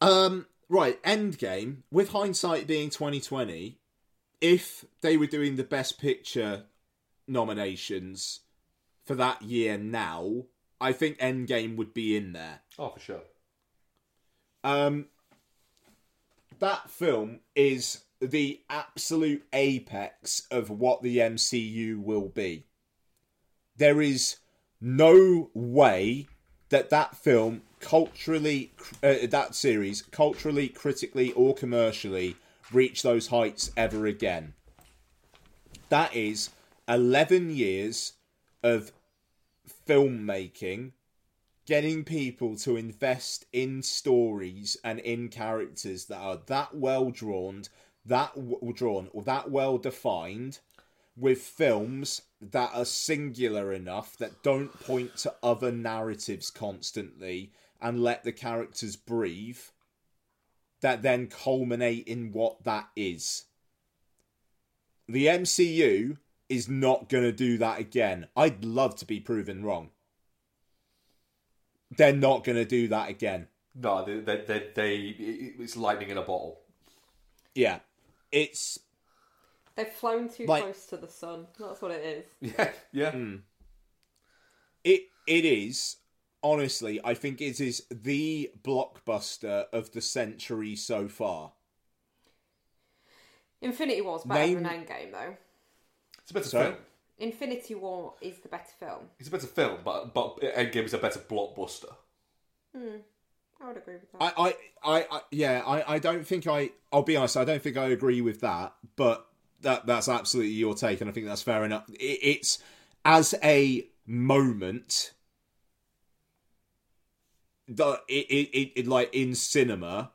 Um, right, Endgame. With hindsight being twenty twenty, if they were doing the Best Picture nominations for that year now, I think Endgame would be in there. Oh, for sure. Um, that film is the absolute apex of what the MCU will be. There is no way that that film culturally, uh, that series culturally, critically, or commercially reach those heights ever again. That is 11 years of filmmaking getting people to invest in stories and in characters that are that well drawn, that w- drawn, or that well defined, with films that are singular enough that don't point to other narratives constantly and let the characters breathe, that then culminate in what that is. The MCU is not going to do that again. I'd love to be proven wrong they're not going to do that again. No, they, they, they, they, it's lightning in a bottle. Yeah, it's They've flown too Like- close to the sun. That's what it is. Yeah, yeah. Hmm. it it is honestly. I think it is the blockbuster of the century so far. Infinity War's better Name- than Endgame though. It's a better Sorry? film. Infinity War is the better film. It's a better film, but but Endgame is a better blockbuster. Hmm. I would agree with that. I, I, I, I yeah, I, I don't think I. I'll be honest. I don't think I agree with that. But that that's absolutely your take, and I think that's fair enough. It, it's as a moment. The it, it, it, it like in cinema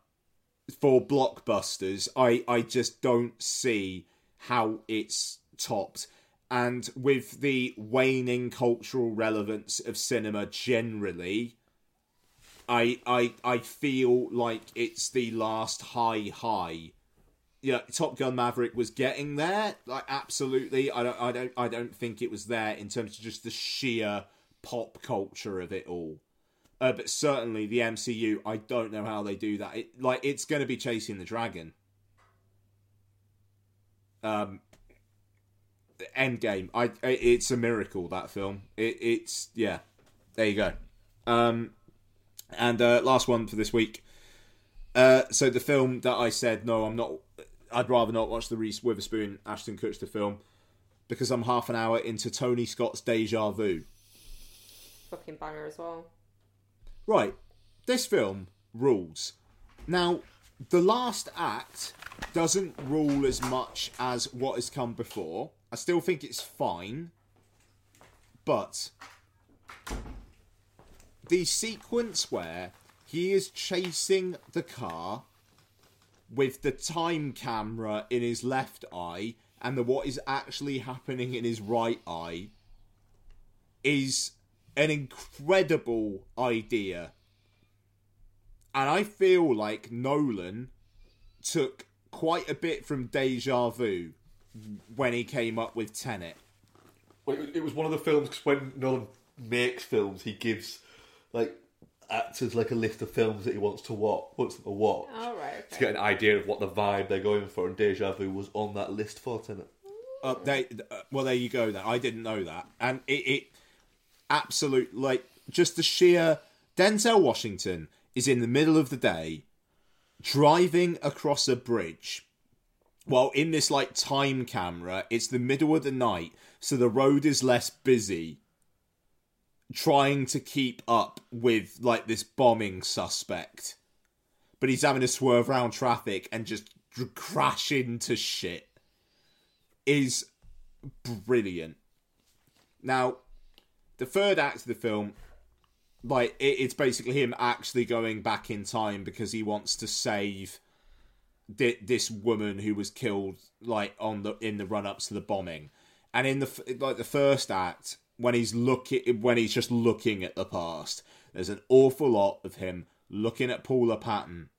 for blockbusters, I I just don't see how it's topped. And with the waning cultural relevance of cinema generally, I I I feel like it's the last high high. Yeah, Top Gun Maverick was getting there. Like absolutely, I don't I don't I don't think it was there in terms of just the sheer pop culture of it all. Uh, but certainly the MCU, I don't know how they do that. It, like it's going to be chasing the dragon. Um, Endgame, I, I it's a miracle that film. It, it's yeah, there you go. Um, and uh, last one for this week. Uh, so the film that I said no, I'm not. I'd rather not watch the Reese Witherspoon Ashton Kutcher film because I'm half an hour into Tony Scott's Deja Vu. Fucking banger as well. Right, this film rules. Now, the last act doesn't rule as much as what has come before. I still think it's fine, but the sequence where he is chasing the car with the time camera in his left eye and the what is actually happening in his right eye is an incredible idea. And I feel like Nolan took quite a bit from Deja Vu when he came up with Tenet. Well, it it was one of the films 'cause when Nolan makes films, he gives like actors like a list of films that he wants to watch, wants them to watch, All right. to get an idea of what the vibe they're going for. And Deja Vu was on that list for Tenet. Uh, they, uh, well, there you go. Then I didn't know that, and it, it absolute like just the sheer Denzel Washington is in the middle of the day driving across a bridge. While in this like time camera, it's the middle of the night, so the road is less busy. Trying to keep up with like this bombing suspect, but he's having to swerve around traffic and just crash into shit is brilliant. Now, the third act of the film, like it, it's basically him actually going back in time because he wants to save this woman who was killed, like on the in the run ups to the bombing, and in the f- like the first act when he's looking when he's just looking at the past, there's an awful lot of him looking at Paula Patton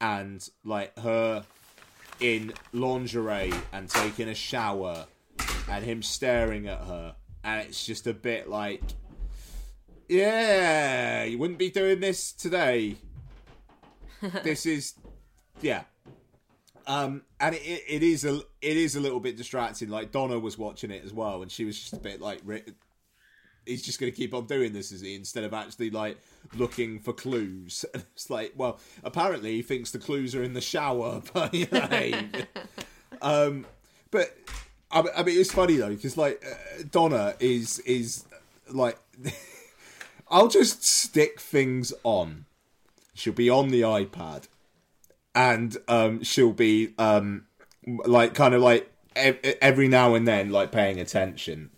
and like her in lingerie and taking a shower and him staring at her. And it's just a bit like yeah you wouldn't be doing this today. This is yeah. Um and it, it is a it is a little bit distracting. Like donna was watching it as well and she was just a bit like he's just going to keep on doing this is he instead of actually like looking for clues. And it's like well apparently he thinks the clues are in the shower but you know, um but I, I mean it's funny though because like uh, donna is is like i'll just stick things on. She'll be on the ipad and um she'll be um like kind of like ev- every now and then like paying attention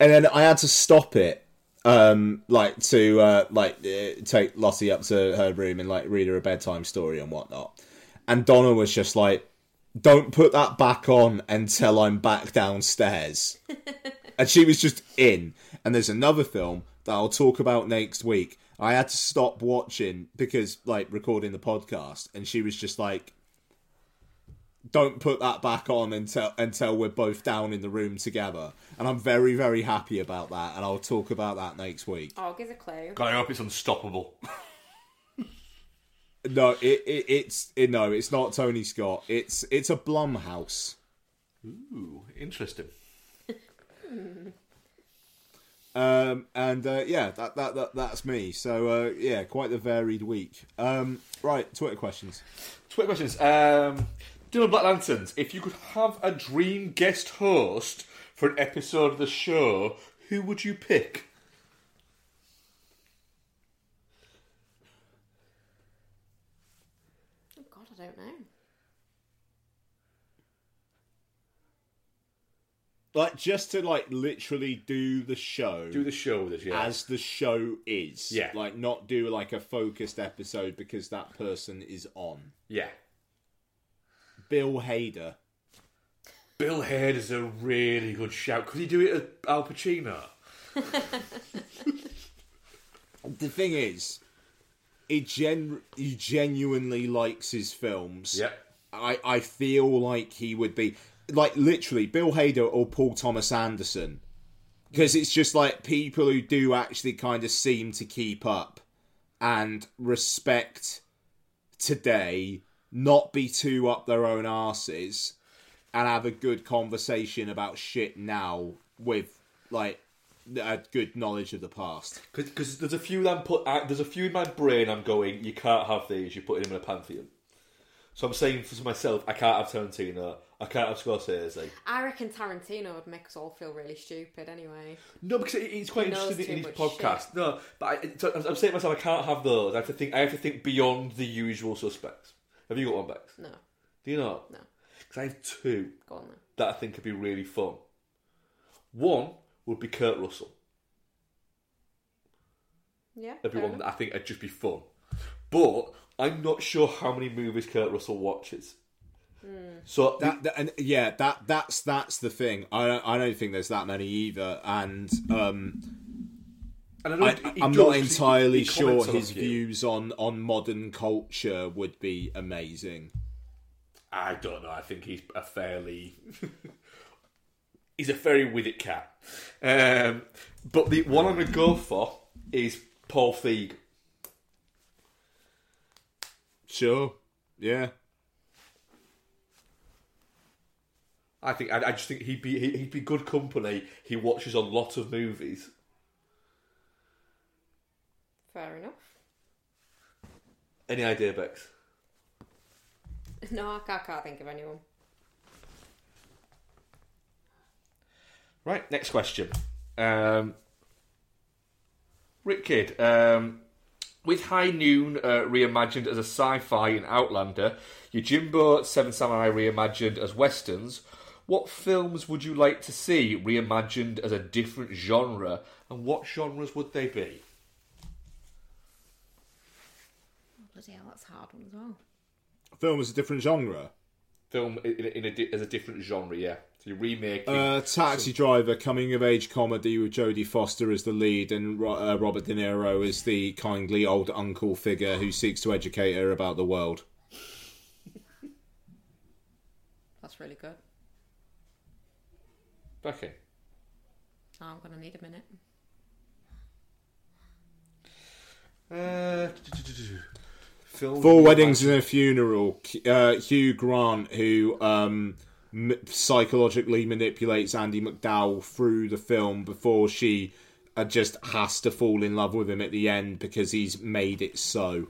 and then I had to stop it, um, like to uh, like uh, take Lottie up to her room and like read her a bedtime story and whatnot. And Donna was just like, "Don't put that back on until I'm back downstairs." and she was just in. And there's another film that I'll talk about next week. I had to stop watching because like recording the podcast, and she was just like, don't put that back on until until we're both down in the room together. And I'm very very happy about that, and I'll talk about that next week. Oh, give a clue. God, I hope it's unstoppable. No, it, it it's it, no, it's not Tony Scott. It's it's a Blumhouse. Ooh, interesting. Um, and uh, yeah, that, that that that's me. So uh, yeah, quite the varied week. Um, right, Twitter questions. Twitter questions. Um, Dylan Black Lanterns, if you could have a dream guest host for an episode of the show, who would you pick? Oh God, I don't know. Like just to like literally do the show. Do the show with us, yeah. as the show is. Yeah. Like not do like a focused episode because that person is on. yeah. Bill Hader. Bill Hader is a really good shout. Could he do it as Al Pacino? the thing is, he gen he genuinely likes his films. Yeah. I I feel like he would be like literally Bill Hader or Paul Thomas Anderson, because it's just like people who do actually kind of seem to keep up and respect today, not be too up their own asses, and have a good conversation about shit now with like a good knowledge of the past. Because there's a few that I'm put. There's a few in my brain. I'm going. You can't have these. You're putting them in a pantheon. So I'm saying for myself, I can't have Tarantino. I can't have Scorsese. I reckon Tarantino would make us all feel really stupid anyway. No, because he's quite He knows interested in too his much podcast. No, but I, so I'm I'm saying to myself, I can't have those. I have to think. I have to think beyond the usual suspects. Have you got one, Bex? No, Do you know? no. Because I have two Go on then. that I think could be really fun. One would be Kurt Russell. Yeah. Everyone fair that I think would just be fun. But I'm not sure how many movies Kurt Russell watches. So That, that and yeah, that that's that's the thing. I don't, I don't think there's that many either, and um, and I know I, he- he I'm not not 'cause he- entirely he sure comments on his views on on modern culture would be amazing. I don't know. I think he's a fairly he's a very with it cat. Um, but the one I'm going to go for is Paul Feig. Sure, yeah. I think I, I just think he'd be he- he'd be good company. He watches a lot of movies. Fair enough. Any idea, Bex? No, I can't, can't think of anyone. Right, next question. Um, Rick Kidd, um, with High Noon uh, reimagined as a sci-fi in Outlander, Yojimbo Seven Samurai reimagined as westerns, what films would you like to see reimagined as a different genre, and what genres would they be? Bloody hell, that's a hard one as well. Film is a different genre. Film in, in, in a, as a different genre, yeah. So you're remaking. Uh, Taxi Driver, coming of age comedy with Jodie Foster as the lead and uh, Robert De Niro as the kindly old uncle figure who seeks to educate her about the world. That's really good. Becky. Oh, I'm gonna need a minute. Uh, Four weddings and a funeral. Uh, Hugh Grant, who um, m- psychologically manipulates Andie MacDowell through the film before she uh, just has to fall in love with him at the end because he's made it so.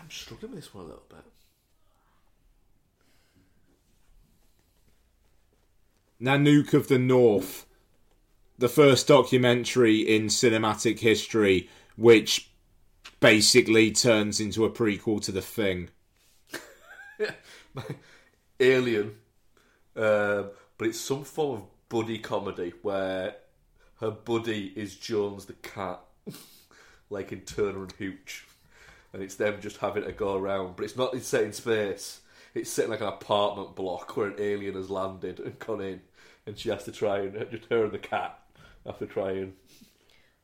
I'm struggling with this one a little bit. Nanook of the North, the first documentary in cinematic history, which basically turns into a prequel to The Thing. Alien, um, but it's some form of buddy comedy where her buddy is Jones the cat, like in Turner and Hooch, and it's them just having to go around. But it's not it's set in space. It's set in like an apartment block where an alien has landed and gone in, and she has to try and just her and the cat have to try and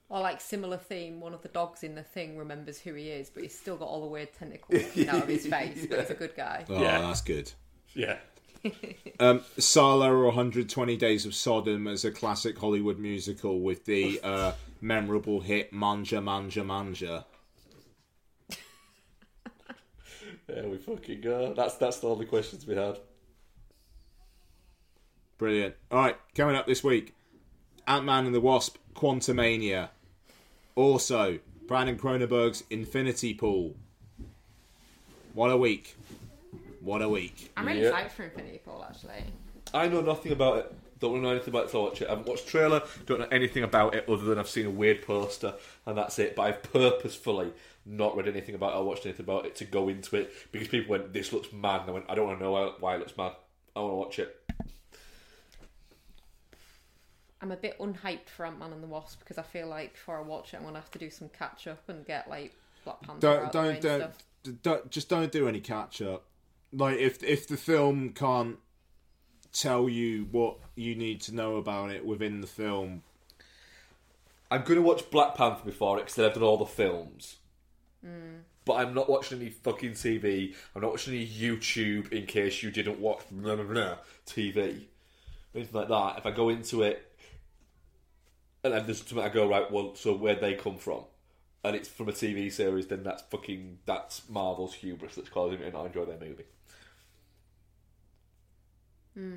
Or like similar theme, one of the dogs in the thing remembers who he is, but he's still got all the weird tentacles coming out of his face. But he's a good guy. Oh, Yeah. that's good. yeah. Um, Salò or 120 Days of Sodom as a classic Hollywood musical with the uh, memorable hit Manja Manja Manja. There we fucking go. That's that's all the questions we had. Brilliant. All right, coming up this week Ant Man and the Wasp Quantumania. Also, Brandon Cronenberg's Infinity Pool. What a week. What a week. I'm really Yeah. excited for Infinity Pool actually. I know nothing about it. Don't know anything about it to watch it. I haven't watched trailer. Don't know anything about it other than I've seen a weird poster and that's it. But I've purposefully not read anything about it or watched anything about it to go into it because people went, "This looks mad." And I went, "I don't want to know why- why it looks mad. I want to watch it." I'm a bit unhyped for Ant Man and the Wasp because I feel like before I watch it, I'm gonna have to do some catch up and get like Black Panther Don't out the way don't don't, stuff. don't just don't do any catch up. Like if if the film can't tell you what you need to know about it within the film. I'm going to watch Black Panther before it because I've done all the films. Hmm. But I'm not watching any fucking TV. I'm not watching any YouTube in case you didn't watch blah, blah, blah, TV. Anything like that. If I go into it and then there's something I go, right, well, so where'd they come from? And it's from a TV series, then that's fucking, that's Marvel's hubris that's causing me to not enjoy their movie. Hmm.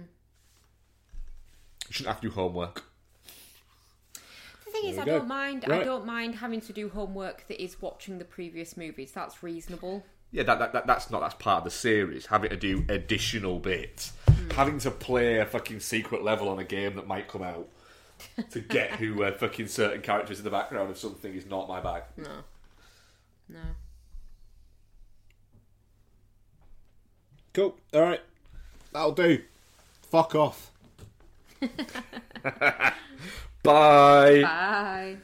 You shouldn't have to do homework. The thing is, I go. don't mind. I don't mind having to do homework that is watching the previous movies. That's reasonable. Yeah, that, that, that that's not that's part of the series. Having to do additional bits, hmm. having to play a fucking secret level on a game that might come out to get who uh, fucking certain characters in the background of something is not my bag. No, no. Cool. All right. That'll do. Fuck off. Bye. Bye.